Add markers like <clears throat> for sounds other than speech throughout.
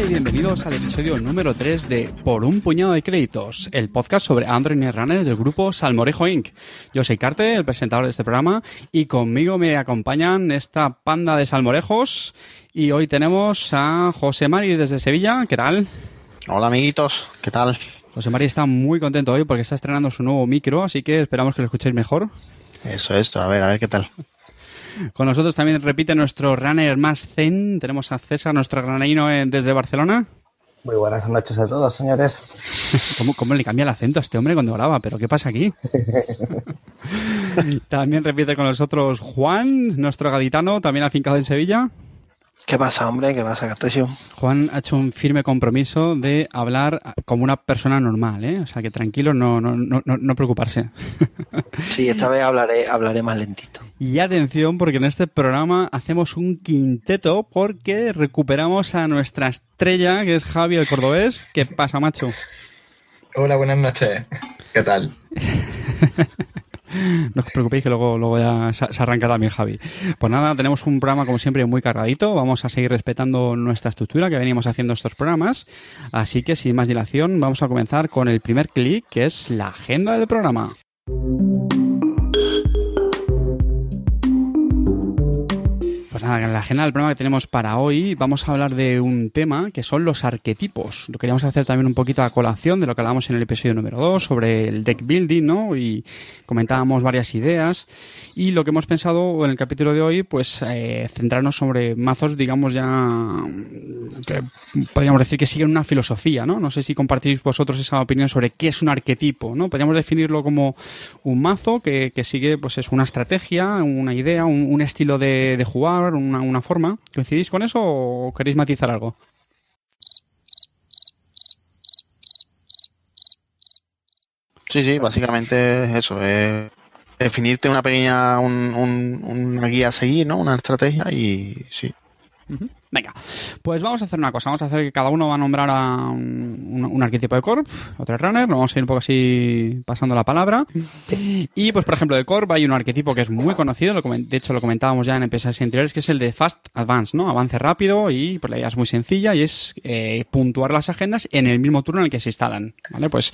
Hola y bienvenidos al episodio número 3 de Por un puñado de créditos, el podcast sobre Android Netrunner del grupo Salmorejo Inc. Yo soy Carte, el presentador de este programa, y conmigo me acompañan esta panda de salmorejos. Y hoy tenemos a José Mari desde Sevilla. ¿Qué tal? Hola amiguitos, ¿qué tal? José Mari está muy contento hoy porque está estrenando su nuevo micro, así que esperamos que lo escuchéis mejor. Eso, esto, a ver, a ver qué tal. Con nosotros también repite nuestro runner más zen. Tenemos a César, nuestro granadino desde Barcelona. Muy buenas noches a todos, señores. <laughs> ¿Cómo, ¿Cómo, le cambia el acento a este hombre cuando graba? ¿Pero qué pasa aquí? <laughs> también repite con nosotros Juan, nuestro gaditano, también afincado en Sevilla. ¿Qué pasa, hombre? ¿Qué pasa, Cartesio? Juan ha hecho un firme compromiso de hablar como una persona normal, ¿eh? O sea, que tranquilo, no, no, no, no preocuparse. <laughs> Sí, esta vez hablaré, hablaré más lentito. Y atención, porque en este programa hacemos un quinteto porque recuperamos a nuestra estrella, que es Javi el Cordobés. ¿Qué pasa, macho? Hola, buenas noches. ¿Qué tal? <laughs> <laughs> No os preocupéis que luego, luego ya se arranca también Javi. Pues nada, tenemos un programa como siempre muy cargadito. Vamos a seguir respetando nuestra estructura que venimos haciendo estos programas. Así que sin más dilación, vamos a comenzar con el primer clic, que es la agenda del programa. Pues nada, en la agenda del programa que tenemos para hoy vamos a hablar de un tema que son los arquetipos. Lo queríamos hacer también un poquito a colación de lo que hablamos en el episodio número 2 sobre el deck building, ¿no? Y comentábamos varias ideas. Y lo que hemos pensado en el capítulo de hoy, pues eh, centrarnos sobre mazos, digamos ya, que podríamos decir que siguen una filosofía, ¿no? No sé si compartís vosotros esa opinión sobre qué es un arquetipo, ¿no? Podríamos definirlo como un mazo que, que sigue, pues es una estrategia, una idea, un, estilo de jugar una, una forma. ¿Coincidís con eso o queréis matizar algo? Sí, sí, básicamente es eso, es definirte una pequeña, un, un, una guía a seguir, ¿no? Una estrategia y sí. Uh -huh. Venga, pues vamos a hacer una cosa. Vamos a hacer que cada uno va a nombrar a un, arquetipo de Corp, otro Runner. Vamos a ir un poco así pasando la palabra. Y pues, por ejemplo, de Corp hay un arquetipo que es muy conocido. De hecho, lo comentábamos ya en episodios anteriores, que es el de Fast Advance, ¿no? Avance rápido y pues la idea es muy sencilla y es eh, puntuar las agendas en el mismo turno en el que se instalan. ¿Vale? Pues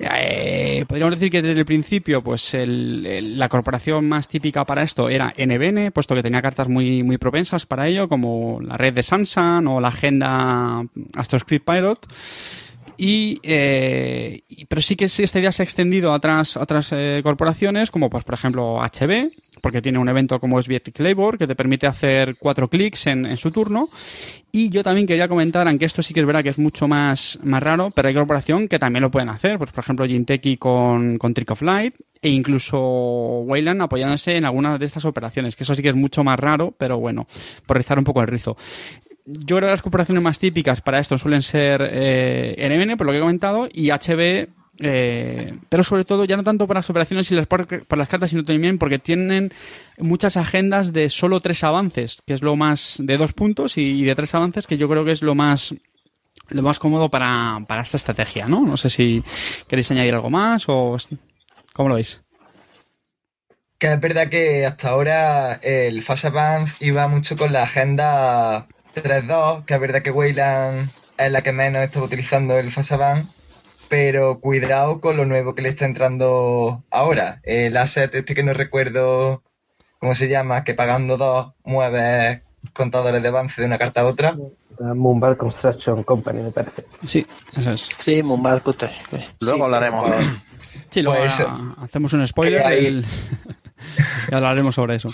eh, podríamos decir que desde el principio, pues el, la corporación más típica para esto era NBN, puesto que tenía cartas muy, muy propensas para ello, como la red de Sansan o la agenda AstroScript Pilot. Y, eh, pero sí que esta idea se ha extendido a otras, otras eh, corporaciones, como pues por ejemplo HB, porque tiene un evento como es Vietclick Labor, que te permite hacer cuatro clics en, en, su turno. Y yo también quería comentar, aunque esto sí que es verdad que es mucho más, más raro, pero hay corporación que también lo pueden hacer. Pues por ejemplo Jinteki con, con Trick of Light e incluso Wayland apoyándose en algunas de estas operaciones, que eso sí que es mucho más raro, pero bueno, por rizar un poco el rizo yo creo que las corporaciones más típicas para esto suelen ser eh, NBN, por lo que he comentado, y HB, eh, pero sobre todo ya no tanto para las operaciones y las, para las cartas, sino también porque tienen muchas agendas de solo tres avances, que es lo más de dos puntos, y, de tres avances, que yo creo que es lo más lo más cómodo para, para esta estrategia, ¿no? No sé si queréis añadir algo más o cómo lo veis. Que es verdad que hasta ahora el Fast Advance iba mucho con la agenda 3-2, que es verdad que Wayland es la que menos está utilizando el Fasaban, pero cuidado con lo nuevo que le está entrando ahora. El asset este que no recuerdo cómo se llama, que pagando dos mueves contadores de avance de una carta a otra. Moonbird Construction Company, me parece. Sí, eso es. Sí, Moonbird Construction. Luego sí, hablaremos. Sí, luego pues hacemos un spoiler ahí... del... <laughs> y hablaremos sobre eso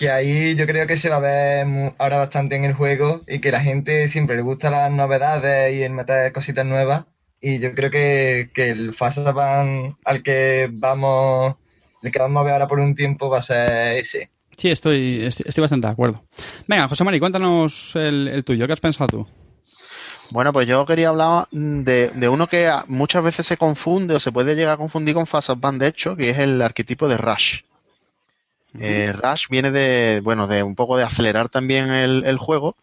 que ahí yo creo que se va a ver ahora bastante en el juego y que la gente siempre le gusta las novedades y el meter cositas nuevas y yo creo que, que el Fasaban al que vamos el que vamos a ver ahora por un tiempo va a ser ese. Sí, estoy, estoy bastante de acuerdo. Venga, José Mari, cuéntanos el, el tuyo, ¿qué has pensado tú? Bueno, pues yo quería hablar de, de, uno que muchas veces se confunde o se puede llegar a confundir con Fasaban, de hecho, que es el arquetipo de Rush. Eh, Rush viene de, bueno, de un poco de acelerar también el, el, juego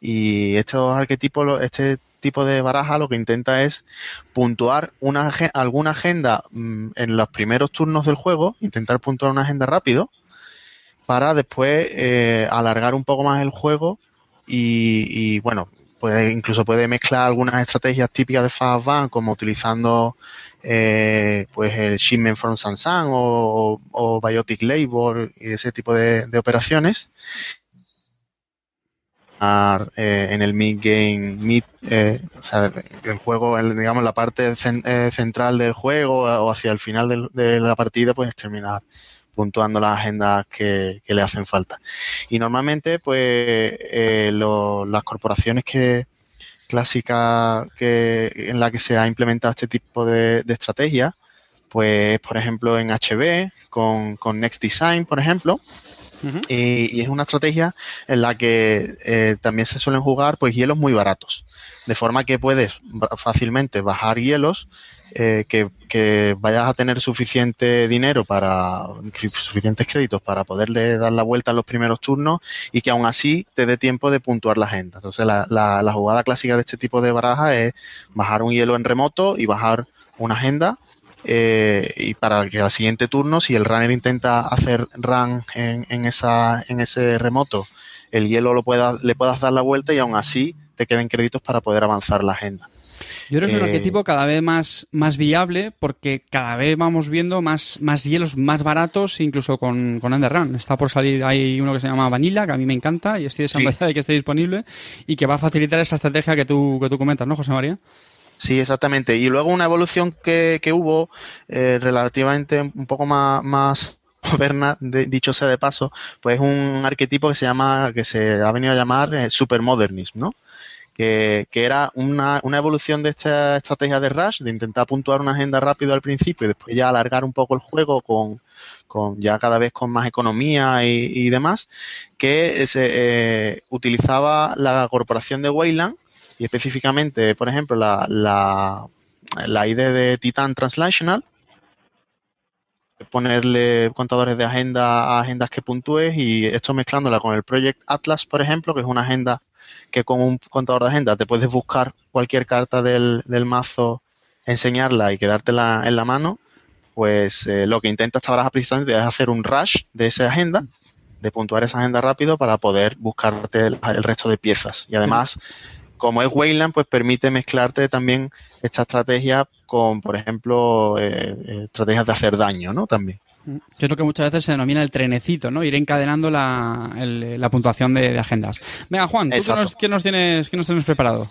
y estos arquetipos, este tipo de baraja lo que intenta es puntuar una, alguna agenda mmm, en los primeros turnos del juego, intentar puntuar una agenda rápido para después eh, alargar un poco más el juego y, y, bueno, pues incluso puede mezclar algunas estrategias típicas de Fastbank, como utilizando eh, pues el shipment from Samsung o, o Biotic Labor y ese tipo de, operaciones. Eh, en el mid game mid, eh, o sea, el juego el, digamos la parte eh, central del juego o hacia el final de la partida pues terminar puntuando las agendas que, que le hacen falta. Y normalmente pues eh, lo- las corporaciones que clásicas que en la que se ha implementado este tipo de, de estrategia pues por ejemplo en HB con, con Next Design por ejemplo y, y es una estrategia en la que eh, también se suelen jugar pues hielos muy baratos. De forma que puedes fácilmente bajar hielos eh, que, vayas a tener suficiente dinero para suficientes créditos para poderle dar la vuelta en los primeros turnos y que aún así te dé tiempo de puntuar la agenda entonces la, la, la jugada clásica de este tipo de baraja es bajar un hielo en remoto y bajar una agenda eh, y para que al siguiente turno, si el runner intenta hacer run en, en, esa, en ese remoto, el hielo lo pueda, le puedas dar la vuelta y aún así te queden créditos para poder avanzar la agenda. Yo creo que es un Eh, arquetipo cada vez más, más viable porque cada vez vamos viendo más, más hielos más baratos, incluso con, con Enderrun. Está por salir, hay uno que se llama Vanilla, que a mí me encanta y estoy deseando Sí. de que esté disponible y que va a facilitar esa estrategia que tú, que tú comentas, ¿no, José María? Sí, exactamente. Y luego una evolución que, que hubo eh, relativamente un poco más, más moderna, de- dicho sea de paso, pues es un arquetipo que se llama, que se ha venido a llamar eh, supermodernism, ¿no? Que, era una, una evolución de esta estrategia de Rush, de intentar puntuar una agenda rápido al principio y después ya alargar un poco el juego con, con ya cada vez con más economía y, y demás, que se eh, utilizaba la corporación de Wayland y específicamente, por ejemplo, la, la, la ID de Titan Translational, ponerle contadores de agenda a agendas que puntúes y esto mezclándola con el Project Atlas, por ejemplo, que es una agenda que con un contador de agenda te puedes buscar cualquier carta del, mazo, enseñarla y quedártela en la mano, pues eh, lo que intenta esta baraja precisamente es hacer un rush de esa agenda, de puntuar esa agenda rápido para poder buscarte el, el resto de piezas. Y además, como es Wayland, pues permite mezclarte también esta estrategia con, por ejemplo, eh, eh, estrategias de hacer daño, ¿no? También. Que es lo que muchas veces se denomina el trenecito, ¿no? Ir encadenando la, el- la puntuación de, de agendas. Venga, Juan, ¿tú qué nos, qué nos tienes, qué nos tienes preparado?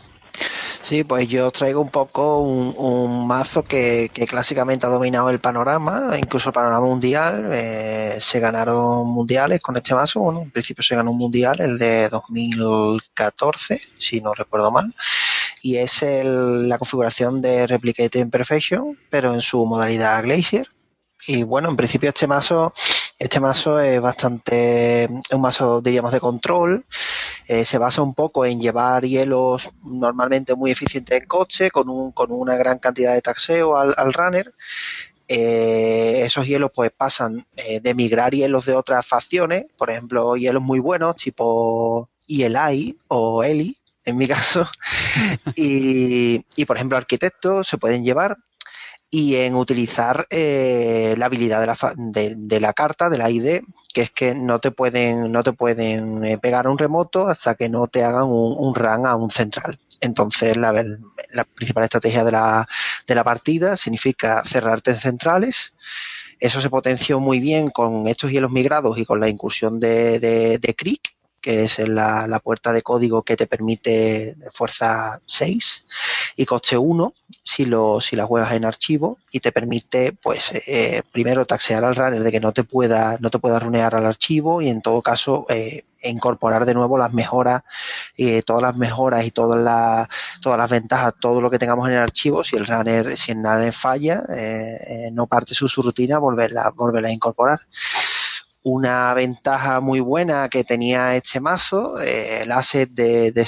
Sí, pues yo os traigo un poco un, un mazo que, que clásicamente ha dominado el panorama, incluso el panorama mundial. eh, se ganaron mundiales con este mazo. Bueno, en principio se ganó un mundial, el de 2014, si no recuerdo mal. Y es el- la configuración de Replicate Imperfection, pero en su modalidad Glacier. Y bueno, en principio este mazo, este mazo es bastante, es un mazo diríamos de control, eh, se basa un poco en llevar hielos normalmente muy eficientes en coche, con, un, con una gran cantidad de taxeo al, runner. Eh, esos hielos pues pasan eh, de migrar hielos de otras facciones, por ejemplo, hielos muy buenos tipo ELI o ELI, en mi <laughs> caso, y, y, por ejemplo arquitectos se pueden llevar y en utilizar eh, la habilidad de la, fa- de, la carta, de la ID, que es que no te pueden, no te pueden eh, pegar a un remoto hasta que no te hagan un, un run a un central. Entonces, la, la principal estrategia de la, de la partida significa cerrarte en centrales. Eso se potenció muy bien con estos hielos migrados y con la incursión de, de, de Creek, que es la, la, puerta de código que te permite fuerza 6 y coste 1 si, lo, si la juegas en archivo y te permite pues eh, primero taxear al runner de que no te pueda no te pueda runear al archivo y en todo caso eh, incorporar de nuevo las mejoras eh, todas las mejoras y todas las todas las ventajas todo lo que tengamos en el archivo. Si el runner si el runner falla eh, no parte su, su rutina volverla volverla a incorporar una ventaja muy buena que tenía este mazo, eh, el asset de, de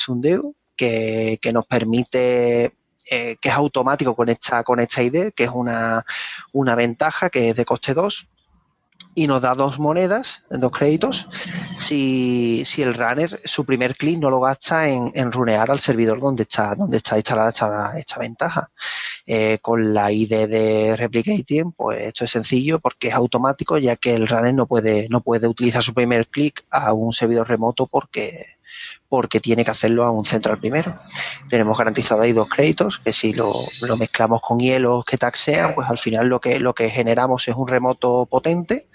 que, que, nos permite, eh, que es automático con esta, con esta ID, que es una, una ventaja que es de coste 2 y nos da dos monedas, dos créditos, si, si el runner su primer clic no lo gasta en, en runear al servidor donde está, donde está instalada esta, esta ventaja. Eh, con la ID de Replicating, pues esto es sencillo porque es automático, ya que el runner no puede, no puede utilizar su primer clic a un servidor remoto porque, porque tiene que hacerlo a un central primero. Tenemos garantizado ahí dos créditos, que si lo, lo mezclamos con hielos que taxean, pues al final lo que, lo que generamos es un remoto potente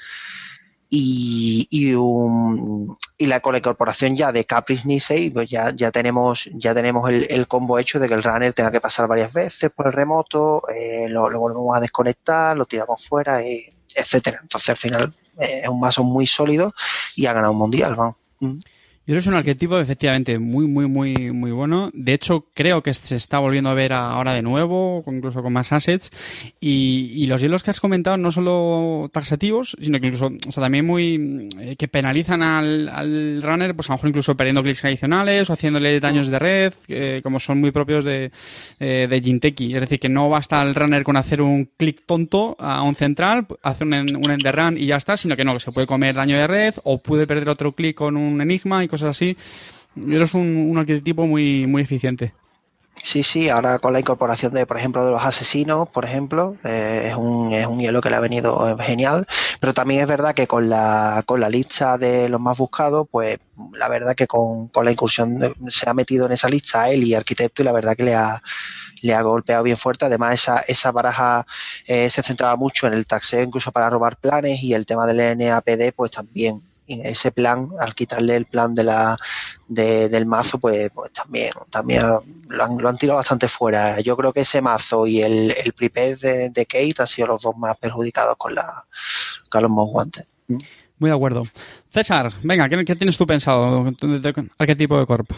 y, y, un, y la, con la incorporación ya de Caprice Nisei, pues ya, ya tenemos, ya tenemos el, combo hecho de que el runner tenga que pasar varias veces por el remoto, eh, lo, lo, volvemos a desconectar, lo tiramos fuera, eh, etcétera. Entonces al final eh, es un mazo muy sólido y ha ganado un mundial, vamos. Mm. Yo es un arquetipo efectivamente muy, muy, muy, muy bueno. De hecho, creo que se está volviendo a ver ahora de nuevo, incluso con más assets. Y, y los hielos que has comentado no solo taxativos, sino que incluso, o sea, también muy, eh, que penalizan al, al, runner, pues a lo mejor incluso perdiendo clics adicionales o haciéndole daños de red, eh, como son muy propios de, eh, de Jinteki. Es decir, que no basta al runner con hacer un clic tonto a un central, hacer un, un end run y ya está, sino que no, que se puede comer daño de red o puede perder otro clic con un enigma y cosas así. Eres un, un arquetipo muy, muy eficiente. Sí, sí, ahora con la incorporación de, por ejemplo, de los asesinos, por ejemplo, eh, es, un, es un hielo que le ha venido genial, pero también es verdad que con la, con la lista de los más buscados, pues la verdad que con, con la incursión se ha metido en esa lista él y arquitecto y la verdad que le ha, le ha golpeado bien fuerte. Además, esa, esa baraja eh, se centraba mucho en el taxeo, incluso para robar planes y el tema del NAPD, pues también ese plan, al quitarle el plan de la de, del mazo, pues, pues también, también lo han, lo han, tirado bastante fuera. Yo creo que ese mazo y el, el prepay de, Kate han sido los dos más perjudicados con, la, con los guantes. Muy de acuerdo. César, venga, ¿qué, qué tienes tú pensado? ¿De, de, arquetipo de Corp?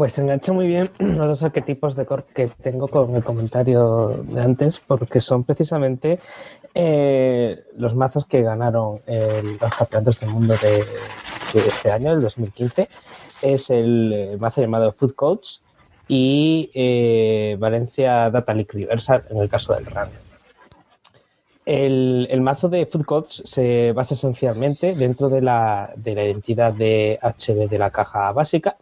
Pues engancho muy bien <clears throat> los dos arquetipos de Corp que tengo con el comentario de antes, porque son precisamente eh, los mazos que ganaron el, los campeonatos del mundo de, este año, el 2015, es el, el mazo llamado Food Coach y eh, Valencia Data League Reversal en el caso del Runner. El, el, mazo de Food Coach se basa esencialmente dentro de la, de la identidad de HB de la caja básica,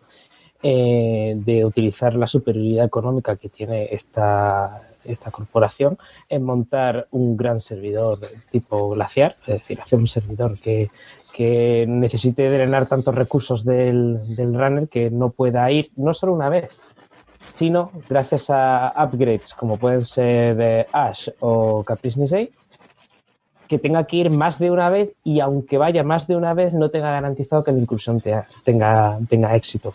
eh, de utilizar la superioridad económica que tiene esta, esta corporación en montar un gran servidor tipo glaciar, es decir, hacer un servidor que, que necesite drenar tantos recursos del, del, runner que no pueda ir no solo una vez, sino gracias a upgrades como pueden ser de Ash o Caprice Nisei, que tenga que ir más de una vez y aunque vaya más de una vez no tenga garantizado que la incursión tenga, tenga éxito.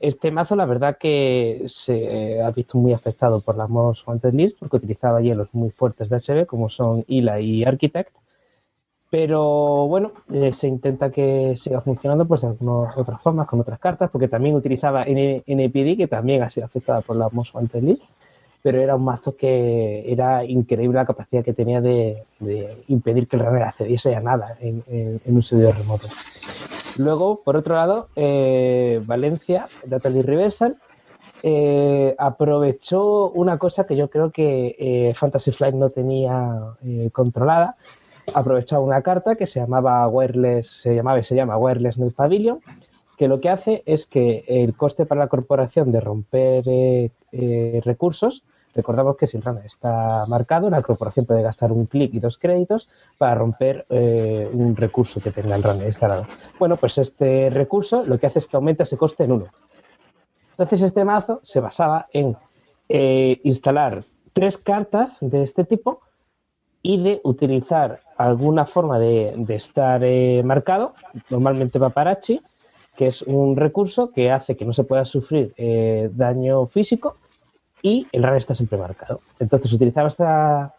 Este mazo, la verdad que se ha visto muy afectado por la Most Wanted List porque utilizaba hielos muy fuertes de HB como son ILA y Architect. Pero bueno, eh, se intenta que siga funcionando pues de algunas otras formas, con otras cartas, porque también utilizaba NPD, que también ha sido afectada por la Most Wanted List pero era un mazo que era increíble la capacidad que tenía de, impedir que el runner accediese a nada en, en, en, un servidor remoto. Luego, por otro lado, eh, Valencia, Data Reversal, eh, aprovechó una cosa que yo creo que eh, Fantasy Flight no tenía eh, controlada. Aprovechaba una carta que se llamaba Wireless, se llamaba y se llama Wireless Net Pavilion, que lo que hace es que el coste para la corporación de romper recursos, recordamos que si el runner está marcado, la corporación puede gastar un clic y dos créditos para romper eh, un recurso que tenga el runner instalado. Bueno, pues este recurso lo que hace es que aumenta ese coste en uno. Entonces este mazo se basaba en eh, instalar tres cartas de este tipo y de utilizar alguna forma de, estar marcado, normalmente Paparachi, que es un recurso que hace que no se pueda sufrir eh, daño físico y el runner está siempre marcado. Entonces utilizaba esta,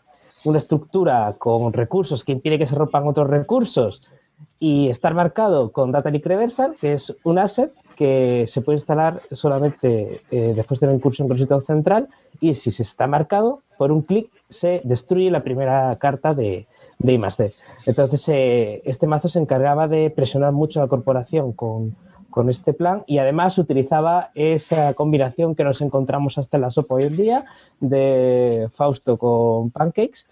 una estructura con recursos que impide que se rompan otros recursos y estar marcado con Data Leak Reversal, que es un asset que se puede instalar solamente eh, después de una incursión con el sitio central y si se está marcado, por un clic se destruye la primera carta de, de. Entonces, eh, este mazo se encargaba de presionar mucho a la corporación con, con este plan y además utilizaba esa combinación que nos encontramos hasta en la sopa hoy en día de Fausto con Pancakes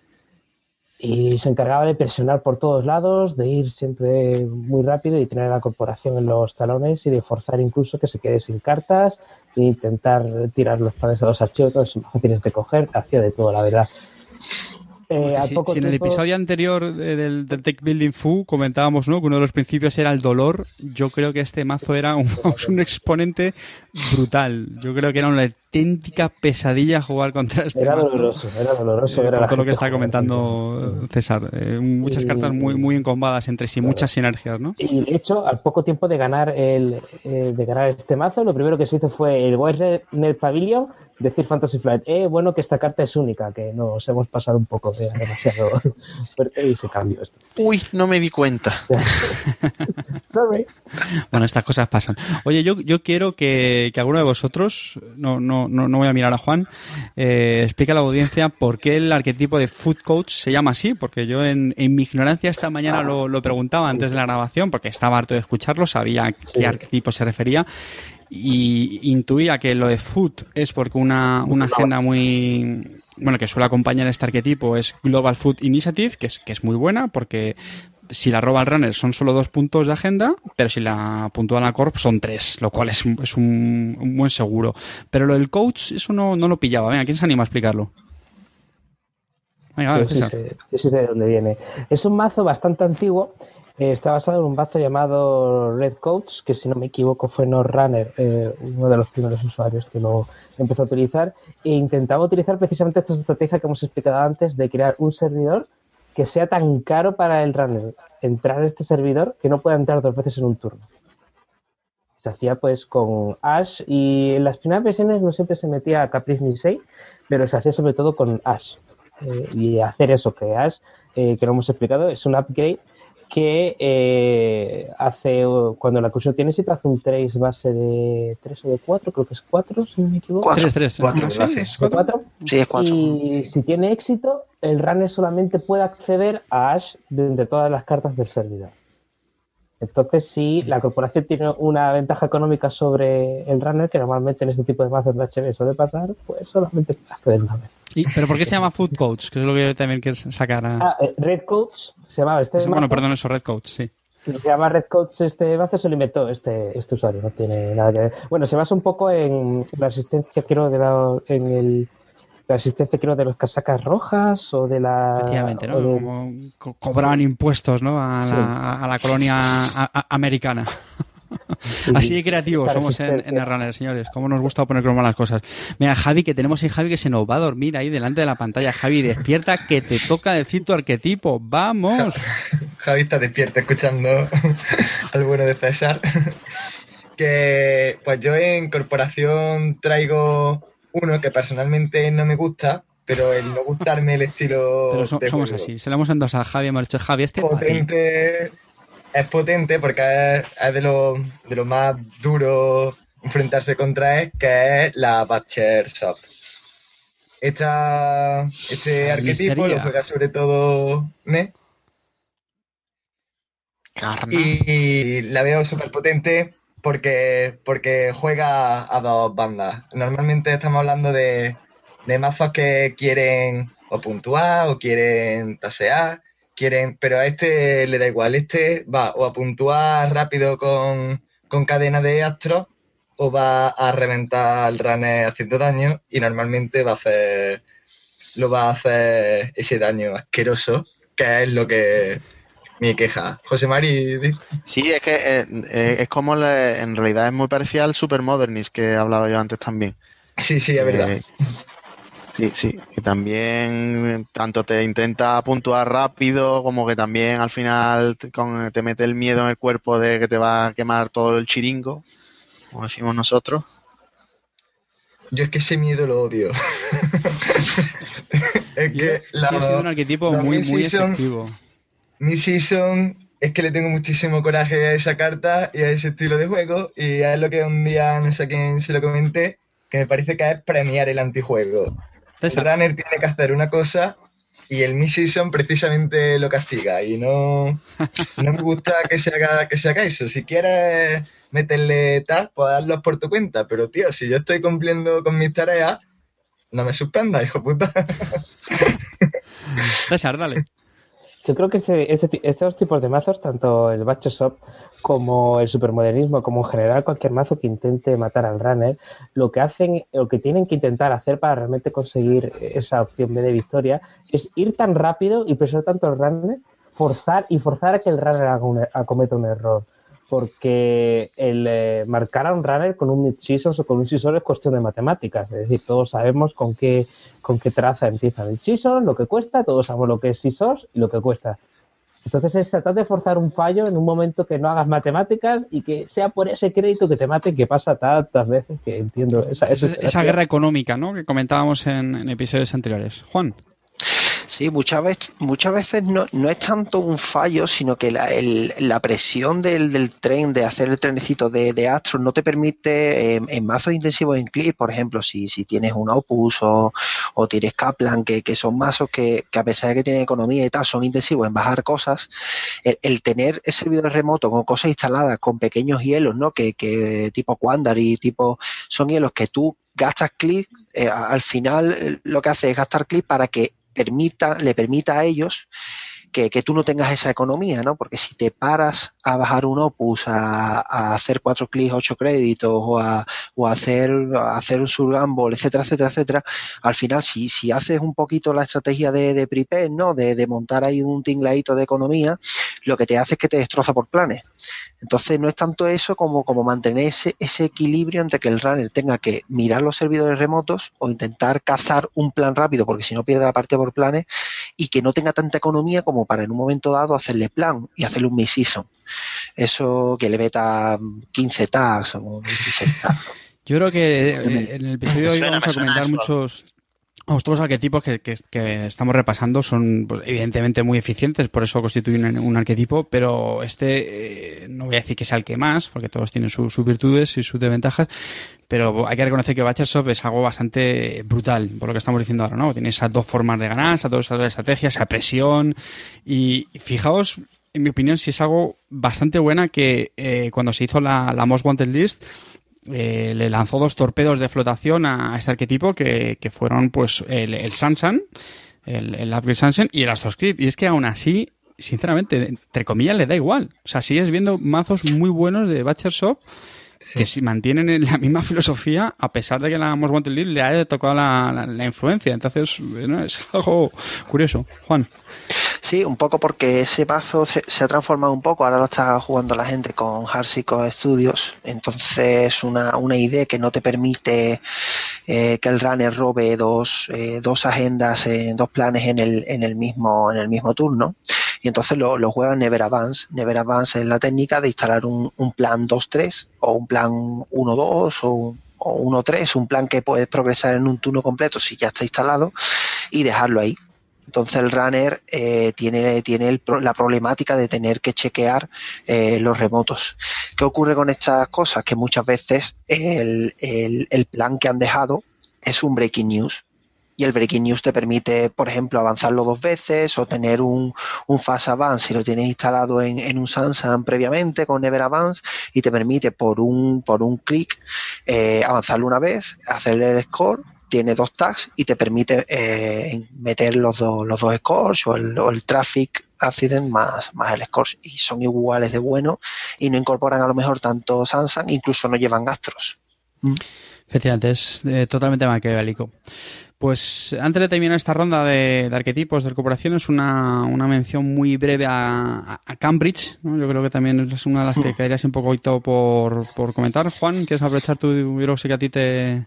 y se encargaba de presionar por todos lados, de ir siempre muy rápido y tener a la corporación en los talones y de forzar incluso que se quede sin cartas e intentar tirar los planes a los archivos, todos son fáciles de coger, hacía de todo la verdad. Eh, al si, poco si en el episodio anterior eh, del, del Tech Building Fu comentábamos ¿no? que uno de los principios era el dolor, yo creo que este mazo era un, <laughs> un exponente brutal. Yo creo que era una auténtica pesadilla jugar contra este Era mazo. doloroso, era doloroso. Eh, ver a por la todo lo que está comentando César. Eh, muchas Y- cartas muy, muy encombadas entre sí, muchas sinergias, ¿no? Y de hecho, al poco tiempo de ganar el de ganar este mazo, lo primero que se hizo fue el Wildnet Pavilion, decir Fantasy Flight, eh, bueno que esta carta es única, que nos hemos pasado un poco, que era demasiado <laughs> fuerte y se cambió esto. Uy, no me di cuenta. <laughs> Sorry. Bueno, estas cosas pasan. Oye, yo, yo quiero que, que alguno de vosotros, no, no, no, no voy a mirar a Juan, eh, explique a la audiencia por qué el arquetipo de Food Coach se llama así, porque yo en, en mi ignorancia esta mañana lo, lo preguntaba antes de la grabación, porque estaba harto de escucharlo, sabía qué arquetipo se refería, y intuía que lo de Food es porque una, una agenda muy bueno que suele acompañar este arquetipo es Global Food Initiative, que es, que es muy buena, porque si la roba el runner son solo dos puntos de agenda, pero si la puntúa la corp son tres, lo cual es, un- es un, un buen seguro. Pero lo del coach, eso no, no lo pillaba. Venga, ¿quién se anima a explicarlo? Venga, vale, Yo sí, César. sé, yo sí sé de dónde viene. Es un mazo bastante antiguo. Eh, está basado en un mazo llamado Red Coats, que si no me equivoco fue No Runner, eh, uno de los primeros usuarios que lo empezó a utilizar. E intentaba utilizar precisamente esta estrategia que hemos explicado antes de crear un servidor que sea tan caro para el runner entrar a este servidor que no pueda entrar dos veces en un turno. Se hacía pues con Ash y en las primeras versiones no siempre se metía a Caprice Nisei, pero se hacía sobre todo con Ash. Eh, y hacer eso que Ash, que lo hemos explicado, es un upgrade que eh, hace, cuando la cursión tiene éxito, hace un trace base de 3 o de 4, creo que es 4, si no me equivoco. Cuatro. Tres, tres. Cuatro, ¿no? Sí, es De cuatro. 4. Sí, es cuatro. Y si tiene éxito, el runner solamente puede acceder a Ash de entre todas las cartas del servidor. Entonces, si la corporación tiene una ventaja económica sobre el runner, que normalmente en este tipo de mazos de HB suele pasar, pues solamente puede acceder una vez. Y- ¿Pero por qué se llama Food Coach? Que es lo que yo también quiero sacar a... Ah, eh, Red Coach se llamaba este bueno, mazo. perdón, eso, Red Coach, sí. Se llama Red Coach este mazo, se lo inventó este, este usuario, no tiene nada que ver. Bueno, se basa un poco en la asistencia, creo, de la, en el, la asistencia, creo, de las casacas rojas o de la... Efectivamente, ¿no? de- Como co- cobraban impuestos, ¿no? A Sí. la, a la colonia a- a- americana. Sí, Así de creativos esta somos en, el runner, señores. Cómo nos gusta poner cromo a las cosas. Mira, Javi, que tenemos ahí Javi que se nos va a dormir ahí delante de la pantalla. Javi, despierta que te toca decir tu arquetipo. ¡Vamos! Javi está despierto escuchando <laughs> al bueno de César. <laughs> que pues yo en corporación traigo uno que personalmente no me gusta, pero el no gustarme el estilo <laughs> Pero so- de somos juego así. Se lo hemos endosado a Javi, hemos dicho, Javi, este para ti". potente es potente porque es, es de lo de lo más duro enfrentarse contra él, que es la Butcher Shop. Esta, este arquetipo lo juega sobre todo Ne y la veo súper potente porque, porque juega a dos bandas. Normalmente estamos hablando de, de mazos que quieren o puntuar o quieren tasear, quieren, pero a este le da igual. Este va o a puntuar rápido con, con cadena de astros o va a reventar al runner haciendo daño y normalmente va a hacer lo va a hacer ese daño asqueroso que es lo que mi queja. José Mari, Sí, es que eh, eh, es como le- en realidad es muy parecido al Super Modernist que hablaba yo antes también. sí, sí, es verdad. Eh, sí, sí, que también tanto te intenta puntuar rápido como que también al final te, con- te mete el miedo en el cuerpo de que te va a quemar todo el chiringo, como decimos nosotros. Yo es que ese miedo lo odio. <laughs> <laughs> es Yo- que sí, ha sido un arquetipo la muy, muy. Mi season es que le tengo muchísimo coraje a esa carta y a ese estilo de juego. Y es lo que un día, no sé a quién se lo comenté, que me parece que es premiar el antijuego. El runner tiene que hacer una cosa y el mid-season precisamente lo castiga. Y no, <laughs> no me gusta que se haga, que se haga eso. Si quieres meterle tag, pues hazlo por tu cuenta. Pero tío, si yo estoy cumpliendo con mis tareas, no me suspenda, hijo puta. <laughs> César, dale. Yo creo que ese, estos tipos de mazos, tanto el Batcher Shop como el supermodernismo, como en general cualquier mazo que intente matar al runner, lo que hacen, lo que tienen que intentar hacer para realmente conseguir esa opción B de victoria es ir tan rápido y presionar tanto al runner, forzar y forzar a que el runner haga un, cometa un error porque el eh, marcar a un runner con un mid o con un season es cuestión de matemáticas. Es decir, todos sabemos con qué, con qué traza empieza el season, lo que cuesta, todos sabemos lo que es scissors y lo que cuesta. Entonces es tratar de forzar un fallo en un momento que no hagas matemáticas y que sea por ese crédito que te mate, que pasa tantas veces que entiendo. Esa, esa, guerra económica ¿no? que comentábamos en episodios anteriores. Juan. Sí, muchas veces, muchas veces no, no es tanto un fallo, sino que la, el, la presión del, del, tren, de hacer el trenecito de, de Astro, no te permite eh, en mazos intensivos en clip, por ejemplo, si, si tienes un Opus o, o tienes Kaplan, que, que son mazos que, que, a pesar de que tienen economía y tal, son intensivos en bajar cosas, el, el tener ese servidor remoto con cosas instaladas, con pequeños hielos, ¿no? Que, que tipo Quandary, tipo, son hielos que tú gastas clic, eh, al final eh, lo que hace es gastar clic para que permita, le permita a ellos que, tú no tengas esa economía, ¿no? Porque si te paras a bajar un opus, a, a hacer cuatro clics, ocho créditos, o a, o a hacer, hacer un surgamble, etcétera, etcétera, etcétera, al final, si, si haces un poquito la estrategia de, de prepare, ¿no? De, de montar ahí un tingladito de economía, lo que te hace es que te destroza por planes. Entonces no es tanto eso como, como mantener ese, ese equilibrio entre que el runner tenga que mirar los servidores remotos o intentar cazar un plan rápido, porque si no pierde la parte por planes, y que no tenga tanta economía como para en un momento dado hacerle plan y hacerle un mid-season. Eso que le meta 15 tags o 16 tags. Yo creo que en el episodio de hoy vamos a comentar muchos, los otros arquetipos que, estamos repasando son pues, evidentemente muy eficientes, por eso constituyen un, un arquetipo, pero este eh, no voy a decir que sea el que más, porque todos tienen sus virtudes y sus desventajas, pero hay que reconocer que Bachershop es algo bastante brutal, por lo que estamos diciendo ahora, ¿no? Tiene esas dos formas de ganar, esas dos estrategias, esa presión, y fijaos, en mi opinión, si es algo bastante buena que eh, cuando se hizo la Most Wanted List, eh, le lanzó dos torpedos de flotación a este arquetipo que, que fueron pues el, el Sansan, el, el Upgrade Sansan y el Astroscript. Y es que aún así, sinceramente, entre comillas, le da igual. O sea, sigues viendo mazos muy buenos de Batcher Shop sí. que si mantienen la misma <laughs> filosofía a pesar de que la Most Wanted League le haya tocado la, la, la influencia. Entonces, bueno, es <laughs> algo curioso. Juan. Sí, un poco porque ese mazo se, se, ha transformado un poco, ahora lo está jugando la gente con Harsico Studios, entonces una, una idea que no te permite eh, que el runner robe dos, eh, dos agendas, eh, dos planes en el, en el mismo, en el mismo turno, y entonces lo, lo juega Never Advance. Never Advance es la técnica de instalar un, un plan 2-3 o un plan 1-2 o o 1-3, un plan que puedes progresar en un turno completo si ya está instalado y dejarlo ahí. Entonces el runner eh, tiene, tiene la problemática de tener que chequear eh, los remotos. ¿Qué ocurre con estas cosas? Que muchas veces el, el, el plan que han dejado es un breaking news y el Breaking News te permite, por ejemplo, avanzarlo dos veces o tener un, un Fast Advance si lo tienes instalado en, en un Sansan previamente con Never Advance y te permite por un, por un clic eh, avanzarlo una vez, hacerle el score tiene dos tags y te permite eh, meter los, do, los dos scores o el, o el traffic accident más, más el score y son iguales de bueno y no incorporan a lo mejor tanto Sansan, incluso no llevan astros. Mm. Efectivamente, es eh, totalmente maquiavélico. Pues antes de terminar esta ronda de, de arquetipos de corporaciones, una, una mención muy breve a, a Cambridge. ¿no? Yo creo que también es una de las que <laughs> caerías un poco por, por comentar. Juan, ¿quieres aprovechar tu yo que a ti te,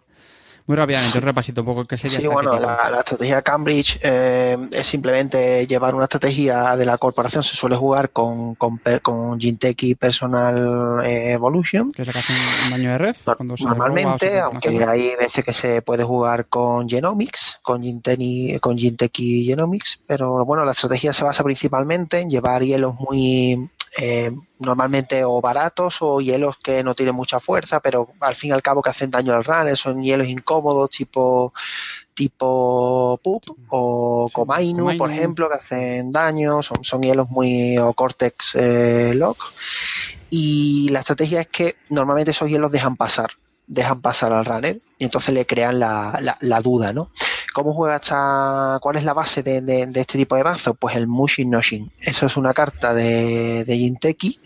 muy rápidamente, un repasito un poco qué sería Sí, bueno, la, la, estrategia Cambridge eh, es simplemente llevar una estrategia de la corporación. Se suele jugar con, con, con Ginteki Personal eh, Evolution. Que es la que hace un, daño de red. No, normalmente, aunque hay veces que se puede jugar con Genomics, con Ginteki, con Ginteki Genomics, pero bueno, la estrategia se basa principalmente en llevar hielos muy eh, normalmente o baratos o hielos que no tienen mucha fuerza, pero al fin y al cabo que hacen daño al runner, son hielos incómodos tipo tipo Pup o sí, Komainu, por ejemplo, que hacen daño, son, son hielos muy o Cortex eh, Lock. Y la estrategia es que normalmente esos hielos dejan pasar, dejan pasar al runner y entonces le crean la, la, la duda, ¿no? ¿Cómo juega esta, cuál es la base de, este tipo de mazo? Pues el Mushin Noshin. Eso es una carta de, de Jinteki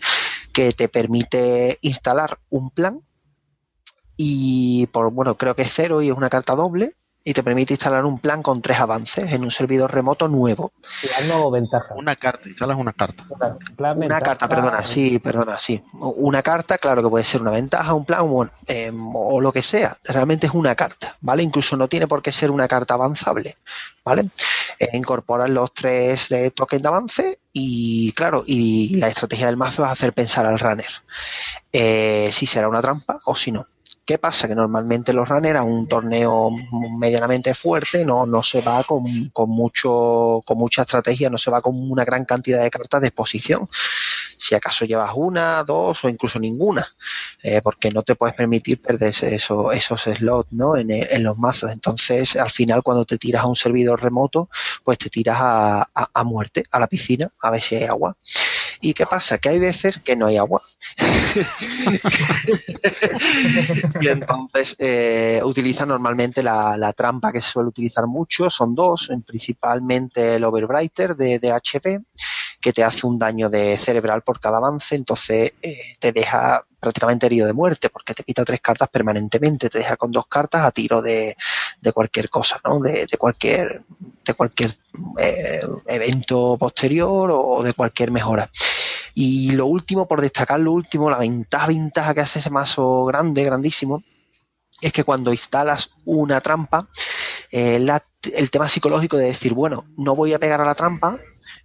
que te permite instalar un plan y por, bueno, creo que es cero y es una carta doble y te permite instalar un plan con tres avances en un servidor remoto nuevo. Plan o ventaja. Una carta, instalas una carta. Plan, Una ventaja, carta, perdona, sí, perdona, sí. Una carta, claro que puede ser una ventaja, un plan, bueno, eh, o lo que sea. Realmente es una carta, ¿vale? Incluso no tiene por qué ser una carta avanzable, ¿vale? Eh, incorporas los tres de token de avance y, claro, y la estrategia del mazo es hacer pensar al runner eh, si será una trampa o si no. ¿Qué pasa? Que normalmente los runners a un torneo medianamente fuerte no, no se va con, con mucho con mucha estrategia, no se va con una gran cantidad de cartas de exposición. Si acaso llevas una, dos o incluso ninguna, eh, porque no te puedes permitir perder eso- esos slots ¿no? en, el- en los mazos. Entonces, al final, cuando te tiras a un servidor remoto, pues te tiras a, a- a muerte, a la piscina, a ver si hay agua. ¿Y qué pasa? Que hay veces que no hay agua. <laughs> <laughs> y entonces eh, utiliza normalmente la, la trampa que se suele utilizar mucho, son dos, en- principalmente el Overbrighter de, de HP, que te hace un daño de cerebral por cada avance, entonces eh, te deja prácticamente herido de muerte, porque te quita tres cartas permanentemente, te deja con dos cartas a tiro de, cualquier cosa, ¿no? De, cualquier, de cualquier eh, evento posterior o de cualquier mejora. Y lo último, por destacar lo último, la ventaja, ventaja que hace ese mazo grande, grandísimo, es que cuando instalas una trampa, eh, el tema psicológico de decir, bueno, no voy a pegar a la trampa,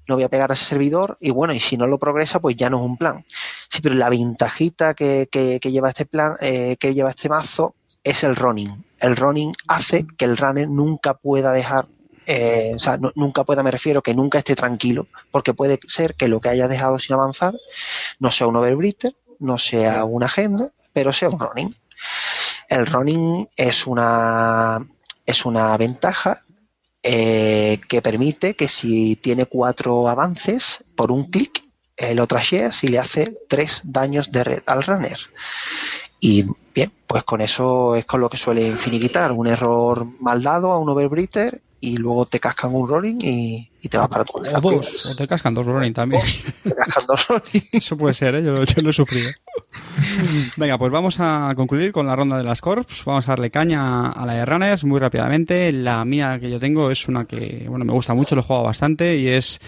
no voy a pegar a ese servidor, y bueno, y si no lo progresa, pues ya no es un plan. Sí, pero la ventajita que, que- lleva este plan, eh, que lleva este mazo, es el running. El running hace que el runner nunca pueda dejar eh, o sea, nu- nunca pueda, me refiero, que nunca esté tranquilo, porque puede ser que lo que haya dejado sin avanzar no sea un overbritter, no sea una agenda, pero sea un running. El running es una, es una ventaja eh, que permite que si tiene cuatro avances por un clic, eh, lo trashea si le hace tres daños de red al runner. Y bien, pues con eso es con lo que suele finiquitar un error mal dado a un overbritter y luego te cascan un rolling y, y te vas para tu casa. O dos, o te cascan dos Ronin también. <laughs> Te cascan dos rolling. Eso puede ser, ¿eh? yo, yo lo he sufrido. Venga, pues vamos a concluir con la ronda de las Corps. Vamos a darle caña a la de Runners muy rápidamente. La mía que yo tengo es una que, bueno, me gusta mucho, lo he jugado bastante y es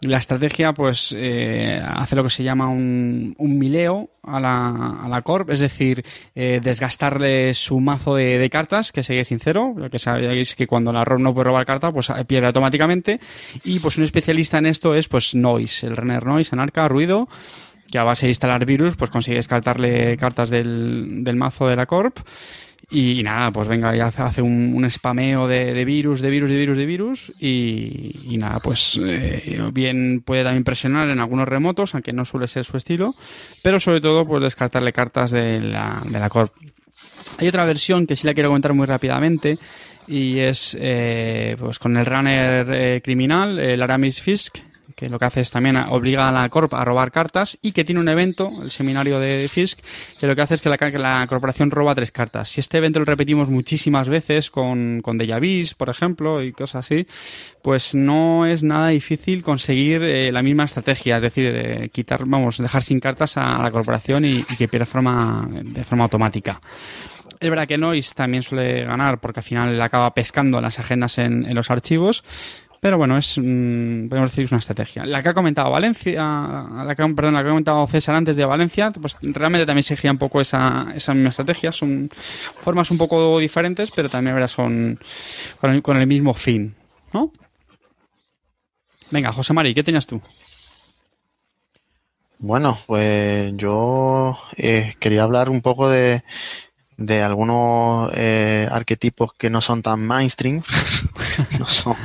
la estrategia, pues, eh, hace lo que se llama un, un mileo a la, a la Corp, es decir, eh, desgastarle su mazo de, de cartas, que sigue sincero, que sabéis que cuando la ROM no puede robar carta, pues eh, pierde automáticamente. Y pues un especialista en esto es, pues, Noise, el Runner Noise, Anarca, Ruido, que a base de instalar virus, pues consigue descartarle cartas del, del mazo de la Corp. Y, nada, pues venga, ya hace, un, un spameo de, virus, de virus, de virus, de virus. Y, y nada, pues eh, bien puede también presionar en algunos remotos, aunque no suele ser su estilo. Pero sobre todo, pues descartarle cartas de la, de la Corp. Hay otra versión que sí la quiero comentar muy rápidamente y es eh, pues con el runner eh, criminal, el Aramis Fisk, que lo que hace es también obliga a la Corp a robar cartas y que tiene un evento, el seminario de Fisk, que lo que hace es que la, que la corporación roba tres cartas. Si este evento lo repetimos muchísimas veces con, con Deja por ejemplo, y cosas así, pues no es nada difícil conseguir eh, la misma estrategia, es decir, de quitar, vamos, dejar sin cartas a la corporación y, y que pierda forma, de forma automática. Es verdad que Noise también suele ganar porque al final acaba pescando las agendas en, en los archivos. Pero bueno, es, mm, podemos decir, es una estrategia. La que ha comentado Valencia, la que, perdón, la que ha comentado César antes de Valencia, pues realmente también seguía un poco esa, esa misma estrategia. Son formas un poco diferentes, pero también ¿verdad? son con el, con el mismo fin, ¿no? Venga, José Mari, ¿qué tenías tú? Bueno, pues yo eh, quería hablar un poco de, de algunos eh, arquetipos que no son tan mainstream. <laughs> no son,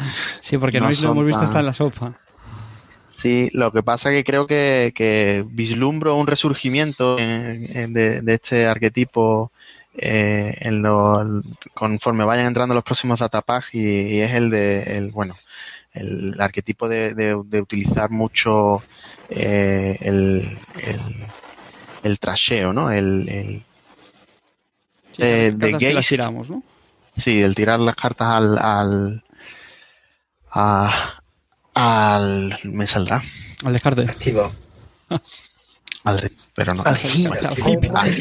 Sí, porque No Noise lo hemos visto tan- hasta en la sopa. Sí, lo que pasa que creo que, que vislumbro un resurgimiento en- en- de, de este arquetipo eh, en lo- conforme vayan entrando los próximos datapacks y, y es el de, el, bueno, el arquetipo de, de- de utilizar mucho eh, el, el, el trasheo, ¿no? El- Sí, Eh, las de cartas que las Geist. tiramos, ¿no? Sí, el tirar las cartas al. al. a- al. me saldrá. Al descarte. Activo. <laughs> Al de- pero no. Al hip. Al hip. Al-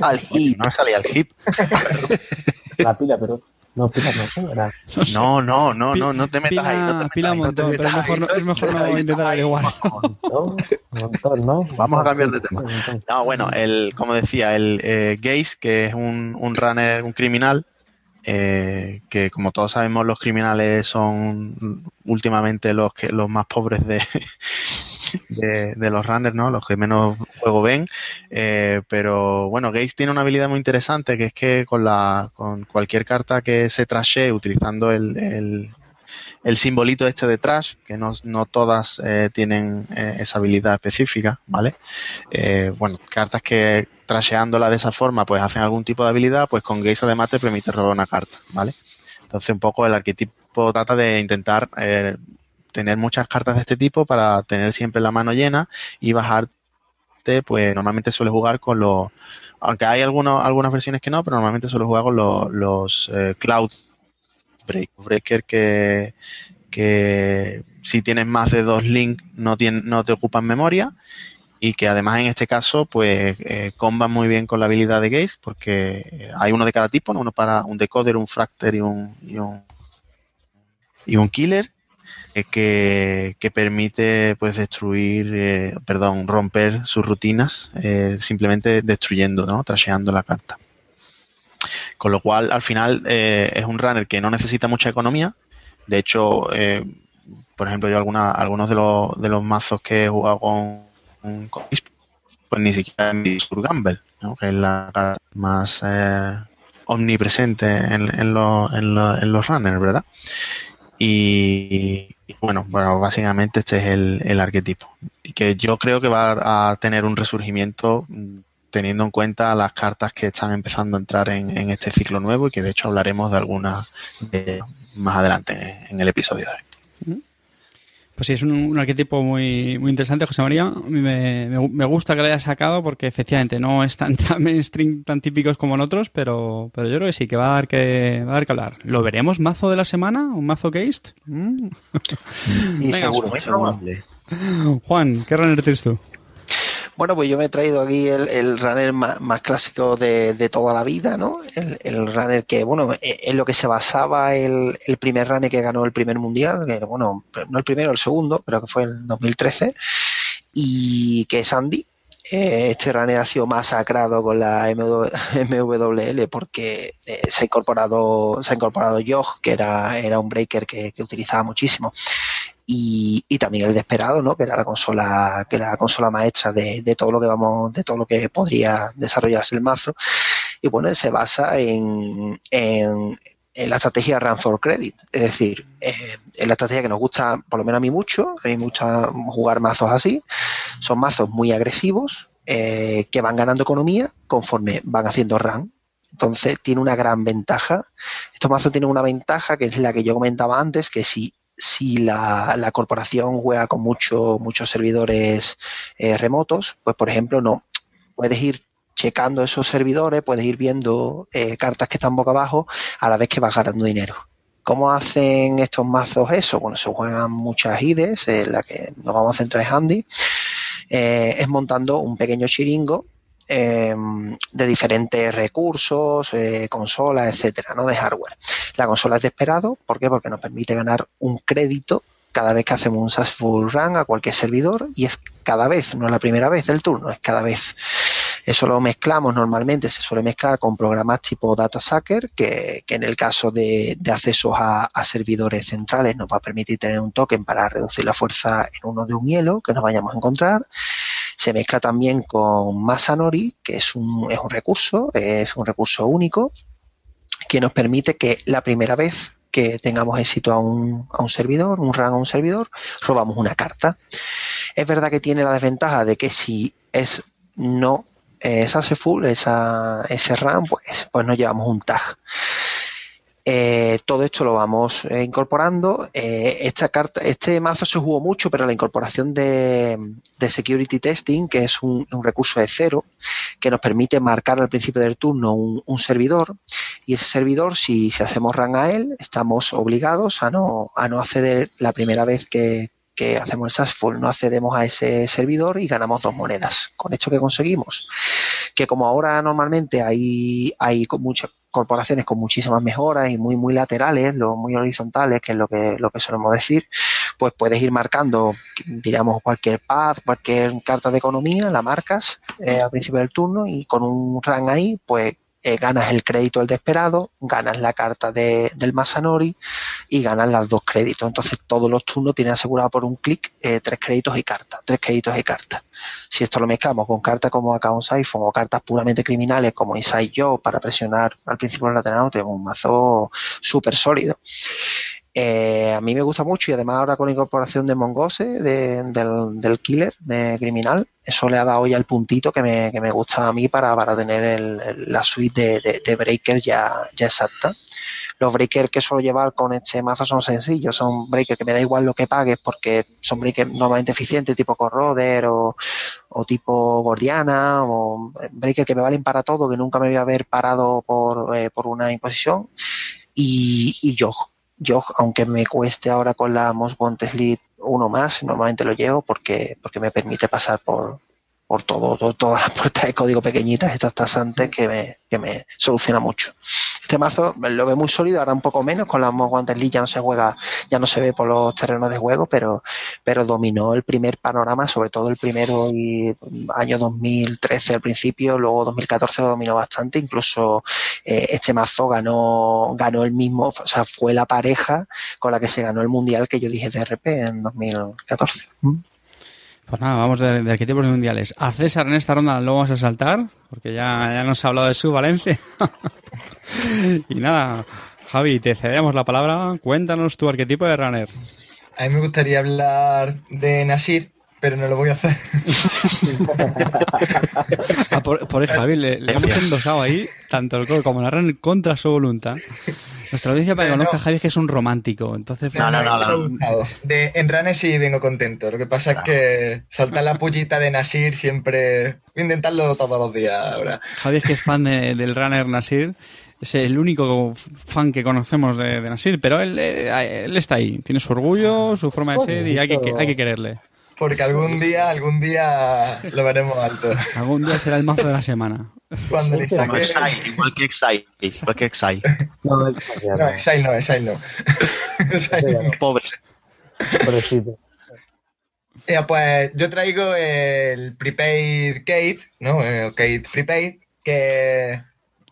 Al hip. <laughs> no me salía el hip. <laughs> La pila, pero. No, pila no. Era, <laughs> No, no, no, no, no te metas ahí. No te metas pila ahí, no te montón, pero es metas mejor no- ahí, es mejor no te metas <laughs> intentar averiguar. montón, ¿no? <laughs> Vamos a cambiar de tema. Montón. No, bueno, el, como decía, el eh, Gaze, que es un, un runner, un criminal, eh, que como todos sabemos los criminales son últimamente los que los más pobres de, de, de los runners, ¿no? Los que menos juego ven. Eh, pero bueno, Gaze tiene una habilidad muy interesante que es que con la con cualquier carta que se trashee utilizando el, el, simbolito este de trash, que no, no todas eh, tienen eh, esa habilidad específica, ¿vale? Eh, bueno, cartas que trasheándola de esa forma pues hacen algún tipo de habilidad, pues con Gaze además te permite robar una carta, ¿vale? Entonces un poco el arquetipo trata de intentar tener muchas cartas de este tipo para tener siempre la mano llena y bajarte, pues normalmente suele jugar con los, aunque hay algunos, algunas versiones que no, pero normalmente suele jugar con los, los eh, Cloud Break, Breaker que, que si tienes más de dos links no, tiene, no te ocupan memoria y que además en este caso pues eh, comban muy bien con la habilidad de Gaze porque hay uno de cada tipo, ¿no? uno para un decoder, un fracter y un, y un, y un killer que, permite pues destruir, eh, perdón, romper sus rutinas eh, simplemente destruyendo, ¿no? Trasheando la carta. Con lo cual, al final, eh, es un runner que no necesita mucha economía. De hecho, por ejemplo, yo alguna, algunos de los, de los mazos que he jugado con, con pues ni siquiera Sur Gamble, ¿no? que es la carta más omnipresente en, en, en, los, en los runners, ¿verdad? Y, y bueno, bueno, básicamente este es el, el arquetipo. Que yo creo que va a tener un resurgimiento mm, teniendo en cuenta las cartas que están empezando a entrar en, en este ciclo nuevo y que de hecho hablaremos de algunas más adelante en, en el episodio de hoy. Pues sí, es un, un arquetipo muy, muy interesante, José María. A mí Me, me, me gusta que lo hayas sacado porque efectivamente no es tan, <laughs> tan mainstream, tan típicos como en otros, pero, pero yo creo que sí, que va a dar que, va a dar que hablar. ¿Lo veremos mazo de la semana? ¿Un mazo Geist? Mm. Sí, Venga, seguro, Muy seguro. probable. Juan, ¿qué runner tienes tú? Bueno, pues yo me he traído aquí el, runner más, clásico de, toda la vida, ¿no? El, runner que, bueno, e- en lo que se basaba el, el primer runner que ganó el primer mundial, que, bueno, no el primero, el segundo, pero que fue en 2013, y que es Andy. Eh, Este runner ha sido masacrado con la MW <laughs> MWL porque eh, se ha incorporado, se ha incorporado Josh, que era, era un breaker que utilizaba muchísimo y, y también el Desperado, ¿no? que era la consola, que era la consola maestra de, de todo lo que vamos, de todo lo que podría desarrollarse el mazo. Y bueno, se basa en, en, la estrategia Run for Credit, es decir, eh, en la estrategia que nos gusta, por lo menos a mí mucho, a mí me gusta jugar mazos así, son mazos muy agresivos, eh, que van ganando economía conforme van haciendo run. Entonces tiene una gran ventaja. Estos mazos tienen una ventaja que es la que yo comentaba antes, que si si la, la corporación juega con mucho, muchos servidores eh, remotos, pues por ejemplo, no. Puedes ir checando esos servidores, puedes ir viendo eh, cartas que están boca abajo a la vez que vas ganando dinero. ¿Cómo hacen estos mazos eso? Bueno, se juegan muchas IDES, en la que nos vamos a centrar en Handy. Eh, es montando un pequeño chiringo eh, de diferentes recursos, eh, consolas, etcétera, ¿no? De hardware. La consola es de esperado, ¿por qué? Porque nos permite ganar un crédito cada vez que hacemos un successful run a cualquier servidor y es cada vez, no es la primera vez del turno, es cada vez. Eso lo mezclamos normalmente, se suele mezclar con programas tipo Data Sucker, que, que en el caso de, de accesos a, a, servidores centrales nos va a permitir tener un token para reducir la fuerza en uno de un hielo que nos vayamos a encontrar. Se mezcla también con Masanori, que es un, es un recurso, es un recurso único, que nos permite que la primera vez que tengamos éxito a un, a un servidor, un run a un servidor, robamos una carta. Es verdad que tiene la desventaja de que si es no eh, successful, esa, ese run, pues, pues nos llevamos un tag. Eh, todo esto lo vamos eh, incorporando. Eh, esta carta, este mazo se jugó mucho, pero la incorporación de, security testing, que es un, recurso de cero, que nos permite marcar al principio del turno un, servidor. Y ese servidor, si, hacemos run a él, estamos obligados a no, a no acceder la primera vez que, que hacemos el SASFUL, no accedemos a ese servidor y ganamos dos monedas. Con esto que conseguimos, que como ahora normalmente hay, hay muchas corporaciones con muchísimas mejoras y muy muy laterales, lo muy horizontales, que es lo que lo que solemos decir, pues puedes ir marcando, digamos, cualquier path, cualquier carta de economía, la marcas eh, al principio del turno y con un rank ahí, pues eh, ganas el crédito del desesperado, ganas la carta de, del Masanori y ganas las dos créditos. Entonces todos los turnos tienen asegurado por un clic eh, tres créditos y cartas, tres créditos y cartas. Si esto lo mezclamos con cartas como Accounts iPhone o cartas puramente criminales como Inside Job para presionar al principio del lateral, tenemos un mazo súper sólido. Eh, a mí me gusta mucho y además ahora con la incorporación de Mongose, de, del, del, killer, de criminal, eso le ha dado ya el puntito que me, que me gusta a mí para, para tener el, la suite de, de, ya, ya exacta. Los breakers que suelo llevar con este mazo son sencillos, son breakers que me da igual lo que pagues porque son breakers normalmente eficientes tipo Corroder o, tipo Gordiana o breakers que me valen para todo, que nunca me voy a haber parado por, eh, una imposición y, y yo yo, aunque me cueste ahora con la Wanted Lead uno más, normalmente lo llevo porque, porque me permite pasar por, por todo, todo, todas las <laughs> puertas de código pequeñitas, estas tasantes que me, que me soluciona mucho. Este mazo lo ve muy sólido, ahora un poco menos, con la Wanted League ya no se juega, ya no se ve por los terrenos de juego, pero, pero dominó el primer panorama, sobre todo el primero y año 2013 al principio, luego 2014 lo dominó bastante, incluso eh, este mazo ganó, ganó el mismo, o sea, fue la pareja con la que se ganó el mundial que yo dije de RP en 2014. ¿Mm? Pues nada, vamos de, de arquetipos mundiales. A César en esta ronda lo vamos a saltar, porque ya, ya nos ha hablado de su Valencia. <laughs> y nada, Javi, te cedemos la palabra. Cuéntanos tu arquetipo de runner. A mí me gustaría hablar de Nasir, pero no lo voy a hacer. <laughs> ah, por, por eso, Javi, le, le, hemos endosado ahí tanto el core como la runner contra su voluntad. Nuestra audiencia para que conozca a Javi es que es un romántico. Entonces, no, no, no, no. De, en Runner sí vengo contento. Lo que pasa es que saltar la pullita de Nasir siempre. Voy a intentarlo todos los días ahora. Javi es que es fan de, del runner Nasir. Es el único fan que conocemos de, de Nasir, pero él, él, está ahí. Tiene su orgullo, su forma de ser y hay que, hay que quererle. Porque algún día, algún día lo veremos alto. Algún día será el mazo de la semana. Cuando le saque... Exile, igual que Exile. Igual que Exile. <laughs> No, no, Exile no, Exile no. <laughs> Exile no. Pobres. Pobrecito. Pues yo traigo el Prepaid Kate, ¿no? El Kate Prepaid, que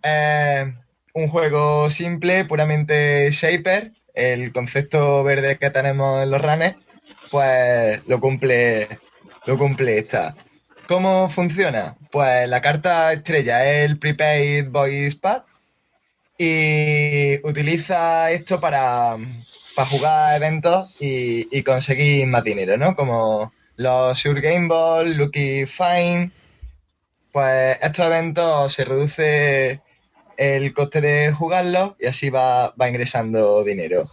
es un juego simple, puramente Shaper. El concepto verde que tenemos en los runners pues lo cumple, lo cumple esta. ¿Cómo funciona? Pues la carta estrella es el Prepaid Voice Pad y utiliza esto para, para jugar eventos y, conseguir más dinero, ¿no? Como los Sure Game Ball, Lucky Fine. Pues estos eventos se reduce el coste de jugarlos y así va, va ingresando dinero.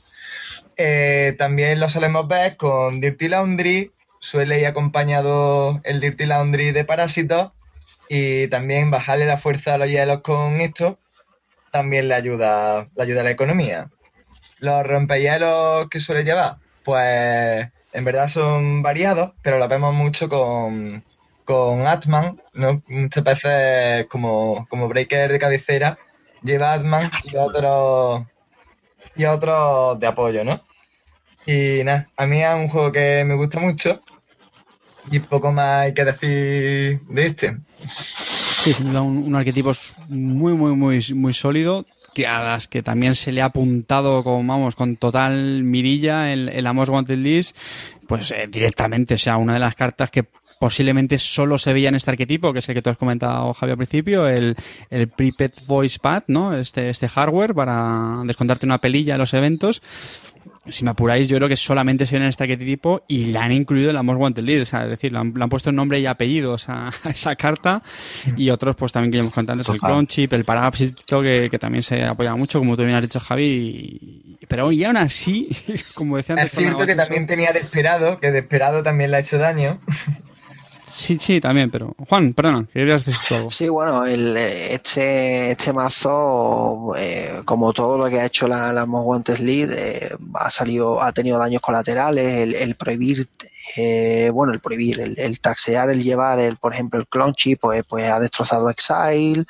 Eh, también lo solemos ver con Dirty Laundry, suele ir acompañado el Dirty Laundry de parásitos y también bajarle la fuerza a los hielos con esto también le ayuda, le ayuda a la economía. Los rompehielos que suele llevar, pues en verdad son variados, pero lo vemos mucho con, con Atman, ¿no? Muchas veces como, como breaker de cabecera, lleva Atman y otros y otros de apoyo, ¿no? Y nada, a mí es un juego que me gusta mucho y poco más hay que decir de este. Sí, sin duda un, un arquetipo muy, muy, muy, muy sólido que a las que también se le ha apuntado con, vamos, con total mirilla en la Most Wanted List, pues eh, directamente, o sea, una de las cartas que posiblemente solo se veía en este arquetipo, que es el que tú has comentado, Javi, al principio, el, el Prepaid Voice Pad, ¿no? Este, este hardware para descontarte una pelilla en los eventos. si me apuráis, yo creo que solamente se viene en este arquetipo y la han incluido en la Most Wanted Lead, o sea, es decir, le han, han puesto nombre y apellidos <laughs> a, a esa carta y otros, pues también que ya hemos contado antes, el. Clone Chip, el Parapsito, que, que también se apoya mucho, como tú bien has dicho, Javi, y- pero y aún así, <laughs> como decía antes, Es cierto que también tenía Desperado, que Desperado también le ha hecho daño. Sí, sí, también, pero Juan, perdona, querías decir algo. Sí, bueno, el, eh, este, este mazo, eh, como todo lo que ha hecho la, la Most Wanted Lead, eh, ha salido, ha tenido daños colaterales, el, el prohibir, eh, bueno, el prohibir, el, el taxear, el llevar, el, por ejemplo, el Clonchy, pues, pues ha destrozado Exile,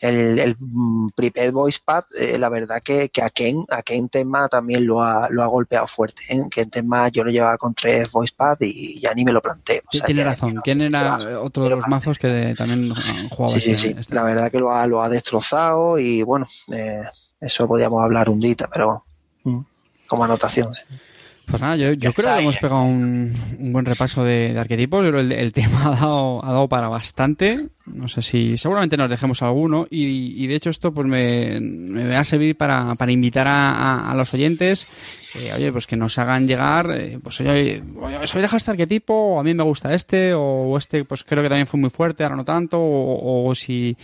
el, el mm, Prepaid Voice Pad, eh, la verdad que, que a Ken, a Ken Tenma también lo ha, lo ha golpeado fuerte, ¿eh? Ken Tenma yo lo llevaba con tres Voice Pad y ya ni me lo planteo. O sea, Tiene razón, ya no ¿quién sé, era otro de los mazos que también ah, jugaba Sí, sí, sí. este? La verdad que lo ha, lo ha destrozado y bueno, eh, eso podíamos hablar un día, pero mm, como anotación. sí. Pues nada, yo, creo que hemos pegado un, un buen repaso de, de arquetipos. Que el, el tema <laughs> ha dado, ha dado para bastante. No sé si seguramente nos dejemos alguno. Y, y de hecho esto pues me, me va a servir para, para invitar a, a- a los oyentes. Eh, oye, pues que nos hagan llegar, eh, pues oye, oye, ¿os habéis dejado este arquetipo? O a mí me gusta este, o este pues creo que también fue muy fuerte, ahora no tanto, o, o si,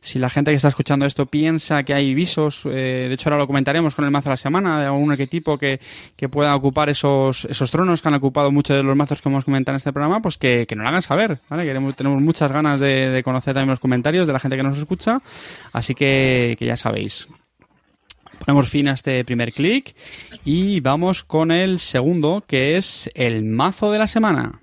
si la gente que está escuchando esto piensa que hay visos, eh, de hecho ahora lo comentaremos con el mazo de la semana, de algún arquetipo que, que pueda ocupar esos, esos tronos que han ocupado muchos de los mazos que hemos comentado en este programa, pues que, que nos lo hagan saber, ¿vale? Queremos, tenemos muchas ganas de, de conocer también los comentarios de la gente que nos escucha, así que, que ya sabéis. Ponemos fin a este primer clic y vamos con el segundo, que es el mazo de la semana.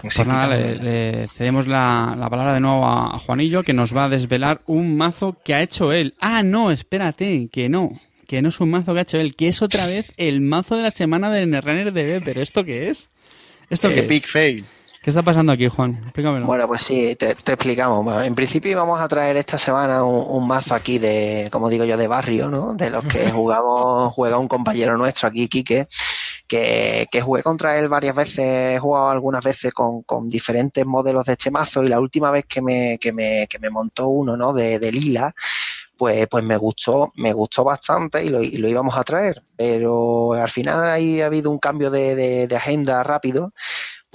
Pues nada, le, le cedemos la, la palabra de nuevo a, Juanillo, que nos va a desvelar un mazo que ha hecho él. Ah, no, espérate, que no. Que no es un mazo que ha hecho él, que es otra vez el mazo de la semana del Netrunner DB. ¿Pero esto qué es? ¿Esto qué es? Epic fail. ¿Qué está pasando aquí, Juan? Explícamelo. Bueno, pues sí, te, te explicamos. En principio íbamos a traer esta semana un, un mazo aquí de, como digo yo, de barrio, ¿no? De los que <laughs> jugamos, juega un compañero nuestro aquí, Quique, que, que jugué contra él varias veces, he jugado algunas veces con, con diferentes modelos de este mazo y la última vez que me, que me, que me montó uno, ¿no? De, de lila, pues, pues me gustó, me gustó bastante y lo, y lo íbamos a traer. Pero al final ahí ha habido un cambio de, de- de agenda rápido,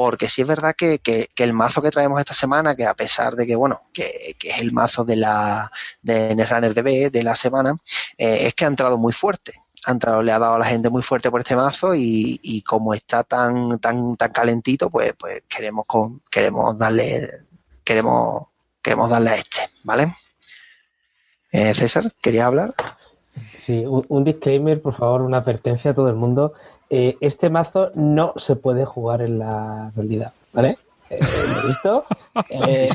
porque sí es verdad que, el mazo que traemos esta semana, que a pesar de que, bueno, que, es el mazo de la de Netrunner de la semana, eh, es que ha entrado muy fuerte. Ha entrado, le ha dado a la gente muy fuerte por este mazo y, y como está tan, tan, tan calentito, pues, pues queremos, con- queremos darle, queremos, queremos darle a este, ¿vale? Eh, César, ¿querías hablar? Sí, un, un disclaimer, por favor, una advertencia a todo el mundo. Eh, este mazo no se puede jugar en la realidad, ¿vale? Eh, ¿lo he visto? <laughs> Eh,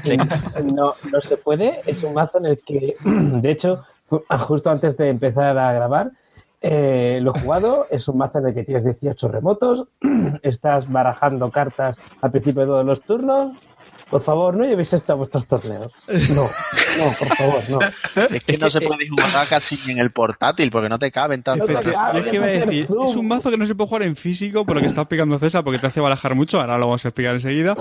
no, no se puede. Es un mazo en el que, <clears throat> de hecho, justo antes de empezar a grabar, eh, lo he jugado. Es un mazo en el que tienes 18 remotos, <clears throat> estás barajando cartas al principio de todos los turnos. Por favor, no llevéis esto a vuestros torneos. No, no, por favor, no. Es que no se puede jugar casi ni en el portátil porque no te caben tanto. Yo es que iba a decir, es un mazo que no se puede jugar en físico por lo que está explicando César, porque te hace barajar mucho, ahora lo vamos a explicar enseguida,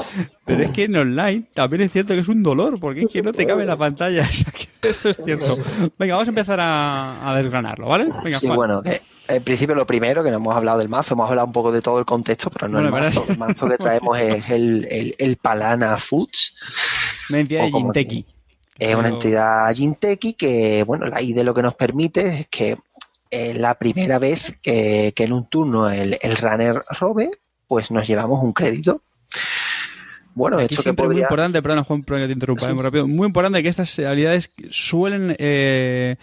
pero es que en online también es cierto que es un dolor, porque es que no te cabe en la pantalla, <laughs> o sea que eso es cierto. Venga, vamos a empezar a, a desgranarlo, ¿vale? Venga, Sí, Juan. bueno, que en principio lo primero, que no hemos hablado del mazo, hemos hablado un poco de todo el contexto, pero no Bueno, el mazo. El mazo que traemos <laughs> es el, el, el Palana Foods. Una entidad de Jinteki. Es una entidad Jinteki que, bueno, la idea lo que nos permite es que la primera vez que, que en un turno el, el runner robe, pues nos llevamos un crédito. Bueno, Aquí esto que siempre es muy importante, perdona Juan, perdona que te interrumpa, eh, muy rápido, muy importante que estas habilidades suelen eh,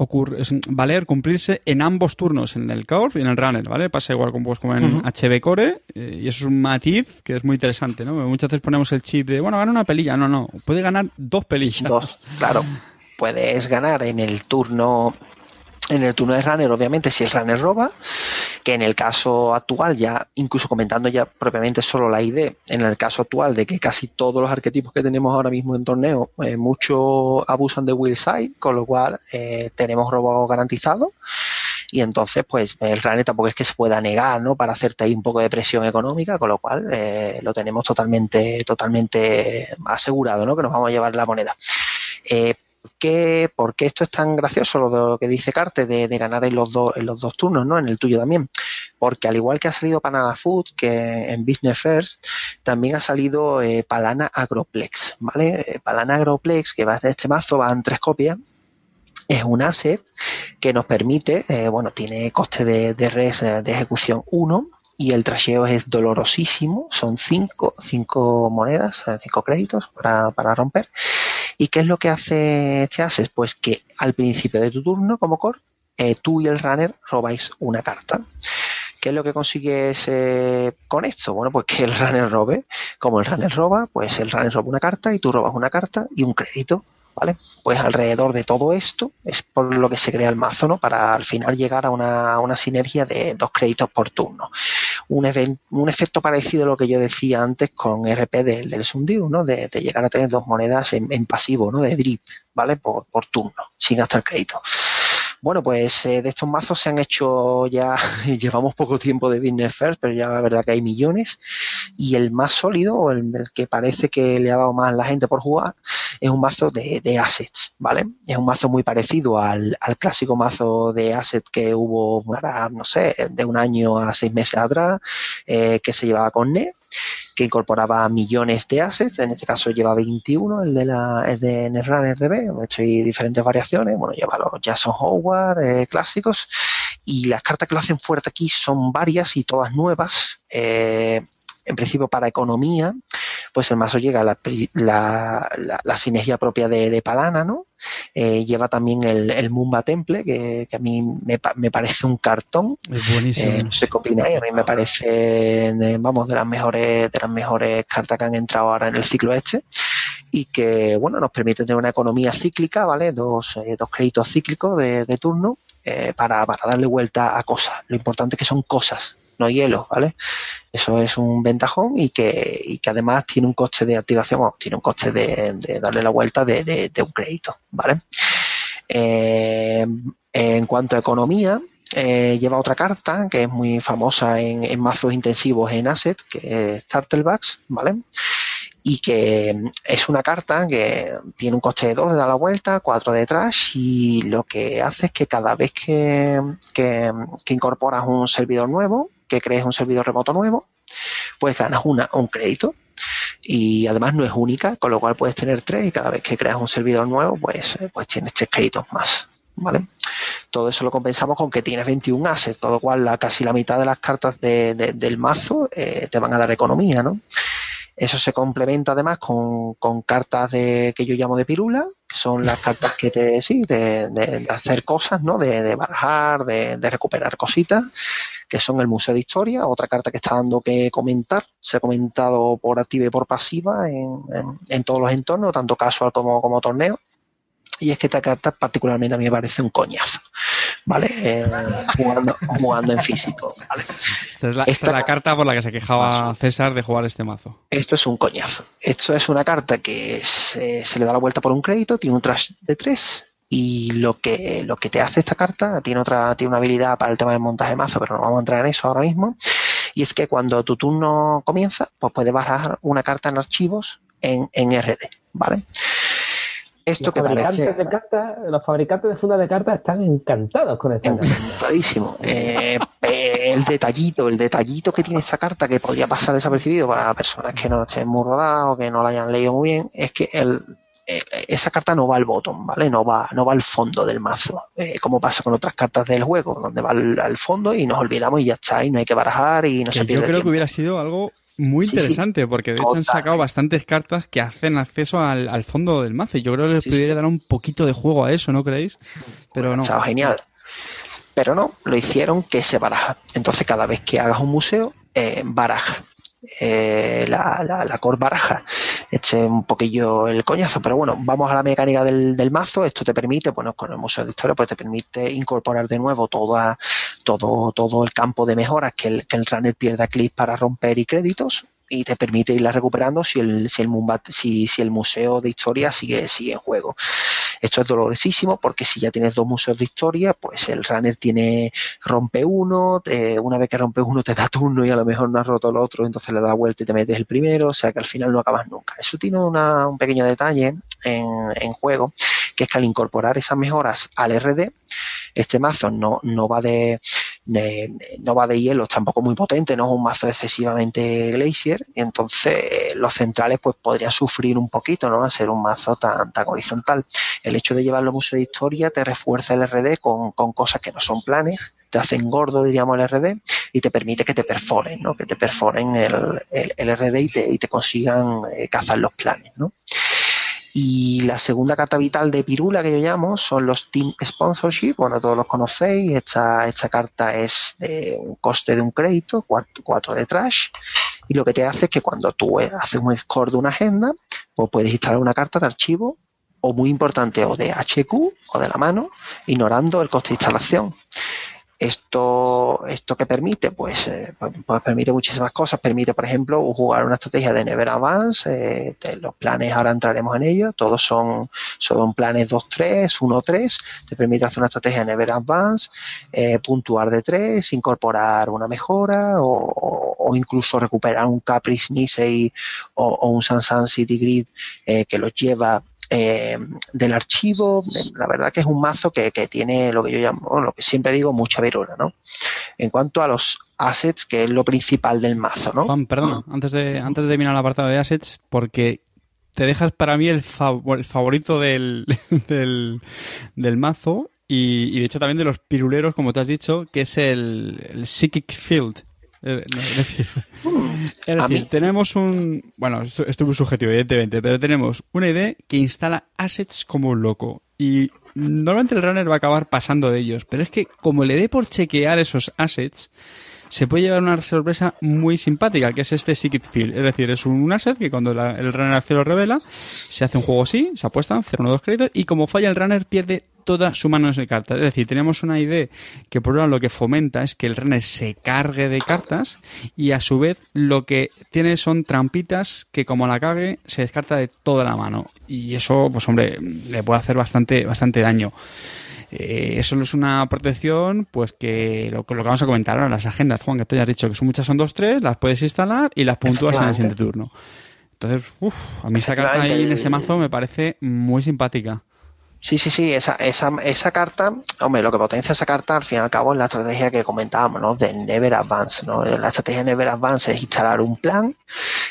ocurr- es- valer, cumplirse en ambos turnos, en el Corp y en el Runner, ¿vale? Pasa igual como, pues, como en HB Core, eh, y eso es un matiz que es muy interesante, ¿no? Muchas veces ponemos el chip de, bueno, gana una pelilla, no, no, puede ganar dos pelillas. Dos, claro. <laughs> Puedes ganar en el turno en el turno de runner, obviamente, si el runner roba, que en el caso actual, ya incluso comentando ya propiamente solo la ID, en el caso actual de que casi todos los arquetipos que tenemos ahora mismo en torneo, eh, muchos abusan de will side, con lo cual eh, tenemos robo garantizado. y entonces pues el runner tampoco es que se pueda negar, ¿no? Para hacerte ahí un poco de presión económica, con lo cual eh, lo tenemos totalmente, totalmente asegurado, ¿no? Que nos vamos a llevar la moneda. Eh, ¿qué, ¿Por qué esto es tan gracioso lo que dice Carte de, ganar en los, dos en los dos turnos, ¿no? En el tuyo también. Porque al igual que ha salido Panana Food, que en Business First, también ha salido eh, Palana Agroplex, ¿vale? Eh, Palana Agroplex, que va de este mazo, va en tres copias, es un asset que nos permite, eh, bueno, tiene coste de, res de ejecución 1 y el trasheo es dolorosísimo, son 5 cinco, monedas, 5 créditos para, para romper. ¿Y qué es lo que hace este asset? Pues que al principio de tu turno como core, eh, tú y el runner robáis una carta. ¿Qué es lo que consigues eh, con esto? Bueno, pues que el <laughs> runner robe. Como el runner roba, pues el runner roba una carta y tú robas una carta y un crédito. ¿Vale? Pues alrededor de todo esto es por lo que se crea el mazo, ¿no? Para al final llegar a una, una sinergia de dos créditos por turno. Un, un efecto parecido a lo que yo decía antes con RP del, del ¿no? De, llegar a tener dos monedas en, en, pasivo, ¿no? De drip, ¿vale? Por, por turno, sin gastar crédito. Bueno, pues eh, de estos mazos se han hecho ya, <laughs> llevamos poco tiempo de Business First, pero ya la verdad que hay millones. Y el más sólido, o el, que parece que le ha dado más a la gente por jugar, es un mazo de, assets, ¿vale? Es un mazo muy parecido al, al clásico mazo de assets que hubo, para, no sé, de un año a seis meses atrás, eh, que se llevaba con NE que incorporaba millones de assets, en este caso lleva 21, el de la el de Netrunner DB, he hecho diferentes variaciones, bueno, lleva los Jason Howard eh, clásicos y las cartas que lo hacen fuerte aquí son varias y todas nuevas. Eh, en principio para economía, pues el mazo llega a la, la, la, sinergia propia de, de Palana, ¿no? Eh, lleva también el, el Mumba Temple, que, que a mí me, me, parece un cartón. Es buenísimo. Eh, no sé qué opináis, a mí me parece, de, vamos, de las mejores, de las mejores cartas que han entrado ahora en el ciclo este y que, bueno, nos permite tener una economía cíclica, ¿vale? Dos, eh, dos créditos cíclicos de, de turno eh, para, para darle vuelta a cosas. Lo importante es que son cosas, no hielo, ¿vale? Eso es un ventajón y que, y que además tiene un coste de activación, o tiene un coste de, darle la vuelta de, un crédito, ¿vale? Eh, en cuanto a economía, eh, lleva otra carta que es muy famosa en, en mazos intensivos en Asset, que es Turtlebacks, ¿vale? y que es una carta que tiene un coste de 2 de dar la vuelta, 4 de trash y lo que hace es que cada vez que, que, que incorporas un servidor nuevo, que crees un servidor remoto nuevo, pues ganas una, un crédito. Y además no es única, con lo cual puedes tener tres y cada vez que creas un servidor nuevo, pues, pues tienes tres créditos más. ¿Vale? Todo eso lo compensamos con que tienes 21 assets, con lo cual la, casi la mitad de las cartas de, de, del mazo eh, te van a dar economía, ¿no? Eso se complementa además con, cartas de que yo llamo de pirula, que son las cartas que te, sí, de, hacer cosas, ¿no? De, de barajar, de, recuperar cositas, que son el Museo de Historia, otra carta que está dando que comentar, se ha comentado por activa y por pasiva en, en, en todos los entornos, tanto casual como, como torneo y es que esta carta particularmente a mí me parece un coñazo, ¿vale? Eh, jugando, jugando, en físico, ¿vale? Esta es, la, esta, esta es la carta por la que se quejaba. César de jugar este mazo. Esto es un coñazo. Esto es una carta que se, se le da la vuelta por un crédito, tiene un trash de 3 y lo que, lo que te hace esta carta tiene otra, tiene una habilidad para el tema del montaje de mazo, pero no vamos a entrar en eso ahora mismo. Y es que cuando tu turno comienza, pues puedes bajar una carta en archivos en, en RD, ¿vale? Esto los que fabricantes parece... de cartas, los fabricantes de fundas de cartas están encantados con esta carta. Encantadísimo. Eh, el detallito, el detallito que tiene esta carta que podría pasar desapercibido para personas que no estén muy rodadas o que no la hayan leído muy bien, es que el, esa carta no va al botón, ¿vale? No va, no va al fondo del mazo, eh, como pasa con otras cartas del juego, donde va al, al, fondo y nos olvidamos y ya está, y no hay que barajar y no que se pierde Yo creo tiempo. que hubiera sido algo muy interesante, sí, sí. porque de hecho han sacado bastantes cartas que hacen acceso al, al fondo del mazo. Y yo creo que les sí, pudiera dar un poquito de juego a eso, ¿no creéis? Pero no. Genial. Pero no, lo hicieron que se baraja. Entonces, cada vez que hagas un museo, eh, baraja. Eh, la, la, la, baraja eche un poquillo el coñazo. Pero bueno vamos a la mecánica del, del, mazo. Esto te permite bueno con el museo de historia pues te permite incorporar de nuevo toda, todo todo el campo de mejoras que el, que el runner pierda clic para romper y créditos y te permite irla recuperando si el, si el, si, el museo de historia sigue, sigue en juego. Esto es dolorosísimo porque si ya tienes dos museos de historia, pues el runner tiene rompe uno, una vez que rompe uno te da turno y a lo mejor no has roto el otro, entonces le da vuelta y te metes el primero, o sea que al final no acabas nunca. Eso tiene un pequeño detalle en, en juego, que es que al incorporar esas mejoras al RD, este mazo no, no va de, no va de hielo, tampoco muy potente, no es un mazo excesivamente glacier, entonces los centrales pues podrían sufrir un poquito, ¿no? A ser un mazo tan, tan horizontal. El hecho de llevarlo a museo de historia te refuerza el RD con, con cosas que no son planes, te hacen gordo, diríamos, el RD y te permite que te perforen, ¿no? Que te perforen el, el, RD y te, y te consigan eh, cazar los planes, ¿no? Y la segunda carta vital de Pirula que yo llamo son los Team Sponsorship. Bueno, todos los conocéis. Esta, carta es de un coste de un crédito, 4 de trash. Y lo que te hace es que cuando tú haces un score de una agenda, pues puedes instalar una carta de archivo o muy importante, o de HQ o de la mano, ignorando el coste de instalación. Esto, esto que permite, pues, eh, pues, pues, permite muchísimas cosas. Permite, por ejemplo, jugar una estrategia de Never Advance. Eh, los planes, ahora entraremos en ellos. Todos son, son planes 2-3, 1-3. Te permite hacer una estrategia de Never Advance, eh, puntuar de 3, incorporar una mejora o, o, incluso recuperar un Caprice Nisei o, o un Sansan City Grid eh, que los lleva eh, del archivo. La verdad que es un mazo que, tiene lo que yo llamo, lo que siempre digo, mucha virula, ¿no? En cuanto a los assets, que es lo principal del mazo, ¿no? Juan, perdona, antes de, antes de terminar el apartado de assets, porque te dejas para mí el, favorito <laughs> del, del, mazo y, de hecho también de los piruleros, como te has dicho, que es el, el Psychic Field. Eh, es decir, <laughs> tenemos un. Bueno, esto, es muy subjetivo, evidentemente, pero tenemos una idea que instala assets como un loco. Y normalmente el runner va a acabar pasando de ellos. Pero es que, como le dé por chequear esos assets, se puede llevar una sorpresa muy simpática, que es este Secret Field. Es decir, es un asset que cuando el runner se lo revela, se hace un juego así, se apuestan 0, 1, 2 créditos, y como falla el runner, pierde toda su mano de cartas. Es decir, tenemos una idea que por un lado lo que fomenta es que el runner se cargue de cartas y a su vez lo que tiene son trampitas que como la cague se descarta de toda la mano. Y eso, pues hombre, le puede hacer bastante, bastante daño. Eh, eso es una protección, pues que lo, que vamos a comentar ahora, las agendas, Juan, que tú ya has dicho que son muchas, son dos, tres, las puedes instalar y las puntúas en el siguiente turno. Entonces, uff, a mí esa carta ahí en ese mazo me parece muy simpática. Sí, sí, sí, esa, esa, esa carta, hombre, lo que potencia esa carta al fin y al cabo es la estrategia que comentábamos, ¿no? De Never Advance, ¿no? La estrategia de Never Advance es instalar un plan,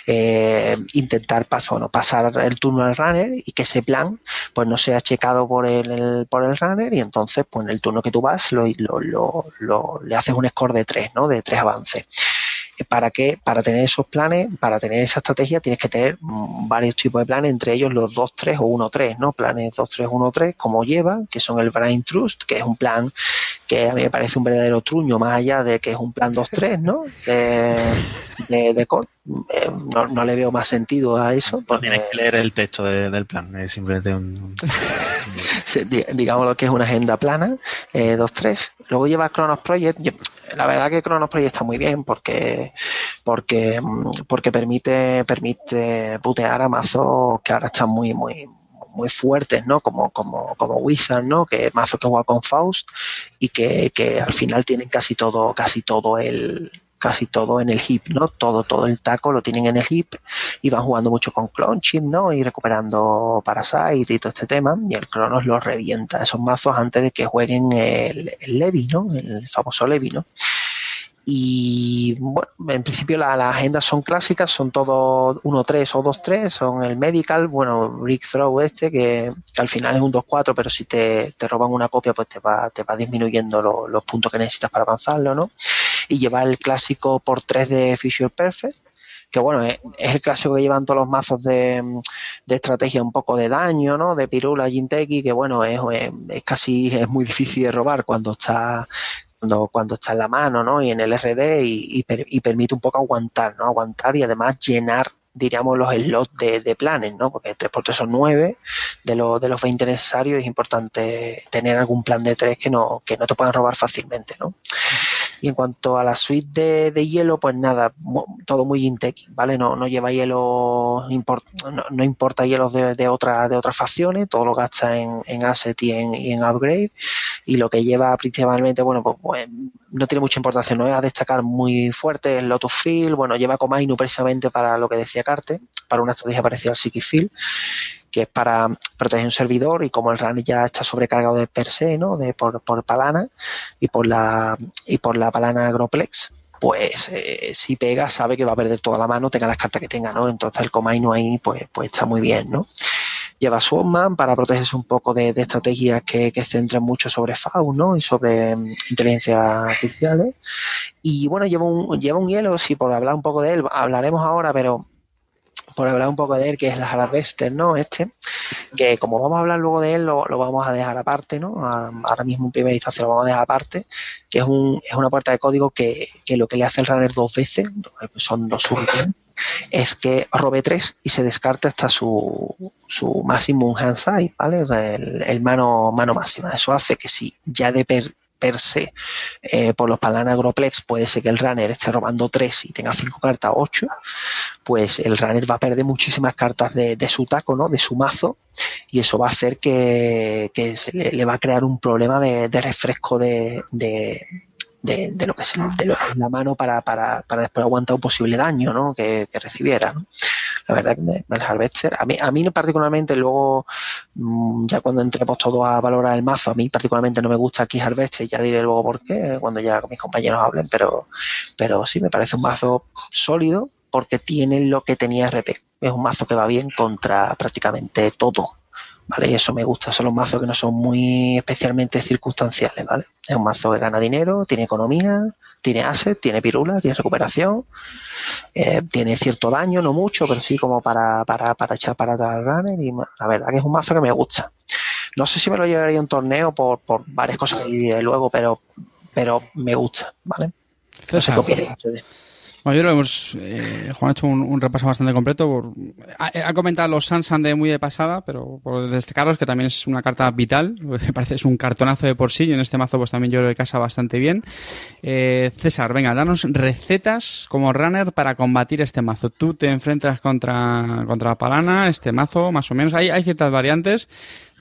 eh, intentar bueno, pasar el turno al runner y que ese plan pues no sea checado por el, por el runner y entonces pues en el turno que tú vas lo, lo, lo, lo le haces un score de tres, ¿no? De tres avances para que para tener esos planes, para tener esa estrategia tienes que tener mm, varios tipos de planes, entre ellos los 2 3 o 1 3, ¿no? Planes 2 3 1 3 como lleva, que son el Brain Trust, que es un plan que a mí me parece un verdadero truño más allá de que es un plan 2 3, ¿no? De, de, de eh, no, no, le veo más sentido a eso. Porque... Tienes que leer el texto del plan, es simplemente un... <laughs> digamos lo que es una agenda plana, eh, 2-3. Luego lleva Chronos Project. la verdad que Chronos Project está muy bien porque porque porque permite permite putear a mazos que ahora están muy muy muy fuertes, ¿no? Como, como, como Wizard, ¿no? Que mazos que juega con Faust y que, que al final tienen casi todo, casi todo el, casi todo en el hip, ¿no? Todo, todo el taco lo tienen en el hip y van jugando mucho con clone chip, ¿no? Y recuperando Parasite y todo este tema y el Cronos los revienta esos mazos antes de que jueguen el, el Levi, ¿no? El famoso Levi, ¿no? Y bueno, en principio las agendas son clásicas, son todos 1-3 o 2-3, son el Medical, bueno, Rick Throw este, que, al final es un 2-4, pero si te, te, roban una copia, pues te va, te va disminuyendo los puntos que necesitas para avanzarlo, ¿no? Y lleva el clásico por 3 de Fisher Perfect, que bueno, es, el clásico que llevan todos los mazos de, de, estrategia un poco de daño, ¿no? De Pirula, Jinteki, que bueno, es, es, casi, es muy difícil de robar cuando está cuando, cuando está en la mano, ¿no? Y en el RD y, y, permite un poco aguantar, ¿no? Aguantar y además llenar diríamos los slots de, de planes, ¿no? Porque 3 por 3 son 9, de, los de los 20 necesarios es importante tener algún plan de 3 que no, que no te puedan robar fácilmente, ¿no? Y en cuanto a la suite de, hielo, pues nada, todo muy Inteki, ¿vale? No, no lleva hielo, no, importa hielos de, de, otra, de otras facciones, todo lo gasta en, en asset y en, y en upgrade. Y lo que lleva principalmente, bueno, pues, pues no tiene mucha importancia, no es a destacar muy fuerte el Lotus Field, bueno, lleva Komainu precisamente para lo que decía Carte, para una estrategia parecida al Psychic Field que es para proteger un servidor y como el RAN ya está sobrecargado de per se, ¿no? De, por, por Palana y por la y por la Palana Agroplex, pues eh, si pega sabe que va a perder toda la mano, tenga las cartas que tenga, ¿no? Entonces el Comaino ahí pues, pues está muy bien, ¿no? Lleva Swordman para protegerse un poco de, estrategias que, que centren mucho sobre FAU, ¿no? Y sobre mm, inteligencias artificiales. Y bueno, lleva un, lleva un hielo, si por hablar un poco de él, hablaremos ahora, pero por hablar un poco de él, que es la Harvester, ¿no? Este, que como vamos a hablar luego de él, lo, vamos a dejar aparte, ¿no? Ahora mismo en primera instancia lo vamos a dejar aparte, que es, un, es una puerta de código que, que lo que le hace el runner dos veces, son dos subs, es que robe tres y se descarta hasta su, su máximo handside, ¿vale? El, el, mano, mano máxima. Eso hace que si ya de per, per se eh, por los Palana Agroplex puede ser que el runner esté robando 3 y tenga 5 cartas 8, pues el runner va a perder muchísimas cartas de, su taco, ¿no? de su mazo, y eso va a hacer que, le, va a crear un problema de, refresco de, de, lo que es la mano para, para, para después aguantar un posible daño ¿no? que, recibiera. ¿no? La verdad que me, el Harvester, a mí, a mí particularmente, luego mm, ya cuando entremos todos a valorar el mazo, a mí particularmente no me gusta aquí Harvester, ya diré luego por qué, cuando ya mis compañeros hablen, pero, pero sí me parece un mazo sólido porque tiene lo que tenía RP. Es un mazo que va bien contra prácticamente todo. ¿vale? Y eso me gusta, son los mazos que no son muy especialmente circunstanciales, ¿vale? Es un mazo que gana dinero, tiene economía, tiene asset, tiene pirula, tiene recuperación, eh, tiene cierto daño, no mucho, pero sí como para, para, para echar para atrás al runner y la verdad que es un mazo que me gusta. No sé si me lo llevaría a un torneo por, por varias cosas que diré luego, pero, pero me gusta, ¿vale? No sé qué bueno, yo lo hemos. Eh, Juan ha hecho un, repaso bastante completo. ha, comentado los Sansan de muy de pasada, pero por destacarlos que también es una carta vital. <laughs> Me parece es un cartonazo de por sí. Y en este mazo, pues también yo creo que casa bastante bien. Eh, César, venga, danos recetas como runner para combatir este mazo. Tú te enfrentas contra, contra Palana, este mazo, más o menos. Hay, hay ciertas variantes.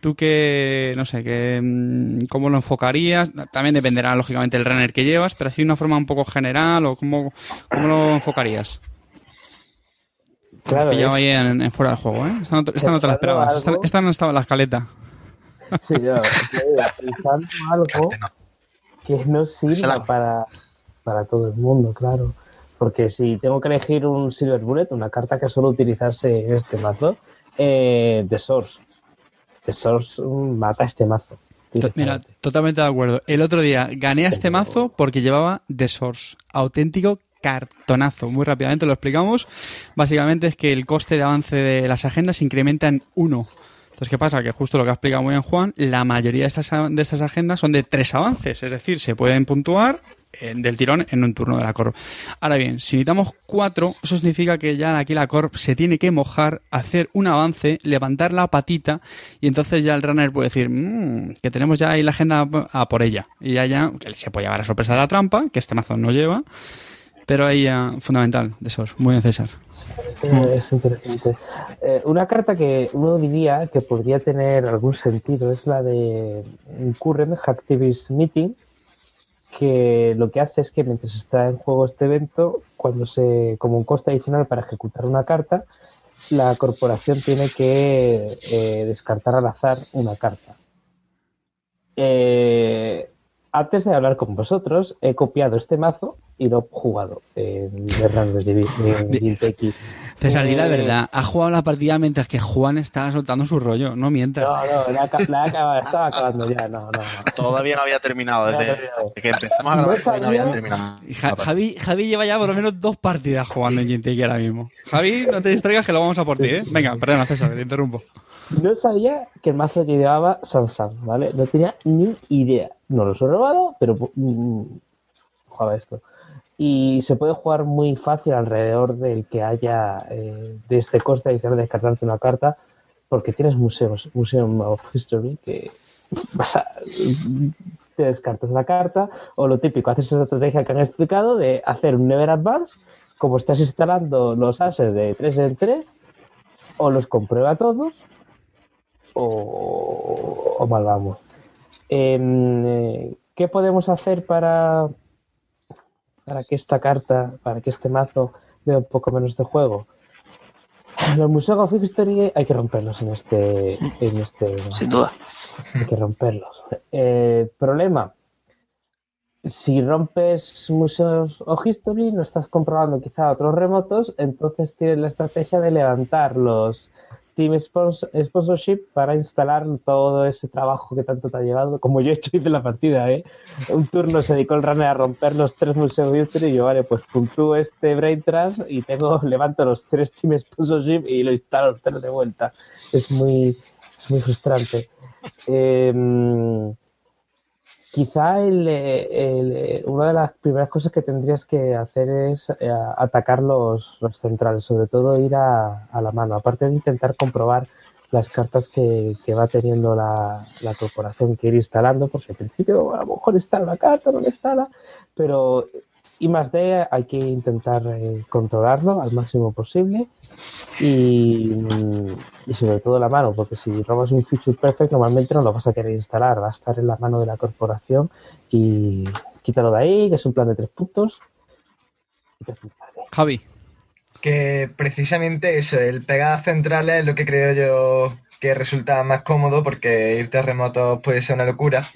¿Tú qué, no sé, qué, mm, cómo lo enfocarías? También dependerá, lógicamente, el runner que llevas, pero así de una forma un poco general o cómo, cómo lo enfocarías. Claro. Pillado ahí en, fuera de juego, ¿eh? Esta no, te la esperabas. Esta, no estaba en la escaleta. Sí, yo, pensando algo que no sirva para, para todo el mundo, claro. Porque si tengo que elegir un Silver Bullet, una carta que suelo utilizarse en este mazo, eh, The Source Source mata este mazo. Mira, totalmente de acuerdo. El otro día gané a este mazo porque llevaba The Source. Auténtico cartonazo. Muy rápidamente lo explicamos. Básicamente es que el coste de avance de las agendas incrementa en uno. Entonces, ¿qué pasa? Que justo lo que ha explicado muy bien Juan, la mayoría de estas, de estas agendas son de tres avances. Es decir, se pueden puntuar del tirón en un turno de la Corp. Ahora bien, si necesitamos cuatro, eso significa que ya aquí la Corp se tiene que mojar, hacer un avance, levantar la patita y entonces ya el runner puede decir mmm, que tenemos ya ahí la agenda a por ella. Y ya, ya que se puede llevar a sorpresa de la trampa, que este mazo no lleva, pero ahí ya fundamental de esos. Muy bien, César. Es interesante. Eh, una carta que uno diría que podría tener algún sentido es la de Current Activist Meeting que lo que hace es que mientras está en juego este evento, cuando se, como un coste adicional para ejecutar una carta, la corporación tiene que eh, descartar al azar una carta. Eh, antes de hablar con vosotros, he copiado este mazo y lo he jugado en Hernández de <laughs> César, di la eh, verdad, ha jugado la partida mientras que Juan estaba soltando su rollo, no mientras. No, no, la, la estaba acabando ya, no, no. Todavía no había terminado, desde, que empezamos a grabar no, no había terminado. Javi, Javi lleva ya por lo menos dos partidas jugando en Ginteki ahora mismo. Javi, no te distraigas que lo vamos a por ti, ¿eh? Venga, perdona César, te interrumpo. No sabía que el mazo llevaba Sansan, ¿vale? No tenía ni idea. No lo he robado, pero mm, jugaba esto. Y se puede jugar muy fácil alrededor del que haya eh, de este coste adicional de descartarte una carta, porque tienes museos, Museum of History, que vas te descartas la carta, o lo típico, haces esa estrategia que han explicado de hacer un Never Advance, como estás instalando los ases de 3 en 3, o los comprueba todos, o, o mal vamos. Em, eh, ¿Qué podemos hacer para, para que esta carta, para que este mazo vea un poco menos de juego? Los museos of History hay que romperlos en este, en este Sin duda. hay que romperlos. Eh, problema. Si rompes museos o history, no estás comprobando quizá otros remotos, entonces tienes la estrategia de levantar los Team spons- Sponsorship para instalar todo ese trabajo que tanto te ha llevado, como yo he hecho hice la partida, ¿eh? Un turno se dedicó el runner a romper los tres museos y yo, vale, pues puntúo este Brain Trash y tengo, <laughs> levanto los tres Team Sponsorship y lo instalo los tres de vuelta. Es muy, es muy frustrante. Eh, quizá el, eh, el, eh, una de las primeras cosas que tendrías que hacer es eh, atacar los, los centrales, sobre todo ir a, a la mano, aparte de intentar comprobar las cartas que, que va teniendo la, la corporación que ir instalando, porque al principio a lo mejor instala una carta, no la instala, pero I más D hay que intentar eh, controlarlo al máximo posible y, y sobre todo la mano, porque si robas un Future Perfect normalmente no lo vas a querer instalar, va a estar en la mano de la corporación y quítalo de ahí, que es un plan de tres puntos. y. Javi. Que precisamente eso, el pegar centrales es lo que creo yo que resulta más cómodo porque irte a remotos puede ser una locura.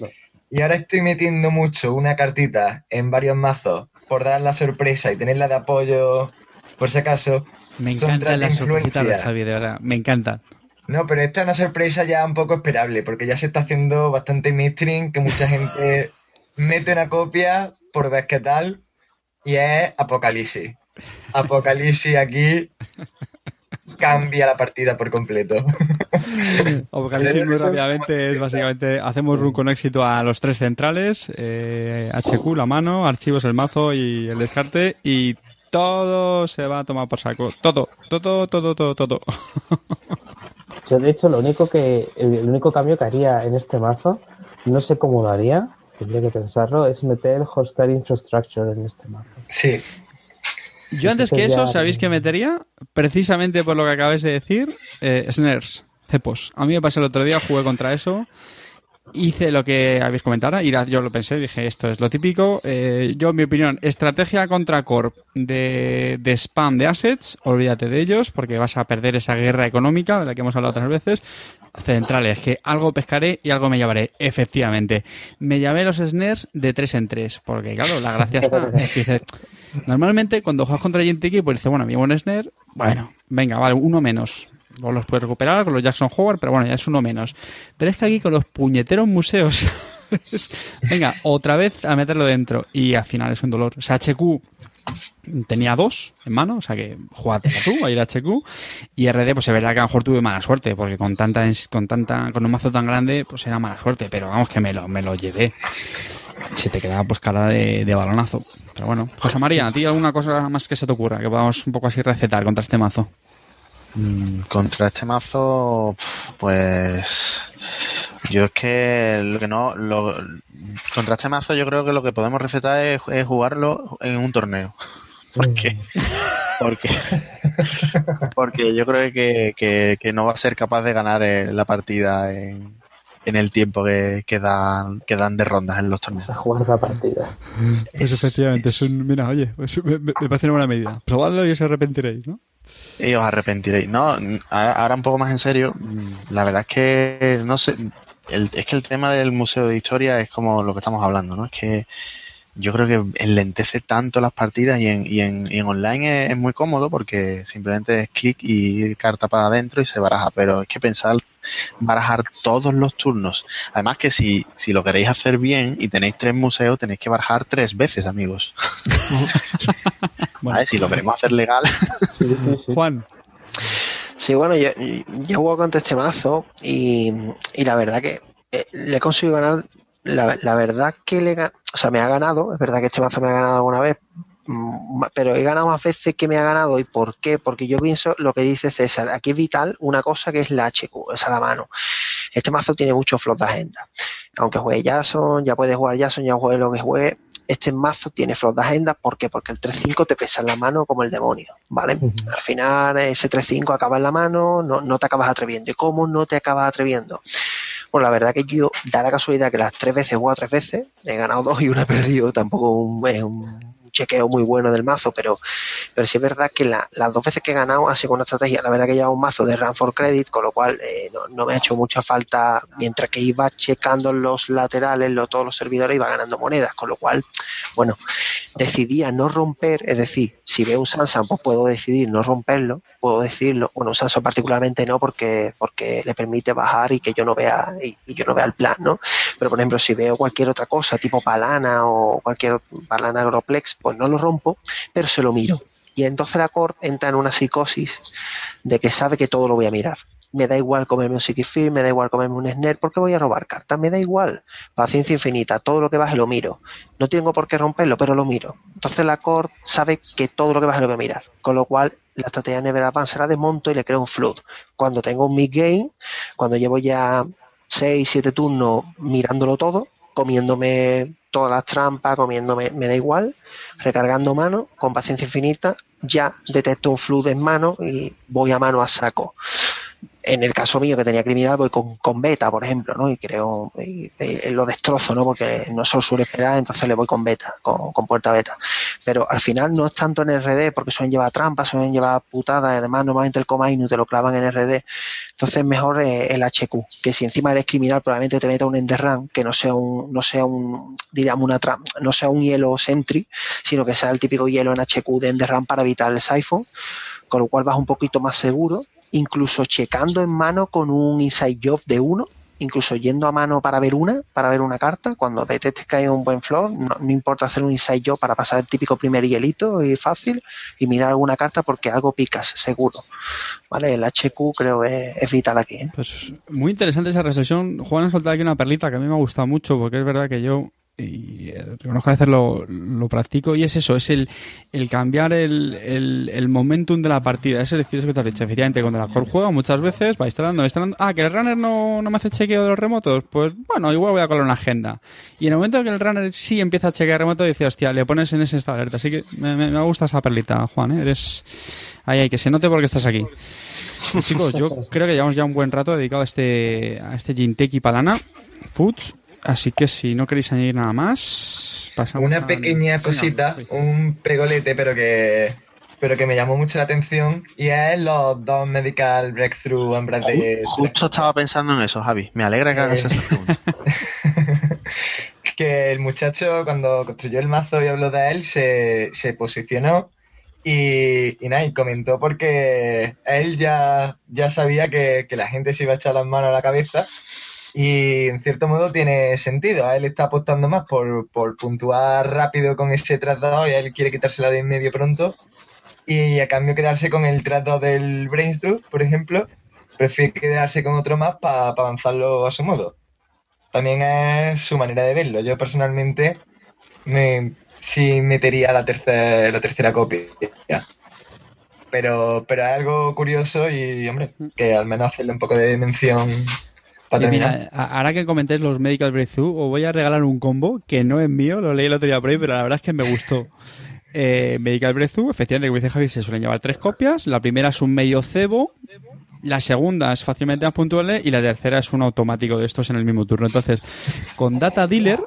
Y ahora estoy metiendo mucho una cartita en varios mazos por dar la sorpresa y tenerla de apoyo por si acaso. Me encantan las tres sorpresitas de. Javi, de verdad. Me encantan. No, pero esta es una sorpresa ya un poco esperable, porque ya se está haciendo bastante mainstream, que mucha gente <laughs> mete una copia por ver qué tal, y es Apocalipsis. Apocalipsis aquí cambia la partida por completo. <laughs> Apocalipsis muy rápidamente es básicamente hacemos run con éxito a los tres centrales, eh, HQ, la mano, archivos, el mazo y el descarte y todo se va a tomar por saco. Todo, todo, todo, todo, todo. <laughs> Yo de hecho lo único que el, el único cambio que haría en este mazo, no sé cómo lo haría, tendría que pensarlo, es meter el hostile infrastructure en este mazo. Sí, Yo antes que eso, ¿sabéis qué metería? Precisamente por lo que acabáis de decir, eh, snares, cepos. A mí me pasó el otro día, jugué contra eso. Hice lo que habéis comentado ahora, y yo lo pensé, dije, esto es lo típico. Eh, yo, en mi opinión, estrategia contra Corp de, de spam de assets, olvídate de ellos, porque vas a perder esa guerra económica de la que hemos hablado otras veces. Centrales, que algo pescaré y algo me llevaré, efectivamente. Me llamé los snares de 3 en 3, porque claro, la gracia está. es que dices, normalmente cuando juegas contra gente equipo dices, bueno, mi buen snare, bueno, venga, vale, uno menos. O los puedes recuperar con los Jackson Howard, pero bueno, ya es uno menos. Pero es que aquí con los puñeteros museos, venga, otra vez a meterlo dentro. Y al final es un dolor. O sea, HQ tenía dos en mano, o sea que jugátela tú, a ir a HQ. Y RD, pues es verdad que a lo mejor tuve mala suerte, porque con tanta, con tanta, con un mazo tan grande, pues era mala suerte, pero vamos que me lo, me lo llevé. Se te quedaba pues cara de balonazo. Pero bueno, José María, ¿a ti alguna cosa más que se te ocurra que podamos un poco así recetar contra este mazo? Mm, Contra este mazo, pues yo es que lo que no, lo, contra este mazo yo creo que lo que podemos recetar es, jugarlo en un torneo. <laughs> Porque, porque, porque yo creo que, que- que no va a ser capaz de ganar eh, la partida en, en el tiempo que, que dan, que dan de rondas en los torneos. A jugar la partida. Pues efectivamente, es un. Mira, oye, pues me, me parece una buena medida. Probadlo y os arrepentiréis, ¿no? Y os arrepentiréis. No, ahora, ahora un poco más en serio, la verdad es que no sé, el- es que el tema del Museo de Historia es como lo que estamos hablando, ¿no? Es que yo creo que enlentece tanto las partidas y en, y en, y en online es, es muy cómodo porque simplemente es clic y carta para adentro y se baraja, pero es que pensar barajar todos los turnos. Además que si, si lo queréis hacer bien y tenéis tres museos, tenéis que barajar tres veces, amigos. <laughs> Bueno, ¿Vale? Si lo queremos hacer legal. Juan, Sí, bueno, yo, yo juego contra este mazo y, y la verdad que eh, le he conseguido ganar. La, la verdad que le o sea, me ha ganado. Es verdad que este mazo me ha ganado alguna vez, mm, pero he ganado más veces que me ha ganado. ¿Y por qué? Porque yo pienso lo que dice César. Aquí es vital una cosa que es la HQ, esa la mano. Este mazo tiene mucho flot de agenda. aunque juegue Jason, ya puedes jugar Jason, ya juegue lo que juegue, este mazo tiene flot de agenda, ¿por qué? Porque el 3-5 te pesa en la mano como el demonio, ¿vale? Al final ese 3-5 acaba en la mano, no, no te acabas atreviendo. ¿Y cómo no te acabas atreviendo? Pues la verdad que yo, da la casualidad que las tres veces jugado tres veces, he ganado dos y una he perdido, tampoco es un chequeo muy bueno del mazo, pero, pero sí es verdad que la- las dos veces que he ganado ha sido con una estrategia, la verdad que llevaba un mazo de Run for Credit, con lo cual eh, no, no me ha hecho mucha falta, mientras que iba checando los laterales, lo- todos los servidores, iba ganando monedas, con lo cual, bueno, decidí a no romper, es decir, si veo un Sansan, pues puedo decidir no romperlo, puedo decirlo, bueno, un Sansan particularmente no, porque, porque le permite bajar y que yo no vea, y, y yo no vea el plan, ¿no? Pero por ejemplo, si veo cualquier otra cosa, tipo Palana o cualquier Palana Agroplex, pues no lo rompo, pero se lo miro. Y entonces la Core entra en una psicosis de que sabe que todo lo voy a mirar. Me da igual comerme un Fear, me da igual comerme un Snare, porque voy a robar cartas, me da igual. Paciencia infinita, todo lo que baje lo miro. No tengo por qué romperlo, pero lo miro. Entonces la Core sabe que todo lo que baje lo voy a mirar. Con lo cual, la estrategia de Never Advance la desmonto y le creo un flood. Cuando tengo un mid-game, cuando llevo ya 6, 7 turnos mirándolo todo, comiéndome todas las trampas, comiéndome, me da igual, recargando mano, con paciencia infinita, ya detecto un flood en mano y voy a mano a saco. En el caso mío que tenía criminal voy con, con beta, por ejemplo, ¿no? Y creo, y- y lo destrozo, ¿no? Porque no se lo suele esperar, entonces le voy con beta, con, con puerta beta. Pero al final no es tanto en RD, porque suelen llevar trampas, suelen llevar putadas, y además normalmente el Comainu te lo clavan en RD. Entonces es mejor eh, el HQ, que si encima eres criminal probablemente te meta un Enderrun, que no sea un, no sea un, diríamos una no sea un hielo Sentry, sino que sea el típico hielo en HQ de Enderrun para evitar el Siphon, con lo cual vas un poquito más seguro, incluso checando en mano con un Inside Job de uno, incluso yendo a mano para ver una, para ver una carta, cuando detectes que hay un buen flow, no, no importa hacer un Inside Job para pasar el típico primer hielito y fácil y mirar alguna carta porque algo picas, seguro. ¿Vale? El HQ creo que es vital aquí. ¿eh? Pues muy interesante esa reflexión. Juan ha soltado aquí una perlita que a mí me ha gustado mucho porque es verdad que yo y eh, reconozco a veces lo, lo practico y es eso, es el, el cambiar el, el, el momentum de la partida. Es decir, eso que te has dicho. Efectivamente, cuando la core juega muchas veces va instalando, instalando. Ah, que el runner no, no me hace chequeo de los remotos. Pues bueno, igual voy a colar una agenda. Y en el momento que el runner sí empieza a chequear remoto, dice, hostia, le pones en ese estado de alerta. Así que me, me, me gusta esa perlita, Juan. ¿eh? Eres. Ahí, ahí, que se note porque estás aquí. Pues, chicos, yo creo que llevamos ya un buen rato dedicado a este, a este Jinteki Palana Foods. Así que si no queréis añadir nada más, pasamos Una pequeña cosita, sí. un pegolete, pero que pero que me llamó mucho la atención y es los dos medical breakthrough en vez de Justo estaba pensando en eso, Javi. Me alegra que hagas Eh. esa pregunta. <laughs> que el muchacho cuando construyó el mazo y habló de él se, se posicionó y, y nada, y comentó porque él ya, ya sabía que, que la gente se iba a echar las manos a la cabeza y en cierto modo tiene sentido. A él está apostando más por, por puntuar rápido con ese 3-2 y a él quiere quitársela de en medio pronto y a cambio quedarse con el 3-2 del Brainstroke, por ejemplo, prefiere quedarse con otro más para avanzarlo a su modo también es su manera de verlo. Yo personalmente me sí metería la tercera, la tercera copia. Pero, pero es algo curioso y, hombre, que al menos hacerle un poco de mención para mira, ahora que comentéis los Medical Breakthrough, os voy a regalar un combo que no es mío, lo leí el otro día por ahí, pero la verdad es que me gustó. <laughs> Eh, Medical Breakthrough, efectivamente, como dice Javi, se suelen llevar tres copias. La primera es un medio cebo, la segunda es fácilmente más puntual y la tercera es un automático de estos en el mismo turno. Entonces, con Data Dealer,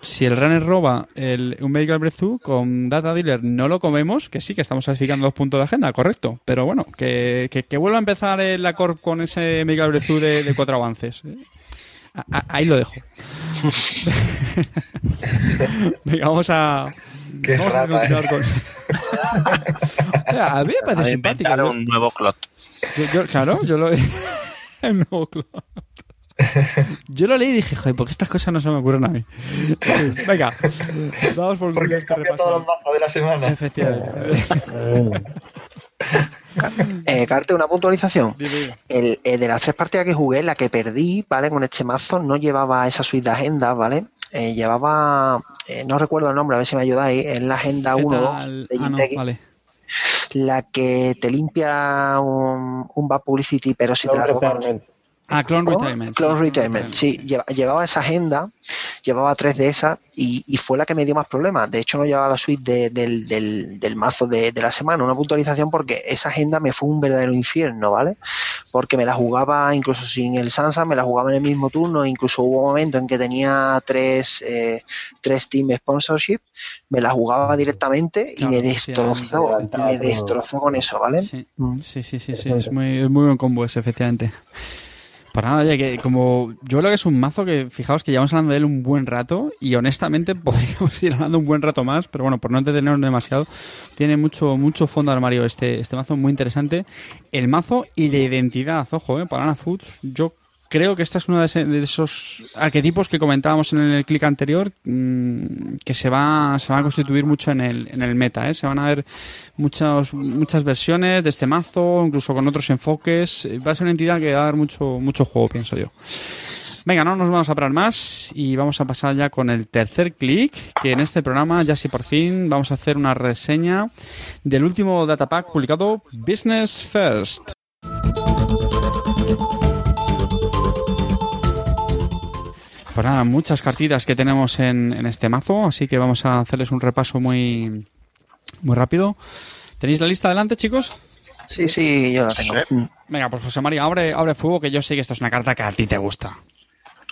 si el runner roba el, un Medical Breakthrough, con Data Dealer no lo comemos, que sí, que estamos clasificando los puntos de agenda, correcto. Pero bueno, que, que, que vuelva a empezar la Corp con ese Medical Breakthrough de, de cuatro avances. ¿eh? A- a- ahí lo dejo. <laughs> <laughs> Venga, vamos a, Qué vamos a continuar ¿eh? con... <laughs> a mí me parece A simpático. Yo, un nuevo clot. yo- yo- claro, yo lo... <laughs> el nuevo. Yo lo leí y dije, joder, ¿por qué estas cosas no se me ocurren a mí? <laughs> Venga, vamos por Porque este cambia todos los mazos de la semana. Efectivamente. Eh, Carte, una puntualización. El, eh, de las tres partidas que jugué, la que perdí, ¿vale? Con este mazo no llevaba esa suite de agendas, ¿vale? Eh, llevaba, eh, no recuerdo el nombre, a ver si me ayudáis, es la agenda ¿Qué 1-2 tal? de Ah, no, Jinteki, vale. la que te limpia un, un bad publicity, pero si te la roban. Ah, Clone. Retirement. Clone Retirement, sí, lleva- llevaba esa agenda, llevaba tres de esas y, y fue la que me dio más problemas. De hecho, no llevaba la suite de- del, del- del mazo de, de la semana, una puntualización porque esa agenda me fue un verdadero infierno, ¿vale? Porque me la jugaba incluso sin el Sansa, me la jugaba en el mismo turno, incluso hubo un momento en que tenía tres, eh, tres Team Sponsorship, me la jugaba directamente y Claro, me destrozó, me destrozó con eso, ¿vale? Sí, Mm. sí, sí, sí, sí, Eso es es. muy, es muy buen combo ese, efectivamente. Para nada, oye, que como yo creo que es un mazo que, fijaos que llevamos hablando de él un buen rato y honestamente <laughs> podríamos ir hablando un buen rato más, pero bueno, por no entretenernos demasiado, tiene mucho mucho fondo armario este, este mazo, muy interesante. El mazo y la identidad, ojo, eh, para Ana Foods, yo creo que esta es uno de, esos arquetipos que comentábamos en el clic anterior mm, que se va, se va a constituir mucho en el, en el meta. ¿eh? Se van a ver muchas, muchas versiones de este mazo, incluso con otros enfoques. Va a ser una entidad que va a dar mucho, mucho juego, pienso yo. Venga, no nos vamos a parar más y vamos a pasar ya con el tercer clic, que en este programa, ya sí por fin, vamos a hacer una reseña del último datapack publicado, Business First. Pues nada, muchas cartitas que tenemos en, en este mazo, así que vamos a hacerles un repaso muy, muy rápido. ¿Tenéis la lista adelante, chicos? Sí, sí, yo la tengo. Venga, pues José María, abre, abre fuego, que yo sé que esto es una carta que a ti te gusta.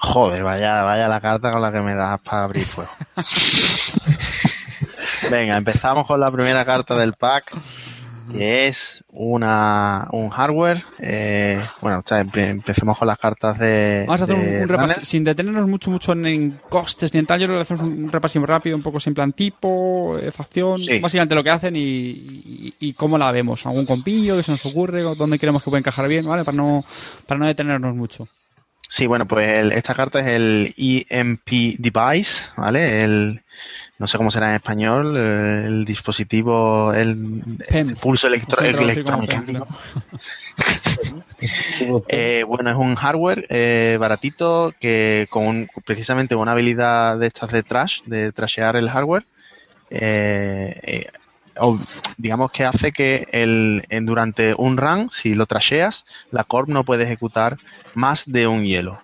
Joder, vaya, vaya la carta con la que me das para abrir fuego. <laughs> Venga, empezamos con la primera carta del pack, que es una un hardware. eh, bueno, o sea, empecemos con las cartas de. Vamos a hacer un, de un repaso, sin detenernos mucho mucho en, en costes ni en tal, yo creo que hacemos un, repaso rápido, un poco sin plan tipo, eh, facción, Sí. básicamente lo que hacen y, y- y cómo la vemos. ¿Algún compillo que se nos ocurre? o ¿Dónde creemos que puede encajar bien? ¿Vale? Para no, para no detenernos mucho. Sí, bueno, pues el- esta carta es el EMP device, ¿vale? El, no sé cómo será en español, eh, el dispositivo, el, el pulso electro- electromecánico. PEM, <laughs> <laughs> Eh, bueno, es un hardware eh, baratito que con un- precisamente una habilidad de estas de trash, de trashear el hardware, eh, eh, o- digamos que hace que el, en- durante un run, si lo trasheas, la corp no puede ejecutar más de un hielo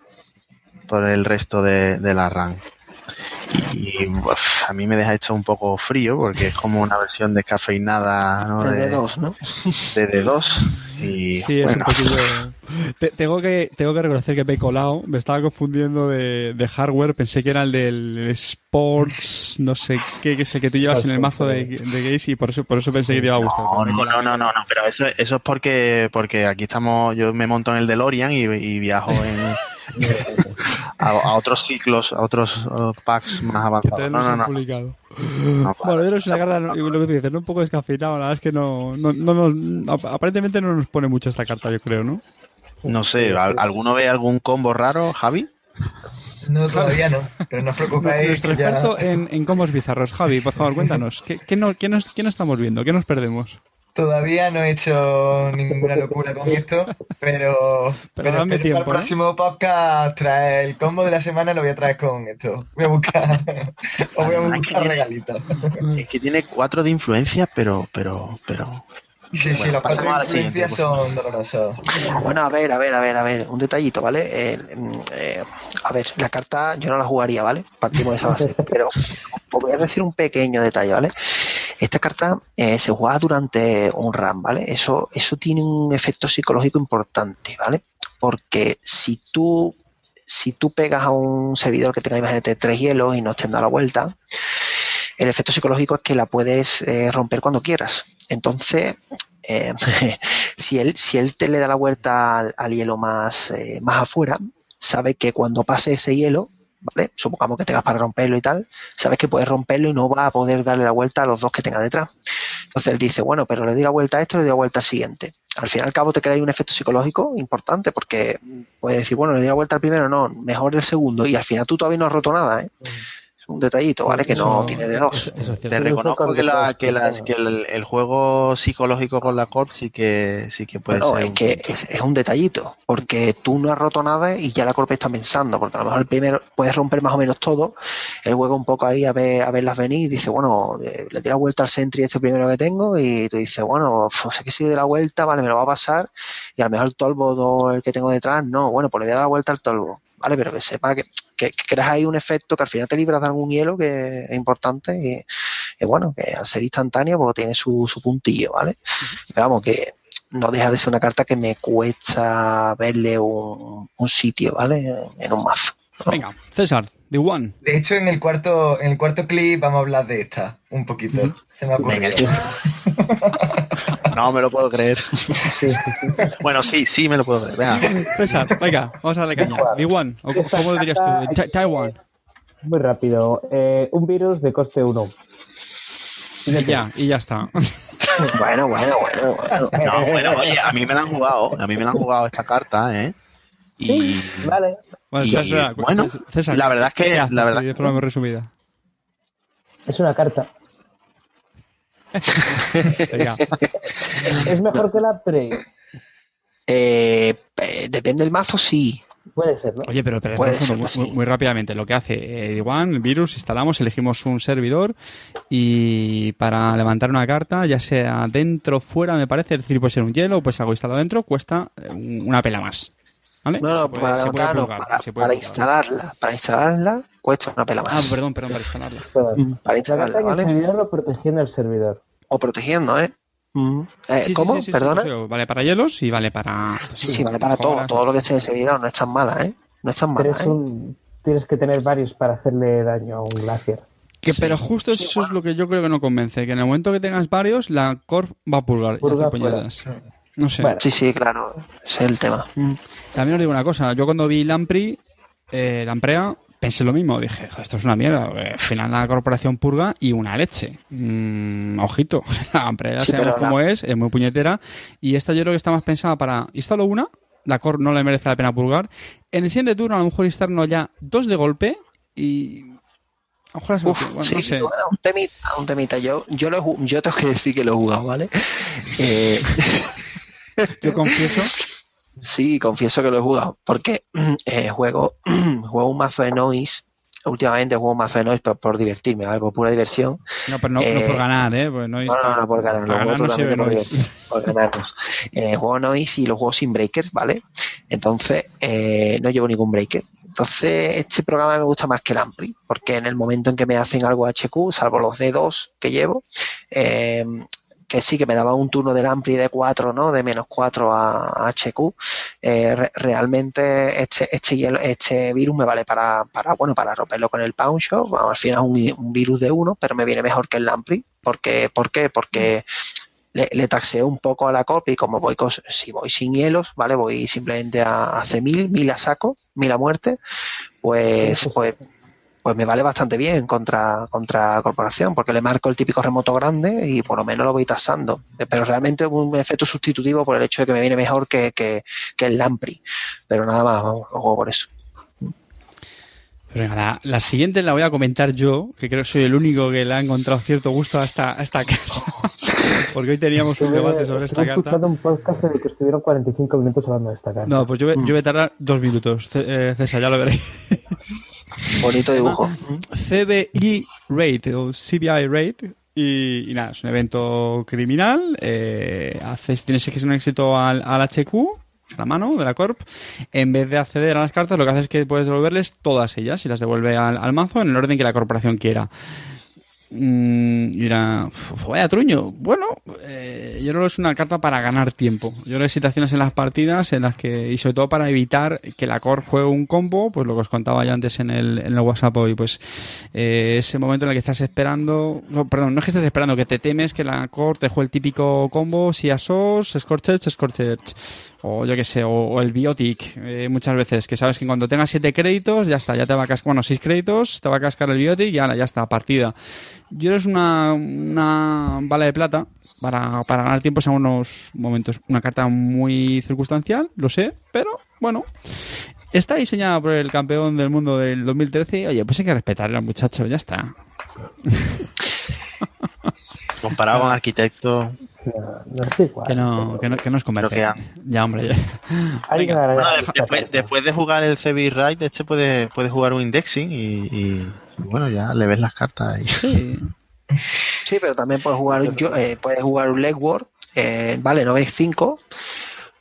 por el resto de, de la run. Y uf, a mí me deja hecho un poco frío porque es como una versión descafeinada ¿no? De de, dos, ¿no? de D2. Y Sí, es un poquillo. Te- tengo, que, tengo que reconocer que me he colado. Me estaba confundiendo de, de hardware. Pensé que era el del Sports, no sé qué, que es el que tú llevas en el mazo de, de Gaze y por eso, por eso pensé que te iba a gustar. No, no, no, no, no, pero eso, eso es porque, porque aquí estamos, yo me monto en el DeLorean y, y viajo en, a, a otros ciclos, a otros uh, packs más avanzados. No, no, no, publicado. no, claro. Bueno, yo no sé la carta, lo que tú dices, ¿no? un poco descafeinado. La verdad es que no, no, no nos- aparentemente no nos pone mucho esta carta, yo creo, ¿no? No sé, ¿al- ¿alguno ve algún combo raro, Javi? No, todavía no, pero no os preocupéis. Nuestro que ya- experto en, en combos bizarros, Javi, por favor, cuéntanos. ¿Qué, qué, no, qué, nos, ¿Qué no estamos viendo? ¿Qué nos perdemos? Todavía no he hecho ninguna locura con esto, pero, <laughs> Pero para tiempo, el ¿no? próximo podcast traer el combo de la semana lo voy a traer con esto. Voy a buscar, <laughs> os voy a buscar regalitos. Es que tiene cuatro de influencia, pero, pero, pero. Sí, sí, Bueno, los cuatro pasemos a la siguiente, influencias por son dolorosos. Bueno, a ver, a ver, a ver, a ver, un detallito, ¿vale? Eh, mm, eh, a ver, la carta yo no la jugaría, ¿vale? Partimos de esa base, <laughs> pero os voy a decir un pequeño detalle, ¿vale? Esta carta eh, se juega durante un run, ¿vale? Eso, eso tiene un efecto psicológico importante, ¿vale? Porque si tú, si tú pegas a un servidor que tenga, imagínate, tres hielos y no te da la vuelta, el efecto psicológico es que la puedes eh, romper cuando quieras. Entonces, eh, <laughs> si él, si él te le da la vuelta al, al hielo más, eh, más afuera, sabe que cuando pase ese hielo, ¿vale? Supongamos que tengas para romperlo y tal, sabes que puedes romperlo y no va a poder darle la vuelta a los dos que tenga detrás. Entonces él dice, bueno, pero le doy la vuelta a esto, le doy la vuelta al siguiente. Al fin y al cabo te crea un efecto psicológico importante porque puedes decir, bueno, le doy la vuelta al primero, no, mejor el segundo y al final tú todavía no has roto nada, ¿eh? Un detallito, ¿vale? Que no tiene de dos. eso- eso. Te reconozco que, la- cuando- que, la- que el, el juego psicológico con la Corp sí que sí que puede Bueno, ser. es un que es, es un detallito, porque tú no has roto nada y ya la corpe está pensando, porque a lo mejor el primero puedes romper más o menos todo, él juega un poco ahí a ver a verlas venir y dice, bueno, eh, le tira vuelta al Sentry este primero que tengo y tú dices, bueno, pues es que si de la vuelta, vale, me lo va a pasar y a lo mejor el tolvo el que tengo detrás, no, bueno, pues le voy a dar la vuelta al tolvo, vale, pero que sepa que, que, que creas ahí un efecto que al final te libras de algún hielo que es importante y, y bueno, que al ser instantáneo pues tiene su, su puntillo, ¿vale? Pero vamos, que no deja de ser una carta que me cuesta verle un, un sitio, ¿vale? En un mazo. Venga, César, The One. De hecho, en el cuarto, en el cuarto clip vamos a hablar de esta un poquito. Se me ha Venga, ocurrido. <laughs> No me lo puedo creer. Bueno, sí, sí me lo puedo creer. Venga. César, venga, vamos a darle caña. The One, o ¿cómo lo dirías tú? Taiwan. Muy rápido. Eh, un virus de coste 1. Y ya, y ya está. Bueno, bueno, bueno, bueno. <laughs> No, bueno, oye, a mí me la han jugado, a mí me la han jugado esta carta, ¿eh? Y Sí, vale. Bueno, Y, espera, espera, bueno, César, la verdad es que- ¿qué haces la verdad- de forma muy resumida. Es una carta. <laughs> Es mejor que la Prey. Eh, eh, depende del mazo, sí. Puede ser, ¿no? Oye, pero, pero ser muy, sí. muy rápidamente. Lo que hace eh, One, el virus, instalamos, elegimos un servidor y para levantar una carta, ya sea dentro o fuera, me parece, es decir, puede ser un hielo ser algo instalado dentro, cuesta eh, un- una pela más. ¿Vale? No, no, puede- para para, para instalarla. Para instalarla cuesta una pela Ah, más. perdón, perdón, para instalarla. <laughs> Mm, Para La instalarla, ¿vale? lo protegiendo el servidor. O protegiendo, ¿eh? Mm. Eh, Sí, ¿Cómo? sí, sí, sí, ¿Perdona? pues, vale para hielos y vale para... pues, Sí, sí, vale para todo. Todo lo que esté en el servidor no es tan mala, ¿eh? No es tan Pero mala, es ¿eh? un... Tienes que tener varios para hacerle daño a un glacier. Que, pero justo eso es lo que yo creo que no convence, que en el momento que tengas varios, la Corp va a pulgar y hacer fuera. No sé. Bueno. Sí, sí, claro. Ese es el tema. Mm. También os digo una cosa, yo cuando vi Lampri, eh, Lamprea, pensé lo mismo, dije, "Jo, esto es una mierda, eh, al final la corporación purga y una leche. Mm, ojito, <laughs> la Lamprea Sí, sabemos cómo la- es, es muy puñetera, y esta yo creo que está más pensada para, instalo una, la Corp no le merece la pena purgar, en el siguiente turno a lo mejor instalarnos ya dos de golpe y... A lo mejor la Uf, bueno, sí, no sé. bueno, un temita, un temita. Yo, yo, lo yo tengo que decir que lo he jugado, ¿vale? Eh, <laughs> Yo confieso, sí, confieso que lo he jugado, porque <clears throat> eh, juego, <clears throat> juego un mazo de noise. Últimamente juego un mazo de noise por, por divertirme, ¿vale? Por pura diversión. no, pero no, no Eh, por ganar, ¿eh? Pues no, No, no, por ganar, lo juego totalmente por diversión, por ganarnos. Eh, juego noise y los juego sin breaker, ¿vale? Entonces, eh, no llevo ningún breaker. Entonces, este programa me gusta más que el Ampli, porque en el momento en que me hacen algo HQ, salvo los D2 que llevo, eh, que sí que me daba un turno del Ampli de 4, ¿no? De menos 4 a, a HQ, eh, re- realmente este, este, hielo- este virus me vale para, para, bueno, para romperlo con el Pound Shop, al final es un, un virus de 1, pero me viene mejor que el Ampli, porque, ¿por qué? Porque le, le taxeo un poco a la copia y como voy con- si voy sin hielos, ¿vale? Voy simplemente a, a hacer mil, mil a saco, mil a muerte, pues, pues, pues me vale bastante bien contra, contra corporación, porque le marco el típico remoto grande y por lo menos lo voy tasando. Pero realmente un efecto sustitutivo por el hecho de que me viene mejor que, que, que el Lampri. Pero nada más, vamos, lo juego por eso. Pero venga, la, la siguiente la voy a comentar yo, que creo que soy el único que le ha encontrado cierto gusto a esta, a esta <laughs> carta. Porque hoy teníamos un debate sobre esta carta. escuchando un podcast en el que estuvieron 45 minutos hablando de esta carta. No, pues yo, voy- yo voy a tardar dos minutos, eh, César, ya lo veréis. <laughs> Bonito dibujo. CBI Raid o CBI Raid. Y, y nada, es un evento criminal. Eh, haces, tienes que ser un éxito al, al HQ, la mano de la Corp. En vez de acceder a las cartas, lo que haces es que puedes devolverles todas ellas y las devuelve al, al mazo en el orden que la corporación quiera. Mm, y "Uf, vaya truño. Bueno, eh, yo creo que es una carta para ganar tiempo. Yo creo que hay situaciones en las partidas en las que, y sobre todo para evitar que la core juegue un combo, pues lo que os contaba ya antes en el, en el WhatsApp hoy, pues eh, ese momento en el que estás esperando, no, perdón, no es que estés esperando, que te temes que la core te juegue el típico combo, si a SOS, Scorchers, Scorchers, o yo que sé, o, el Biotic, eh, muchas veces, que sabes que cuando tengas siete créditos, ya está, ya te va a cascar, bueno, seis créditos, te va a cascar el Biotic y ahora ya está, partida. Yo es una, una bala de plata para, para ganar tiempos en unos momentos. Una carta muy circunstancial, lo sé, pero bueno. está diseñada por el campeón del mundo del 2013. Oye, pues hay que respetarle al muchacho, ya está. Comparado con arquitectos. No, no. Que no, que no, que no os convence. Que Ya, hombre. ya. Hay que Venga. ganar- Bueno, de- después, después de jugar el CB Ride, este puede, puede jugar un indexing y, y, bueno, ya le ves las cartas y Sí. Sí, pero también puedes jugar un, yo- eh, puedes jugar un legwork, eh, vale, no ves 5,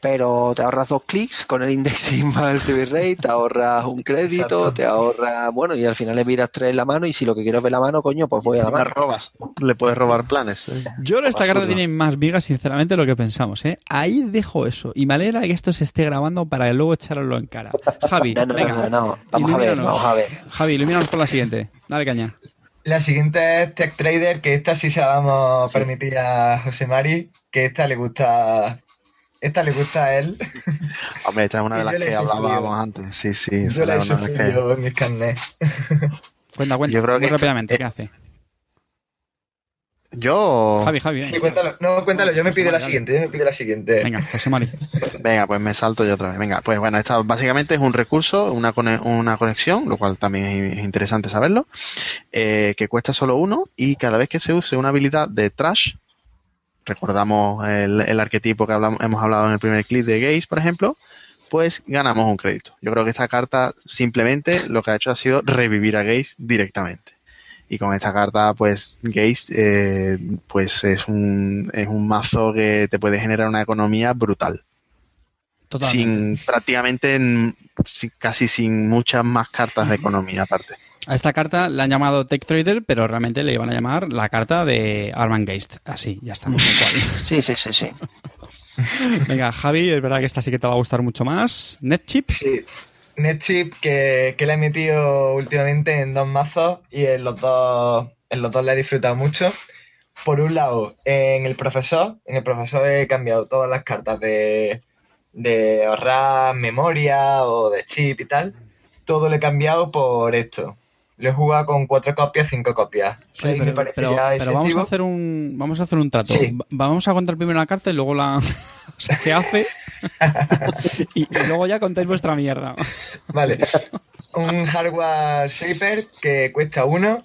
pero te ahorras dos clics con el indexing más el CB rate, te ahorras un crédito, Exacto. te ahorras, bueno, y al final le miras tres en la mano y si lo que quiero es ver la mano, coño, pues voy a la la mano. robas. Le puedes robar planes. ¿eh? Yo creo que esta carta tiene más vigas, sinceramente, de lo que pensamos, ¿eh? Ahí dejo eso. Y me alegra que esto se esté grabando para luego echarlo en cara. Javi, No, no, venga. no, no, vamos a ver, ilumínanos. vamos a ver. Javi, ilumínanos por la siguiente. Dale caña. La siguiente es Tech Trader, que esta sí se la vamos a Sí. permitir a José Mari, que esta le gusta, esta le gusta a él. <laughs> Hombre, esta es una de las que sufrido. hablábamos antes. Sí, sí. Yo la he las que- sufrido en mis carnets. <laughs> Cuenta, cuenta. Yo creo muy que- rápidamente, eh, ¿qué hace? Yo. Javi, Javi. Sí, cuéntalo. No, cuéntalo, yo me pido la Dale. siguiente, yo me pido la siguiente. Venga, José Mari. <laughs> Venga, pues me salto yo otra vez. Venga, pues bueno, esta básicamente es un recurso, una, cone- una conexión, lo cual también es, es interesante saberlo, eh, que cuesta solo uno y cada vez que se use una habilidad de trash, recordamos el, el arquetipo que hablamos, hemos hablado en el primer clip de Gaze, por ejemplo, pues ganamos un crédito. Yo creo que esta carta simplemente lo que ha hecho ha sido revivir a Gaze directamente. Y con esta carta, pues Gaze, eh, pues es un, es un mazo que te puede generar una economía brutal Totalmente. sin prácticamente en- sin- casi sin muchas más cartas de economía aparte. A esta carta la han llamado Tech Trader, pero realmente le iban a llamar la carta de Arman Geist. Así, ya está. Sí, sí, sí, sí. <laughs> Venga, Javi, es verdad que esta sí que te va a gustar mucho más. NetChip. Sí. NetChip que, que le he metido últimamente en dos mazos y en los dos, en los dos le he disfrutado mucho. Por un lado, en el profesor, en el profesor he cambiado todas las cartas de, de ahorrar memoria o de chip y tal. Todo lo he cambiado por esto. Lo he jugado con cuatro copias, cinco copias. Seis me parece pero- ya pero vamos a hacer un vamos a hacer un trato. Sí. Va- Vamos a contar primero la carta y luego la <laughs> o sea, qué hace <laughs> y, y luego ya contáis vuestra mierda. Vale. Un hardware shaper que cuesta uno.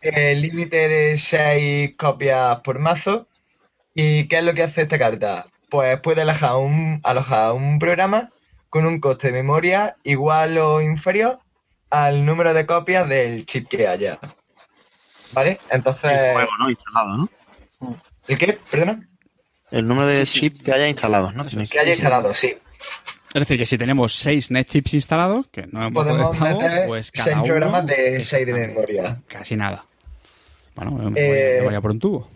El límite de 6 copias por mazo. ¿Y qué es lo que hace esta carta? Pues puede alojar un, alojar un programa con un coste de memoria igual o inferior al número de copias del chip que haya. ¿Vale? Entonces. El juego, ¿no? Instalado, ¿no? ¿El qué? ¿Perdona? El número de Sí, sí. chips que haya instalados, ¿no? Que haya instalado, sí. Es decir, que si tenemos seis NetChips instalados, que no hemos Podemos pago, meter pues 6 cada uno programas de 6 de memoria. Casi nada. Bueno, me voy, Eh, me voy a por un tubo.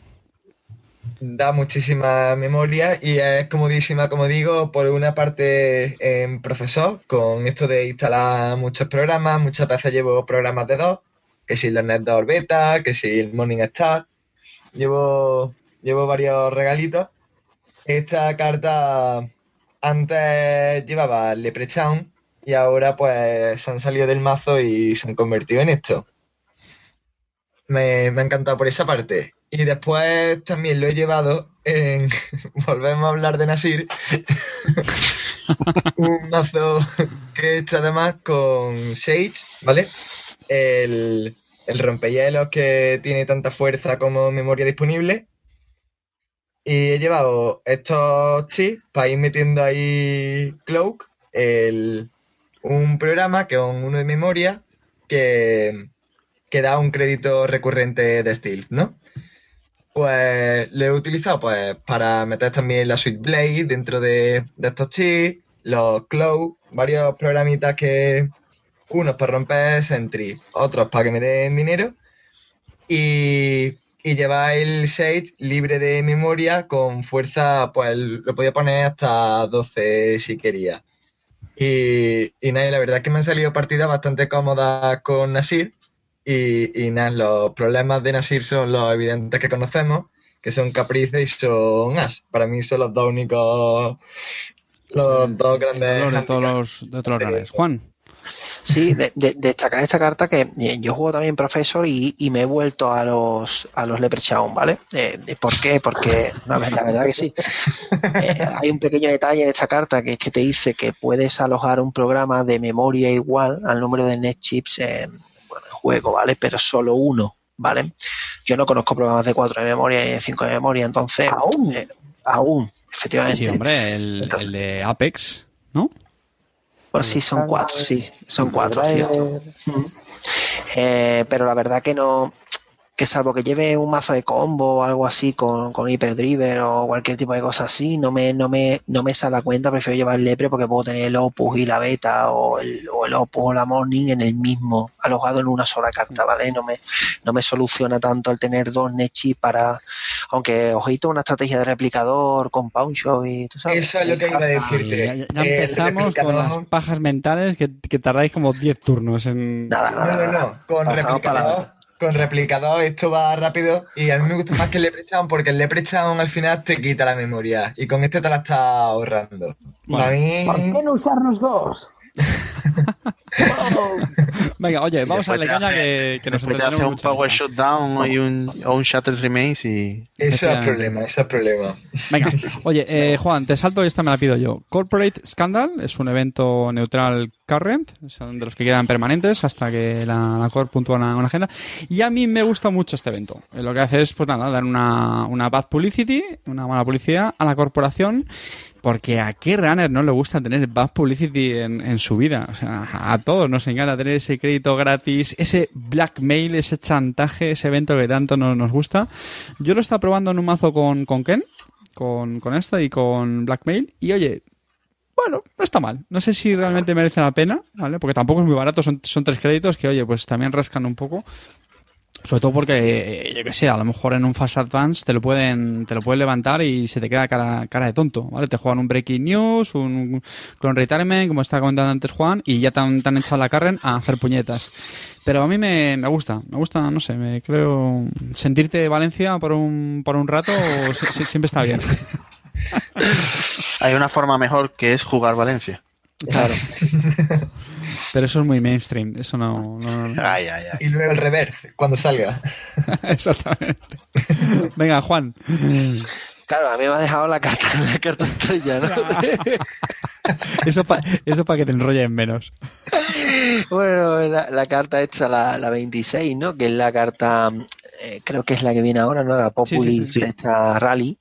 Da muchísima memoria y es comodísima, como digo, por una parte en profesor, con esto de instalar muchos programas, muchas veces llevo programas de dos, que si el NetDoor Beta, que si el Morningstar, llevo, llevo varios regalitos. Esta carta antes llevaba Leprechaun y ahora pues se han salido del mazo y se han convertido en esto. Me, me ha encantado por esa parte. Y después también lo he llevado en. <laughs> Volvemos a hablar de Nasir. <laughs> un mazo que he hecho además con Sage, ¿vale? El, el rompehielos que tiene tanta fuerza como memoria disponible. Y he llevado estos chips para ir metiendo ahí Cloak, el, un programa que es uno de memoria que, que da un crédito recurrente de Stealth, ¿no? Pues lo he utilizado pues para meter también la Switchblade dentro de, estos chips, los Cloud, varios programitas que unos para romper Sentry, otros para que me den dinero y, y llevar el Sage libre de memoria con fuerza, pues lo podía poner hasta 12 si quería. Y, y nada, la verdad es que me han salido partidas bastante cómodas con Nasir. Y, y nada, los problemas de Nasir son los evidentes que conocemos, que son Caprice y son Ash. Para mí son los dos únicos, los dos grandes. de todos los, de todos los rares. Juan, Sí, de- de- destacar esta carta que eh, yo juego también Profesor y, y me he vuelto a los a los Leprechaun, ¿vale? Eh, eh, ¿Por qué? Porque no, la verdad que sí. <laughs> Eh, hay un pequeño detalle en esta carta que es que te dice que puedes alojar un programa de memoria igual al número de net chips en juego, ¿vale? Pero solo uno, ¿vale? Yo no conozco programas de 4 de memoria ni de 5 de memoria, entonces Aún. eh, aún, efectivamente. Sí, hombre, el, Entonces- el de Apex, ¿no? Pues sí, son cuatro, sí, son cuatro, cierto. Eh, pero la verdad que no, que salvo que lleve un mazo de combo o algo así con, con Hyperdriver o cualquier tipo de cosa así, no me, no me, no me sale a cuenta, prefiero llevar el Lepre porque puedo tener el Opus y la Beta o el, o el Opus o la Morning en el mismo, alojado en una sola carta, ¿vale? No me, no me soluciona tanto el tener dos Nechi para, aunque ojito, una estrategia de replicador con Punch y tú sabes. Eso es lo que iba a decirte. ya, ya El empezamos con las pajas mentales que, que tardáis como 10 turnos en... Nada, No, nada, no, nada. no. Con para replicador, con replicador esto va rápido y a mí me gusta más que el Leprechaun porque el Leprechaun al final te quita la memoria y con este te la está ahorrando. Bueno. a mí... ¿Por qué no usar los dos? <laughs> Venga, oye, vamos a darle caña que, que nos Después te hace entretenemos un mucho Power esta. Shutdown y un, o un Shattered Remains y... Eso es Efectivamente. problema, eso es problema. Venga, <laughs> oye, eh, Juan, te salto y esta me la pido yo. Corporate Scandal es un evento neutral current, son de los que quedan permanentes hasta que la, la Corp puntúa una, una agenda. Y a mí me gusta mucho este evento. Eh, Lo que hace es, pues nada, dar una, una bad publicity, una mala publicidad a la corporación. Porque a qué runner no le gusta tener bad publicity en, su vida. O sea, a todos nos encanta tener ese crédito gratis, ese blackmail, ese chantaje, ese evento que tanto nos, nos gusta. Yo lo estaba probando en un mazo con, con Ken, con, con esta y con Blackmail. Y oye, bueno, no está mal. No sé si realmente merece la pena, ¿vale? Porque tampoco es muy barato, son, son tres créditos que, oye, pues también rascan un poco. Sobre todo porque, eh, yo qué sé, a lo mejor en un Fast Advance te lo pueden, te lo pueden levantar y se te queda cara, cara de tonto, ¿vale? Te juegan un Breaking News, un Clone Retirement, como estaba comentando antes Juan, y ya te han, echado la carren a hacer puñetas. Pero a mí me, me gusta, me gusta, no sé, me creo sentirte Valencia por un, por un rato si- si- siempre está bien. <laughs> Hay una forma mejor que es jugar Valencia. Claro. <laughs> Pero eso es muy mainstream, eso no... no- no- Ay, ay, ay. Y luego el reverse, cuando salga. <laughs> Exactamente. Venga, Juan. Claro, a mí me ha dejado la carta, <laughs> la carta estrella, ¿no? Eso para eso pa que te enrollen menos. Bueno, la, la carta esta, la, la 26, ¿no? Que es la carta, eh, creo que es la que viene ahora, ¿no? La Populi Sí, sí, sí, sí. de esta rally.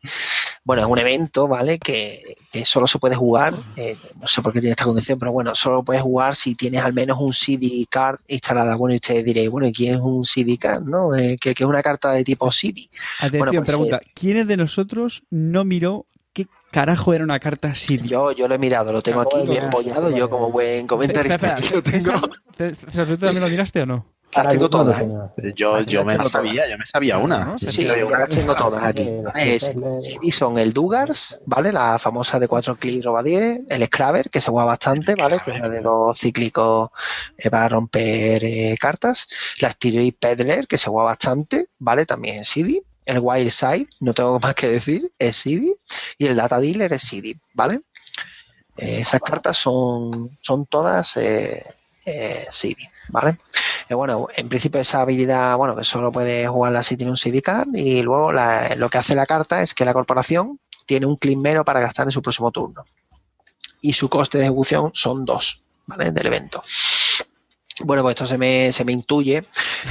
Bueno, es un evento, ¿vale? Que, que solo se puede jugar, eh, no sé por qué tiene esta condición, pero bueno, solo lo puedes jugar si tienes al menos un CD card instalada. Bueno, y ustedes diréis, bueno, ¿y quién es un CD card, no? Eh, que, que es una carta de tipo CD. Atención, Bueno, pues, pregunta. ¿Quién de nosotros no miró qué carajo era una carta CD? Yo, yo lo he mirado, lo tengo aquí bien pollado, yo como buen comentarista Espera, aquí <laughs> lo espera, tengo. ¿César, César, ¿tú también lo miraste o no? Las tengo todas, ¿eh? Yo, yo me la sabía, yo me sabía una. ¿no? Sí, Sí, yo las tengo todas aquí. Es, CD son el Dugars, ¿vale? La famosa de 4 clics roba 10, el Scraver, que se juega bastante, ¿vale? Que es la de dos cíclicos eh, para romper eh, cartas. La Styria Peddler, que se juega bastante, ¿vale? También en CD. El Wild Side, no tengo más que decir, es CD. Y el Data Dealer es CD, ¿vale? Eh, esas cartas son, son todas eh, eh, CD, ¿vale? Eh, bueno, en principio esa habilidad, bueno, que solo puede jugarla si tiene un CD card y luego la- lo que hace la carta es que la corporación tiene un menos para gastar en su próximo turno. Y su coste de ejecución son dos, ¿vale? Del evento. Bueno, pues esto se me, se me intuye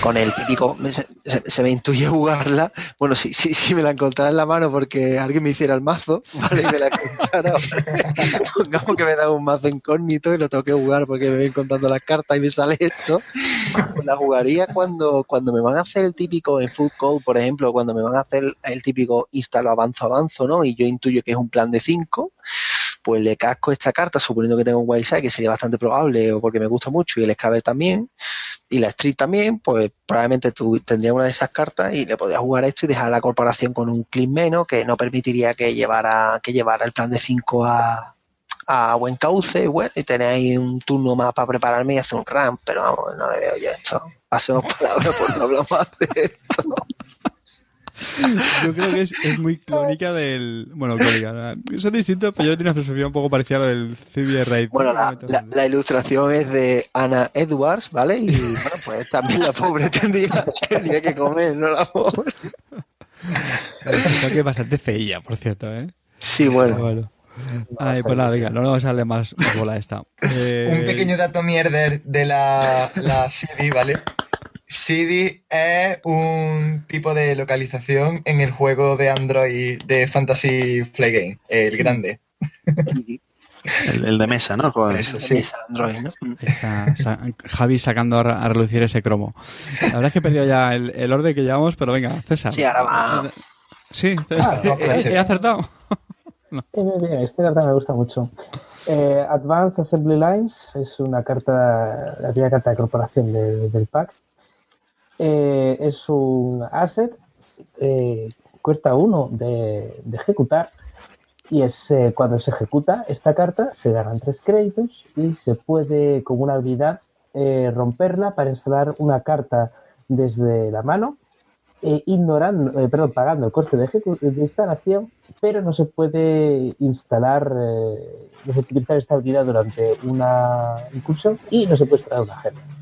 con el típico, se- se me intuye jugarla. Bueno, si, si, si me la encontrara en la mano porque alguien me hiciera el mazo, <laughs> ¿vale? Y me la encontrara. <laughs> Pongamos que me da un mazo incógnito y lo tengo que jugar porque me ven contando las cartas y me sale esto. Pues la jugaría cuando, cuando me van a hacer el típico en Food Code, por ejemplo, cuando me van a hacer el típico instalo avanzo avanzo, ¿no? Y yo intuyo que es un plan de 5 pues le casco esta carta, suponiendo que tengo un Wildside, que sería bastante probable, o porque me gusta mucho, y el Scrabble también, y la Street también, pues probablemente tú tendría una de esas cartas y le podría jugar esto y dejar la corporación con un clic menos, que no permitiría que llevara, que llevara el plan de 5 a, a buen cauce, bueno, y ahí un turno más para prepararme y hacer un ramp, pero vamos, no le veo yo esto. Pasemos <laughs> palabras por no hablar más de esto. <laughs> Yo creo que es, es muy clónica del. Bueno, clónica. ¿no? Son distintos, pero yo tengo una filosofía un poco parecida a lo del CBR Raid. Bueno, la, la- la ilustración es de Anna Edwards, ¿vale? Y <laughs> bueno, pues también la pobre tendría, <laughs> tendría que comer, ¿no? La pobre. Creo que es bastante feilla, por cierto, ¿eh? Sí, bueno. Bueno. Ay, pues nada, venga, no le vamos a darle más, más bola a esta. Eh, Un pequeño dato mierder de la, la CD, ¿vale? CD es un tipo de localización en el juego de Android de Fantasy Play Game, el grande. El, el de mesa, ¿no? Con- Eso Sí, sí. es Android, ¿no? <laughs> Está sa- Javi sacando a, a relucir ese cromo. La verdad es que he perdido ya el, el orden que llevamos, pero venga, César. Sí, ahora va. Sí, Ah, no, he, he acertado. <laughs> Bien, bien, esta carta me gusta mucho. Eh, Advanced Assembly Lines es una carta, la primera carta de corporación de- del pack. Eh, es un asset, eh, cuesta uno de, ejecutar y es cuando se ejecuta esta carta se ganan tres créditos y se puede con una habilidad eh, romperla para instalar una carta desde la mano ignorando, perdón, pagando el coste de, de instalación, pero no se puede instalar, no se puede utilizar esta habilidad durante una incursión y no se puede instalar una agenda.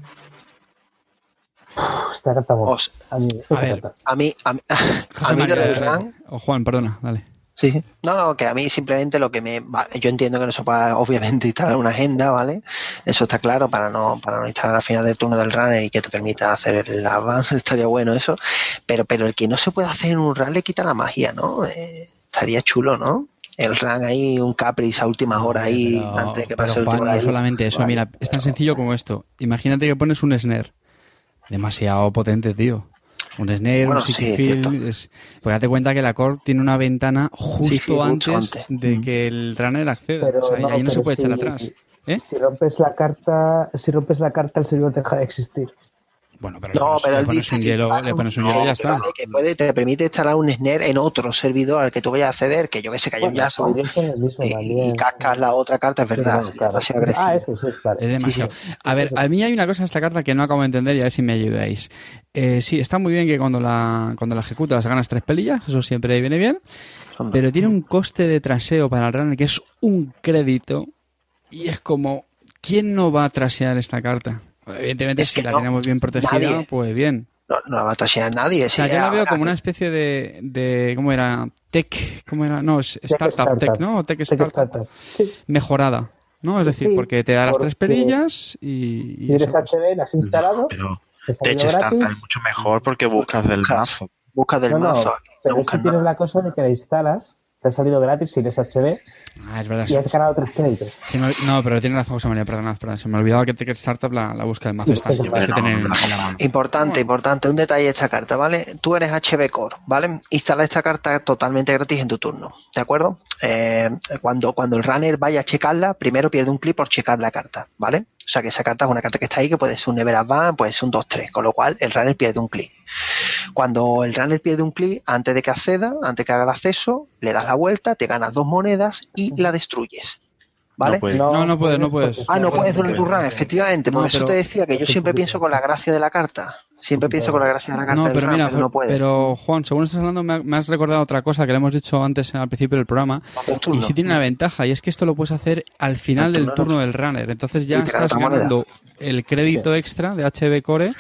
Uf, Esta carta mola. Os- A mí, A ver. carta. A mí, a mí, <laughs> a mí lo del. RAM, O Juan, perdona, dale. Sí, sí. No, no, que a mí simplemente lo que me... va- Yo entiendo que no se pueda obviamente instalar una agenda, ¿vale? Eso está claro para no para no instalar al final del turno del runner y que te permita hacer el avance, estaría bueno eso. Pero pero el que no se puede hacer en un run le quita la magia, ¿no? Eh, estaría chulo, ¿no? El run ahí, un caprice a últimas horas ahí, Pero- antes de que pero, pase el Juan, último no ahí. solamente eso, Vale, mira, es tan pero- sencillo como esto. Imagínate que pones un snare. Demasiado potente, tío. Un snare, Bueno, un sí, city cierto. es- Pues date cuenta que la core tiene una ventana justo, Sí, sí, antes, antes. de Mm. que el runner acceda. Pero O sea, no, ahí no se puede echar atrás. ¿Eh? Si rompes la carta, si rompes la carta, el servidor deja de existir. Bueno, pero, No, le pones- pero le pones dice un que hielo, le pones un hielo y ya está. que puede, te permite instalar un snare en otro servidor al que tú vayas a acceder, que yo que sé que hay un mismo y, cascas la otra carta, es verdad, Sí, claro. demasiado agresivo. Ah, eso sí, claro. Es demasiado. A ver, a mí hay una cosa en esta carta que no acabo de entender y a ver si me ayudáis. Eh, sí, está muy bien que cuando la, cuando la ejecutas ganas tres pelillas, eso siempre viene bien, pero tiene un coste de traseo para el runner que es un crédito y es como, ¿quién no va a trasear esta carta? Evidentemente, Es si que la no, tenemos bien protegida, nadie. pues bien. No, no la va a trashear nadie. O sea, sí, yo la veo como una especie de, de ¿cómo era? Tech, ¿cómo era? No, es startup, startup. tech, ¿no? Tech Tech startup. Startup. Sí. Mejorada, ¿no? Es decir, Sí, porque te da las tres porque pelillas y... y Si eres eso, pues. HB, la has instalado, Pero te Tech Startup es mucho mejor porque buscas del Buscas. mazo. Busca del No, mazo. no pero es que buscas tienes la cosa de que la instalas, te ha salido gratis si eres HB Ah, es verdad. y has ganado tres créditos. Se me- no, pero tiene razón José María, perdonad, perdón. Se me olvidaba que Tech Startup la, la busca el mazo sí, que no, en la mano. Importante, importante, un detalle de esta carta, ¿vale? Tú eres HB Core, ¿vale? Instala esta carta totalmente gratis en tu turno, ¿de acuerdo? Eh, cuando, cuando el runner vaya a checarla, primero pierde un clip por checar la carta, ¿vale? O sea que esa carta es una carta que está ahí, que puede ser un Never Advance, puede ser un 2-3, con lo cual el runner pierde un clic. Cuando el runner pierde un clic, antes de que acceda, antes que haga el acceso, le das la vuelta, te ganas dos monedas y la destruyes. ¿Vale? No puede. No, no puedes, no puedes. Ah, no puedes durante tu run, efectivamente. Por No, eso pero- te decía que yo siempre pienso con la gracia de la carta. Siempre pienso con la gracia de la carta No, del pero run, mira, pero no puedes. pero Juan, según estás hablando, me, ha- me has recordado otra cosa que le hemos dicho antes al principio del programa. Turno. Y sí tiene una ventaja, y es que esto lo puedes hacer al final Al del turno, del runner. Entonces ya estás ganando el crédito extra de HB Core.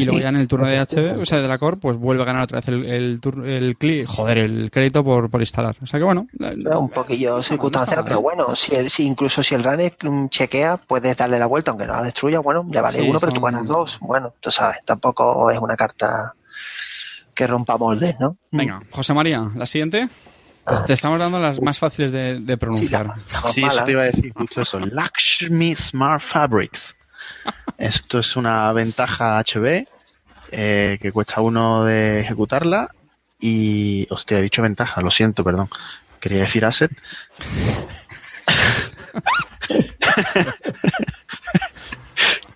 Y luego Sí. ya en el turno de HB, o sea, de la Core, pues vuelve a ganar otra vez el, el, turno- el, cli- joder, el crédito por, por instalar. O sea que bueno. Es un poquillo no circunstancial, pero ¿eh? bueno, si, el, si incluso si el runner mm, chequea, puedes darle la vuelta, aunque no la destruya, bueno, le vale Sí, uno, pero tú ganas dos. Bueno, tú sabes, tampoco es una carta que rompa moldes, ¿no? Venga, José María, la siguiente. Te- Te estamos dando las más fáciles de, de Sí, la, pronunciar. la más Sí, eso te iba a decir justo eso. Lakshmi Smart Fabrics. Esto es una ventaja HB eh, que cuesta uno de ejecutarla y... Hostia, he dicho ventaja, lo siento, perdón. Quería decir asset. <laughs>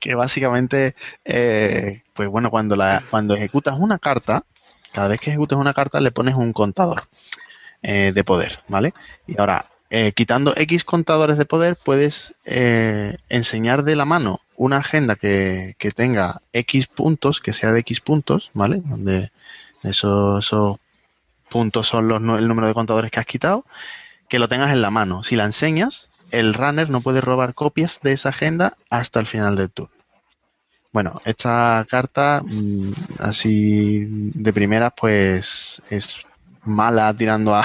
que básicamente, eh, pues bueno, cuando, la, cuando ejecutas una carta, cada vez que ejecutas una carta le pones un contador eh, de poder, ¿vale? Y ahora, quitando X contadores de poder, puedes enseñar de la mano una agenda que, que tenga X puntos, que sea de X puntos, ¿vale? Donde esos, esos puntos son los, el número de contadores que has quitado, que lo tengas en la mano. Si la enseñas, el runner no puede robar copias de esa agenda hasta el final del turno. Bueno, esta carta, mm, así de primeras, pues es mala tirando a,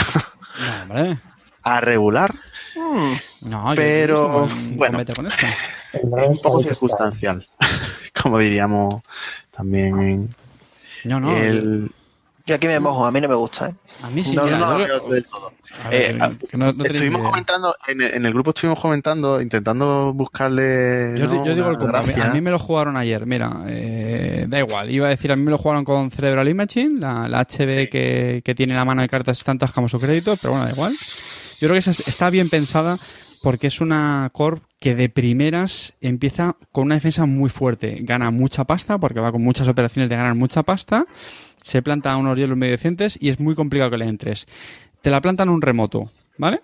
No, a regular, Mm, No, yo- Pero, yo bueno. con esto. Es un poco circunstancial, <laughs> como diríamos también en No, no. el... Yo aquí me mojo, a mí no me gusta. ¿eh? A mí sí, No, no, no, del todo. Eh, que no- no tenéis ni estuvimos idea. comentando, en el, en el grupo estuvimos comentando, intentando buscarle. Yo, ¿no? yo digo el combo. A mí, gracia. a mí me lo jugaron ayer. Mira, eh, da igual. Iba a decir, a mí me lo jugaron con Cerebral Imaging, la, la HB Sí. que, que tiene la mano de cartas tantas como su crédito, pero bueno, da igual. Yo creo que esa está bien pensada porque es una core que de primeras empieza con una defensa muy fuerte. Gana mucha pasta porque va con muchas operaciones de ganar mucha pasta. Se planta unos hielos medio decentes y es muy complicado que le entres. Te la plantan un remoto, ¿vale?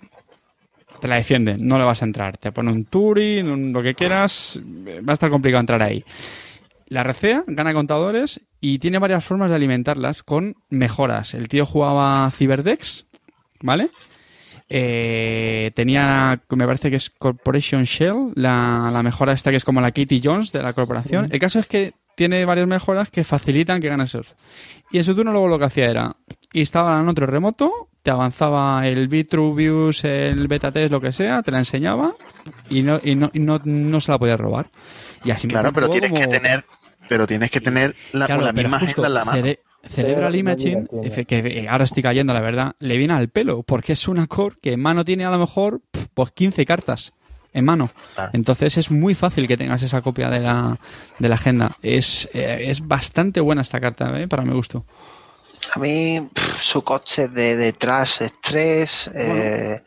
te la defienden, no le vas a entrar. Te pone un Turing, un- lo que quieras, va a estar complicado entrar ahí. La recea gana contadores y tiene varias formas de alimentarlas con mejoras. El tío jugaba Cyberdex, ¿vale? Eh, tenía, me parece que es Corporation Shell, la, la mejora esta que es como la Katie Jones de la corporación. El caso es que tiene varias mejoras que facilitan que ganes surf. Y en su turno luego lo que hacía era instalaban otro remoto, te avanzaba el Vitruvius, el beta test, lo que sea, te la enseñaba y no, y no, y no, no se la podías robar. Y así me Claro, pero tienes que tener, pero tienes que Sí. tener la, Claro, la misma justo agenda en la mano. cere- Cerebral Imaging, que ahora estoy cayendo, la verdad, le viene al pelo, porque es una core que en mano tiene a lo mejor pues 15 cartas en mano. Claro. Entonces es muy fácil que tengas esa copia de la, de la agenda. Es, eh, es bastante buena esta carta, ¿eh? para mi gusto. A mí pff, su coche de detrás, estrés, eh,